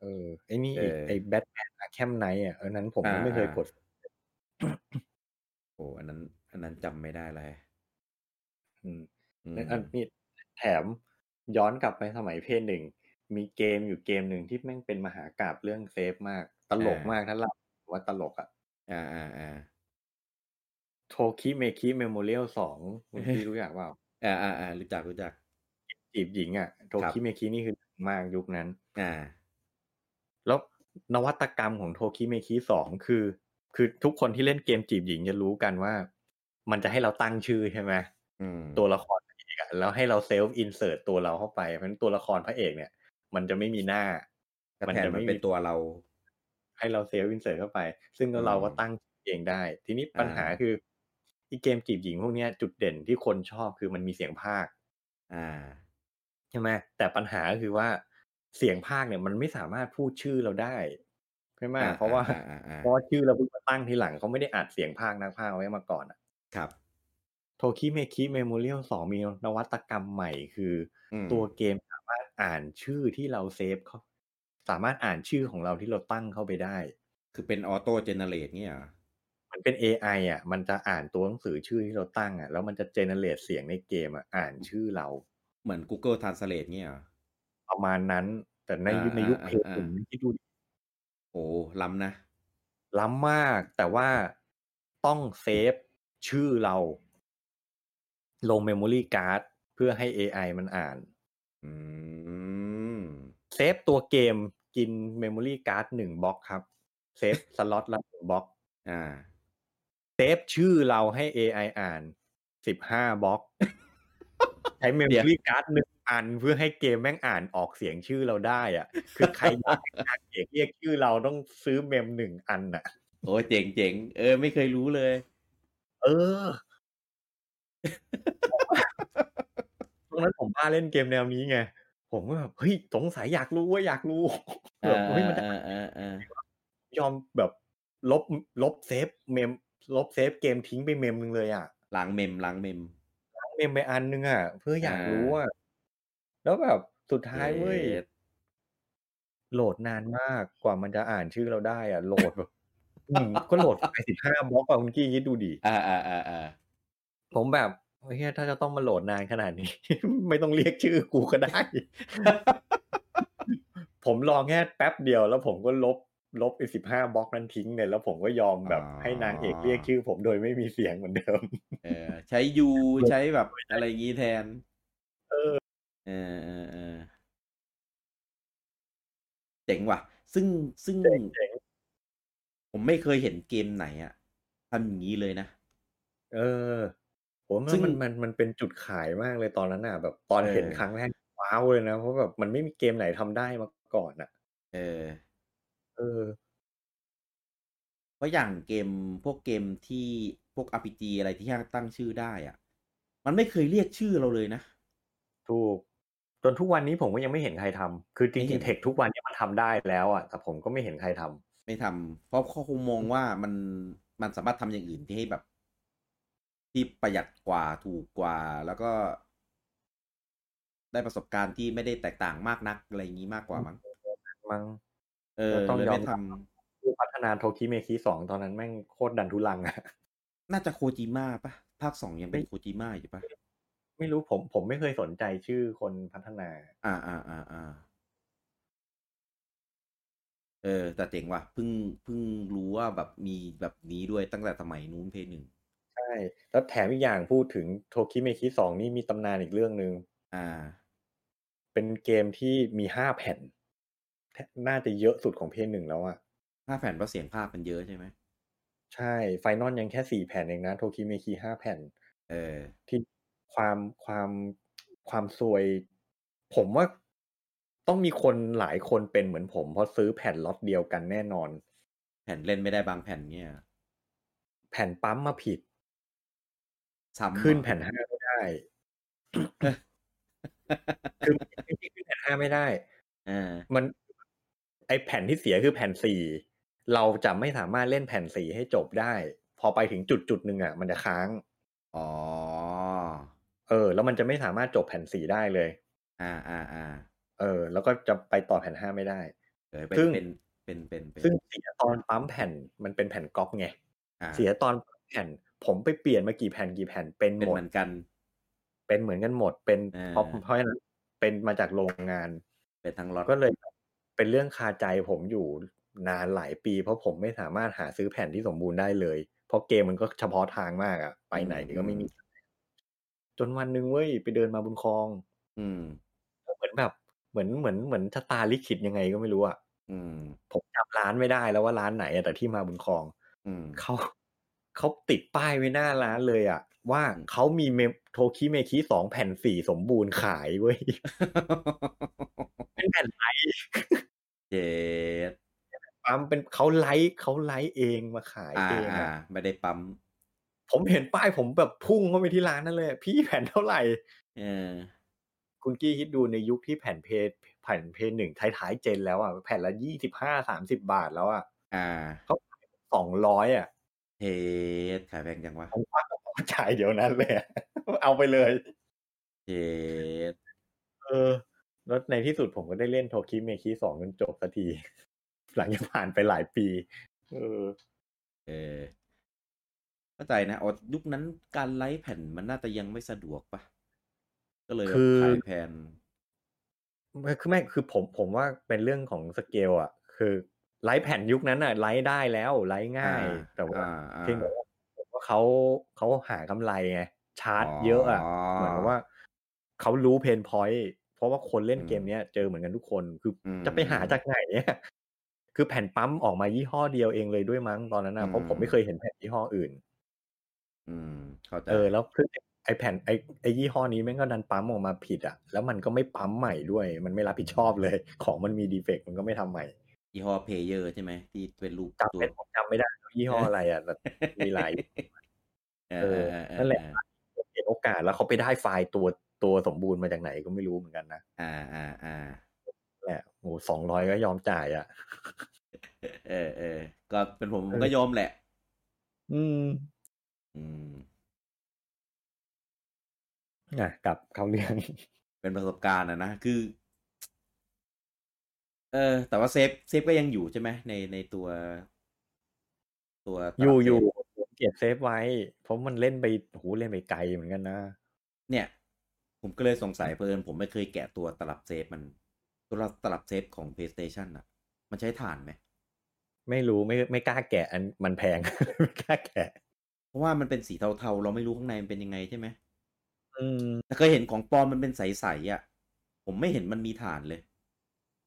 เออไอ้นี่อีกเออไอ้ Batman Arkham Knight อะเออนั้นผมก็อ่าไม่เคยอ่ากด โอ้อันนั้น อันนั้นจำไม่ได้เลยอืมอืมและอันนี้แถมย้อนกลับไปสมัยเพลย์หนึ่งมีเกมอยู่เกมหนึ่งที่แม่งเป็นมหากาพย์เรื่องเซฟมาก ตลกมากถ้าเล่าว่าตลกอะ อ่าอ่าอ่าTokimeki Memorial สองคุณพี่รู้จักเปล่าอ่าอ่าอ่ารู้จักรู้จักจีบหญิงอะโทครับ Tokimeki นี่คือมากยุคนั้น อ่า แล้วนวัตกรรมของ Tokimeki สองคือ คือทุกคนที่เล่นเกมจีบหญิงจะรู้กันว่า มันจะให้เราตั้งชื่อใช่ไหมอืมตัวละครพระเอกอะแล้วให้เรา self insert ตัวเราเข้าไปเพราะฉะนั้นตัวละครพระเอกเนี่ย มันจะไม่มีหน้าก็แทนมันเป็นตัวเรา ให้เรา self insert เข้าไป ซึ่งอืมเราก็ตั้งเองได้ ทีนี้ปัญหาอ่าคือที่เกมจีบหญิงพวกเนี้ยจุดเด่นที่คนชอบคือมันมีเสียงพากย์ อ่าใช่ไหมแต่ปัญหาคือว่าเสียงพากย์เนี่ยมันไม่สามารถพูดชื่อเราได้ใช่ไหมอ่าเพราะว่าอ่าอ่าอ่าเพราะว่าชื่อเราเพิ่งมาตั้งทีหลังเขาไม่ได้อัดเสียงพากย์นักพากย์ไว้มาก่อนอะครับ Tokimeki Memorial สองมีนวัตกรรมใหม่คืออืมตัวเกมสามารถอ่านชื่อที่เราเซฟเข้า สามารถอ่านชื่อของเราที่เราตั้งเข้าไปได้ คือเป็น auto generate เนี่ยเหรอมันเป็น AI อะ มันจะอ่านตัวหนังสือชื่อที่เราตั้งอะ แล้วมันจะ generate เสียงในเกมอะ อ่านชื่อเรา เหมือน Google Translate เนี่ยเหรอประมาณนั้น แต่ในอ่าในยุคอ่าเพลย์อ่าผมคิดดูดิโอ้ล้ำนะ ล้ำมาก แต่ว่าต้องเซฟชื่อเรา ลง memory cardเพื่อให้ AI มันอ่าน อืม เซฟตัวเกมกิน memory card หนึ่งบล็อกครับ เซฟสล็อตละหนึ่งบล็อกอ่าเซฟชื่อเราให้ AI อ่านสิบห้าบล็อก ใช้ memory card หนึ่งอันเพื่อให้เกมแม่งอ่านออกเสียงชื่อเราได้อะ คือใครอยากให้นางเอกเรียกชื่อเราต้องซื้อเมมหนึ่งอันอะ โอ้ยเจ๋งเจ๋งเออ ไม่เคยรู้เลย เออตรงนั้นผมบ้าเล่นเกมแนวนี้ไง ผมก็แบบเฮ้ยสงสัยอยากรู้ว่าอยากรู้แบบเฮ้ยมันจะอ่าอ่าอ่ายอมแบบลบลบเซฟเมม ลบเซฟเกมทิ้งไปเมมนึงเลยอะล้างเมมล้างเมมล้างเมมไปอันนึงอะ เพื่ออยากอ่ารู้อะแล้วแบบสุดท้ายเว้ยเอ็ดโหลดนานมากกว่ามันจะอ่านชื่อเราได้อะโหลดแบบอืมก็โหลดไปสิบห้าบล็อกอะคุณกี้คิดดูดิอ่าอ่าอ่าอ่าผมแบบ เฮ้ยถ้าจะต้องมาโหลดนานขนาดนี้ ไม่ต้องเรียกชื่อกูก็ได้ ผมลองแค่แป๊บเดียวแล้วผมก็ลบลบไอ้สิบห้าบล็อกนั้นทิ้งเนี่ยแล้วผมก็ยอมแบบให้นางเอกเรียกชื่อ ผมโดยไม่มีเสียงเหมือนเดิม เออ ใช้ you ใช้แบบอะไรอย่างงี้แทนเออเออเออเออเจ๋งว่ะ ซึ่งซึ่งเจ๋งเจ๋งผมไม่เคยเห็นเกมไหนอะทำอย่างนี้เลยนะ เออ ผมซึ่ว่างมันมันมันเป็นจุดขายมากเลยตอนนั้นน่ะ แบบตอนเออเห็นครั้งแรกว้าวเลยนะ เพราะแบบมันไม่มีเกมไหนทำได้มาก่อนอะ เออ เออ เพราะอย่างเกมพวกเกมที่พวก RPG อะไรที่ตั้งชื่อได้อะมันไม่เคยเรียกชื่อเราเลยนะ ถูก จนทุกวันนี้ผมก็ยังไม่เห็นใครทำคือจไม่เห็รินงๆเทคทุกวันนี้มันทำได้แล้วอะแต่ผมก็ไม่เห็นใครทำ ไม่ทำเพราะเขาคงมองว่ามันมันสามารถทำอย่างอื่นที่ให้แบบ ที่ประหยัดกว่าถูกกว่า แล้วก็ ได้ประสบการณ์ที่ไม่ได้แตกต่างมากนักอะไรอย่างนี้มากกว่ามั้งมั้งเออก็ต้องเลยยอมไม่ทรับผู้พัฒนาโทคิเมคิสองตอนนั้นแม่งโคตรดันทุลังอะำน่าจะโคจิมะปะภาคสองยังเป็นไม่โคจิมะอยู่ปะไม่รู้ผมผมไม่เคยสนใจชื่อคนพัฒนา อ่าอ่าอ่าอ่าเออ แต่เจ๋งว่ะเพิ่งเพิ่งรู้ว่าแบบมีแบบนี้ด้วยตั้งแต่สมัยนู้นเพย์หนึ่งใช่ แล้วแถมอีกอย่างพูดถึงโทคิเมคิสองนี่มีตำนานอีกเรื่องหนึ่งอ่า เป็นเกมที่มีห้าแผ่น น่าจะเยอะสุดของเพย์หนึ่งแล้วอะภาพแผ่นเพราะเสียงภาพมันเยอะใช่ไหม ใช่ไฟนอลยังแค่สี่แผ่นเองนะ โทคิเมคิห้าแผ่น เออ ที่ความความความซวย ผมว่าต้องมีคนหลายคนเป็นเหมือนผม เพราะซื้อแผ่นล็อตเดียวกันแน่นอน แผ่นเล่นไม่ได้บางแผ่นเนี่ย แผ่นปั๊มมาผิด ซ้ำขึ้นเหรอแผ่นห้าไม่ได้คือไม่ใช่ขึ้นแผ่นห้าไม่ได้เออมันไอแผ่นที่เสียคือแผ่นสี่เราจะไม่สามารถเล่นแผ่นสี่ให้จบได้ พอไปถึงจุดจุดหนึ่งอะ มันจะค้างอ๋อเออ แล้วมันจะไม่สามารถจบแผ่นสี่ได้เลย อ่าอ่าอ่าเออ แล้วก็จะไปต่อแผ่นห้าไม่ได้เออเป็นซึ่งเป็นเป็นเป็นเป็นซึ่งเสียตอนปั๊มแผ่นมันเป็นแผ่นก๊อปไงอ่าเสียตอนปั๊มแผ่น ผมไปเปลี่ยนมากี่แผ่นกี่แผ่นเป็นเป็นหมดเหมือนกัน เป็นเหมือนกันหมดเป็นอ่าเพราะเพราะฉะนั้นเป็นมาจากโรงงาน เป็นทั้งล็อตก็เลยเป็นเรื่องคาใจผมอยู่นานหลายปี เพราะผมไม่สามารถหาซื้อแผ่นที่สมบูรณ์ได้เลย เพราะเกมมันก็เฉพาะทางมากอะไปไหนก็ไม่มี จนวันหนึ่งเว้ยไปเดินมาบนคลอง อืมเหมือนแบบเหมือนเหมือนเหมือนชะตาลิขิตยังไงก็ไม่รู้อะอืม ผมจำร้านไม่ได้แล้วว่าร้านไหนอะแต่ที่มาบนคลอง อืมเขา เขาติดป้ายไว้หน้าร้านเลยอะว่าอืมเขามีเมม Tokimeki สองแผ่นสี่สมบูรณ์ขายเว้ยเป็นแผ่น write เจ็ดปั๊มเป็นเขา write เขา write เองมาขายอ่าเองอ่าอะไม่ได้ปั๊ม ผมเห็นป้ายผมแบบพุ่งเข้าไปที่ร้านนั่นเลย พี่แผ่นเท่าไหร่เออคุณกี้คิดดูในยุคที่แผ่นเพลย์แผ่นเพลย์หนึ่งท้ายๆ gen แล้วอะแผ่นละยี่สิบห้าสามสิบาทแล้วอะอ่าเขาสองร้อยอะ เทสขายแพงจังวะ ผมว่าผมจ่ายเดี๋ยวนั้นเลยอะ เอาไปเลยเทสเออ แล้วในที่สุดผมก็ได้เล่น Tokimeki สองจนจบสักที หลังจากผ่านไปหลายปี เออ เออเข้าใจนะอ๋อยุคนั้นการ write แผ่นมันน่าจะยังไม่สะดวกปะก็เลยแบบคือ ขายแผ่น ไม่คือไม่คือผมผมว่าเป็นเรื่องของสเกลอะ คือ write แผ่นยุคนั้นอะ write ได้แล้ว write ง่ายอ่าแต่ว่าอ่าอ่าเพียงแต่ว่าผมว่าเขาเขาหากำไรไงชาร์จเยอะอะอ๋อเหมือนกับว่าเขารู้ pain point เพราะว่าคนเล่นอืมเกมเนี้ยเจอเหมือนกันทุกคนคืออมจะไปหาจากไหนเนี่ยคือแผ่นปั๊มออกมายี่ห้อเดียวเองเลยด้วยมั้งตอนนั้นนะเพราะผมไม่เคยเห็นแผ่นยี่ห้ออื่น อืมเข้าใจเออแล้วคือไอแผ่นไอไอยี่ห้อนี้แม่งก็ดันปั๊มออกมาผิดอะแล้วมันก็ไม่ปั๊มใหม่ด้วย มันไม่รับผิดชอบเลย ของมันมีดีเฟกต์มันก็ไม่ทำใหม่ ยี่ห้อเพเยอร์ใช่ไหมที่เป็นรูปจำเป็นผมจำไม่ได้ว่ายี่ห้ออะไรอะแต่มีหลายเอเอออเออเออนั่นแหละเห็นโอกาสแล้วเขาไปได้ไฟล์ตัวตัวสมบูรณ์มาจากไหนก็ไม่รู้เหมือนกันนะอ่าอ่าอ่าแหละโอ้สองร้อยก็ยอมจ่ายอะเออเออก็เป็นผมผมก็ยอมแหละ อืม อืมอะกลับเข้าเรื่องเป็นประสบการณ์อะนะคือ เออ แต่ว่าเซฟเซฟก็ยังอยู่ใช่ไหมในในตัว ตัวตอยู่ลับอยู่เซฟผมเก็บเซฟไว้ เพราะมันเล่นไปโหเล่นไปไกลเหมือนกันนะ เนี่ย ผมก็เลยสงสัยเพลินผมไม่เคยแกะตัวตลับเซฟมัน ตัวตลับเซฟของ PlayStation อะมันใช้ถ่านไหมไม่รู้ไม่ไม่กล้าแกะอันมันแพงไม่กล้าแกะ เพราะว่ามันเป็นสีเทาๆ เราไม่รู้ข้างในมันเป็นยังไงใช่ไหมอืมแต่เคยเห็นของปลอมมันเป็นใสๆอะผมไม่เห็นมันมีถ่านเลย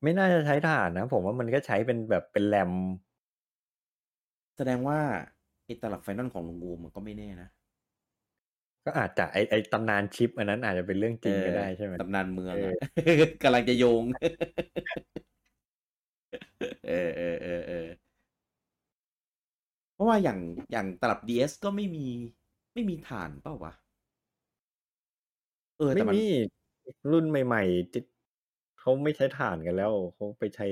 ไม่น่าจะใช้ถ่านนะ ผมว่ามันก็ใช้เป็นแบบเป็นแรม แสดงว่าไอ้ตลับไฟนอลของลุงอูมันก็ไม่แน่นะ ก็อาจจะไอไอตำนานชิป อันนั้นอาจจะเป็นเรื่องจริงก็ได้ใช่ไหมตำนานเมืองเออะอกำลังจะโยง เออเออเออเออเพราะว่าอย่างอย่างตลับ DS ก็ไม่มี ไม่มีฐานเปล่าวะ เออไม่แต่มันมีรุ่นใหม่ๆจิ เขาไม่ใช้ถ่านกันแล้วเขาไปใช้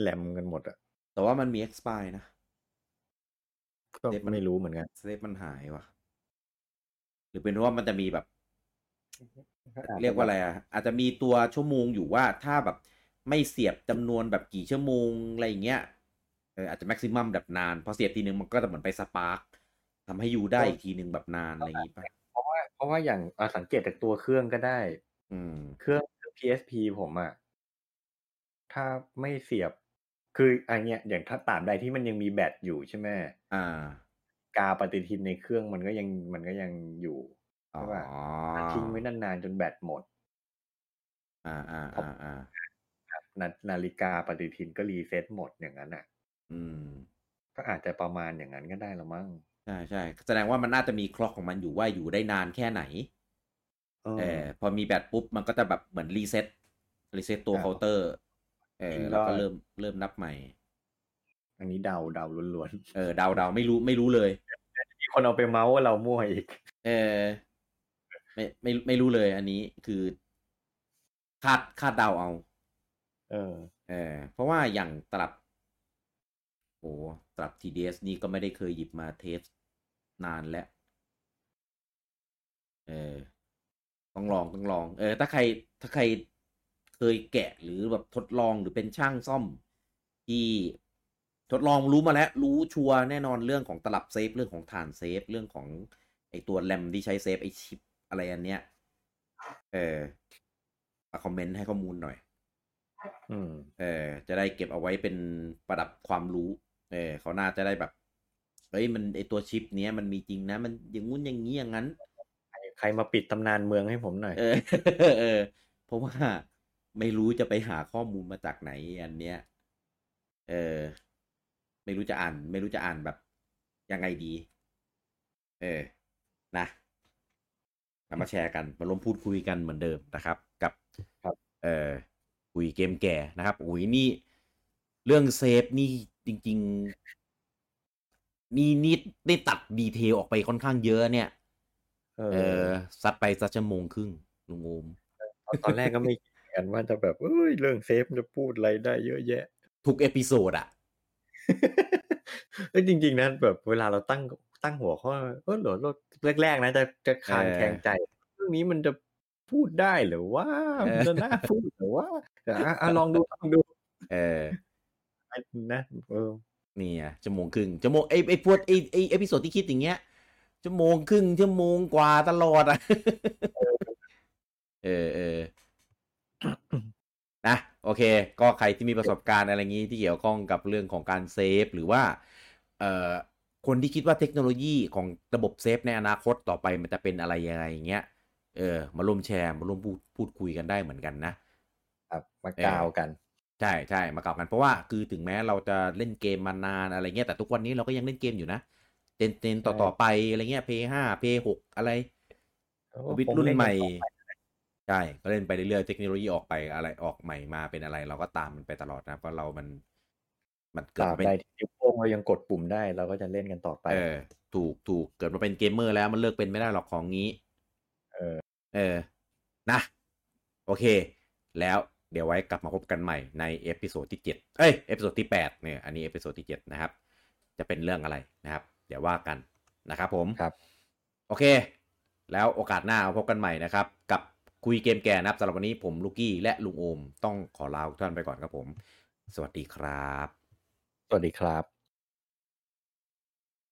แรมกันหมดอะแต่ว่ามันมี expire นะก็เซฟมันไม่รู้เหมือนกันเซฟมันหายว่ะ หรือเป็นเพราะว่ามันจะมีแบบอาจจะเรียกว่าอะไรอะ อาจจะมีตัวชั่วโมงอยู่ว่าถ้าแบบไม่เสียบจำนวนแบบกี่ชั่วโมงอะไรอย่างเงี้ยเอออาจจะแม็กซิมัมแบบนาน พอเสียบทีนึงมันก็จะเหมือนไปสปาร์กทำให้อยู่ได้อีกทีหนึ่งแบบนานอะไรอย่างงี้ป่ะเพราะว่าเพราะว่าอย่างอะสังเกตจากตัวเครื่องก็ได้ อืม เครื่อง PSP ผมอะถ้าไม่เสียบ คืออันเนี้ยอย่างถ้าตามใดที่มันยังมีแบตอยู่ใช่ไหมอ่า กาปฏิทินในเครื่องมันก็ยังมันก็ยังอยู่อ๋อใช่ป่ะถ้าทิ้งไว้นานๆจนแบตหมด อ่าอ่าอ่าอ่านานาฬิกาปฏิทินก็ reset หมดอย่างนั้นอะ อืม ก็อาจจะประมาณอย่างนั้นก็ได้ละมั้งใช่ใช่แสดงว่ามันน่าจะมี clock ของมันอยู่ว่าอยู่ได้นานแค่ไหน เอเอออพอมีแบตปุ๊บมันก็จะแบบเหมือน reset reset ตัวอ่าเคาน์เตอร์เออจริงแล้วก็ก็เริ่มเริ่มนับใหม่ อันนี้เดาเดาล้วนเออเดาเดาไม่รู้ไม่รู้เลยๆมีคนเอาไปเมาส์ว่าเรามั่วอีก เออ ไม่ไม่ไม่รู้เลย อันนี้คือคาดคาดเดาเอา เออ เออ เพราะว่าอย่างตลับโอ้ตลับ TDS นี่ก็ไม่ได้เคยหยิบมาเทสนานแล้ว เออ ต้องลองต้องลอง เออ ถ้าใครถ้าใครเคยแกะหรือแบบทดลองหรือเป็นช่างซ่อม ที่ทดลองรู้มาแล้ว รู้ชัวร์แน่นอนเรื่องของตลับ save เรื่องของถ่าน save เรื่องของไอตัวแรมที่ใช้ save ไอชิปอะไรอันเนี้ย เออมาคอมเมนต์ให้ข้อมูลหน่อย อืม เออ จะได้เก็บเอาไว้เป็นประดับความรู้ เออเขาน่าจะได้แบบเฮ้ยมันไอตัวชิปเนี้ยมันมีจริงนะ มันอย่างงู้นอย่างนี้อย่างนั้น ใครมาปิดตำนานเมืองให้ผมหน่อย เออเออเพราะว่าไม่รู้จะไปหาข้อมูลมาจากไหนอันเนี้ย เออ ไม่รู้จะอ่าน ไม่รู้จะอ่านแบบยังไงดี เออ นะเรามาแชร์กันมาร่วมพูดคุยกันเหมือนเดิมนะครับ กับครับ เออคุยเกมแก่นะครับอุ้ยนี่ เรื่องเซฟนี่จริง ๆ นี่นี่ได้ตัด detail ออกไปค่อนข้างเยอะเนี่ย เอเอออซัดไปสักชั่วโมงครึ่งลุงโอมตอนแรกก็ไม่คิดกันว่าจะแบบเอ้ยเรื่อง save จะพูดอะไรได้เยอะแยะ ทุก episode อะเอ้ยจริง ๆนะแบบเวลาเราตั้งตั้งหัวข้อเออเหรอแรกๆนะจะจะคลางแคลงใจ เรื่องนี้มันจะพูดได้หรือว่ามันจะน่าพูดหรือว่าอะอะลองดูลองดู เออนะเออนี่อะชั่วโมงครึ่งชั่วโมงไอไอพวกไอไอ episode ที่คิดอย่างเงี้ย ชั่วโมงครึ่งชั่วโมงกว่าตลอดอะเออเออนะโอเค ก็ใครที่มีประสบการณ์อะไรงี้ที่เกี่ยวข้องกับเรื่องของการ save หรือว่า เอ่อคนที่คิดว่าเทคโนโลยีของระบบ save ในอนาคตต่อไปมันจะเป็นอะไรยังไงอย่างเงี้ยเออ มาร่วมแชร์มาร่วมพูดพูดคุยกันได้เหมือนกันนะครับมากาวกัน ใช่ใช่มากล่าวกันเพราะว่าคือถึงแม้เราจะเล่นเกมมานานอะไรเงี้ยแต่ทุกวันนี้เราก็ยังเล่นเกมอยู่นะ gen gen ต่อใช่ต่อไปอะไรเงี้ยเพลย์ห้าเพลย์หกอะไรโอ้วิทผมรุ่นเล่นใหม่ต่อไปใช่ก็เล่นไปเรื่อยๆเทคโนโลยีออกไปอะไรออกใหม่มาเป็นอะไร เราก็ตามมันไปตลอดนะเพราะเรามันมันเกิตมาเป็นตราบใดที่นิ้วโป้งเรายังกดปุ่มได้เราก็จะเล่นกันต่อไป เออ ถูกถูกเกิดมาเป็นเกมเมอร์แล้วมันเลิกเป็นไม่ได้หรอกของงี้ เออ เออ นะ โอเค แล้วเดี๋ยวไว้กลับมาพบกันใหม่ใน episode ที่7เอ้ย episode ที่8เนี่ยอันนี้ episode ที่7นะครับ จะเป็นเรื่องอะไรนะครับเดี๋ยวว่ากันนะครับผมครับโอเค แล้วโอกาสหน้ามาพบกันใหม่นะครับ กับคุยเกมแก่นะครับสำหรับวันนี้ผมลูกี้และลุงโอมต้องขอลาทุกท่านไปก่อนครับผม สวัสดีครับ สวัสดีครับ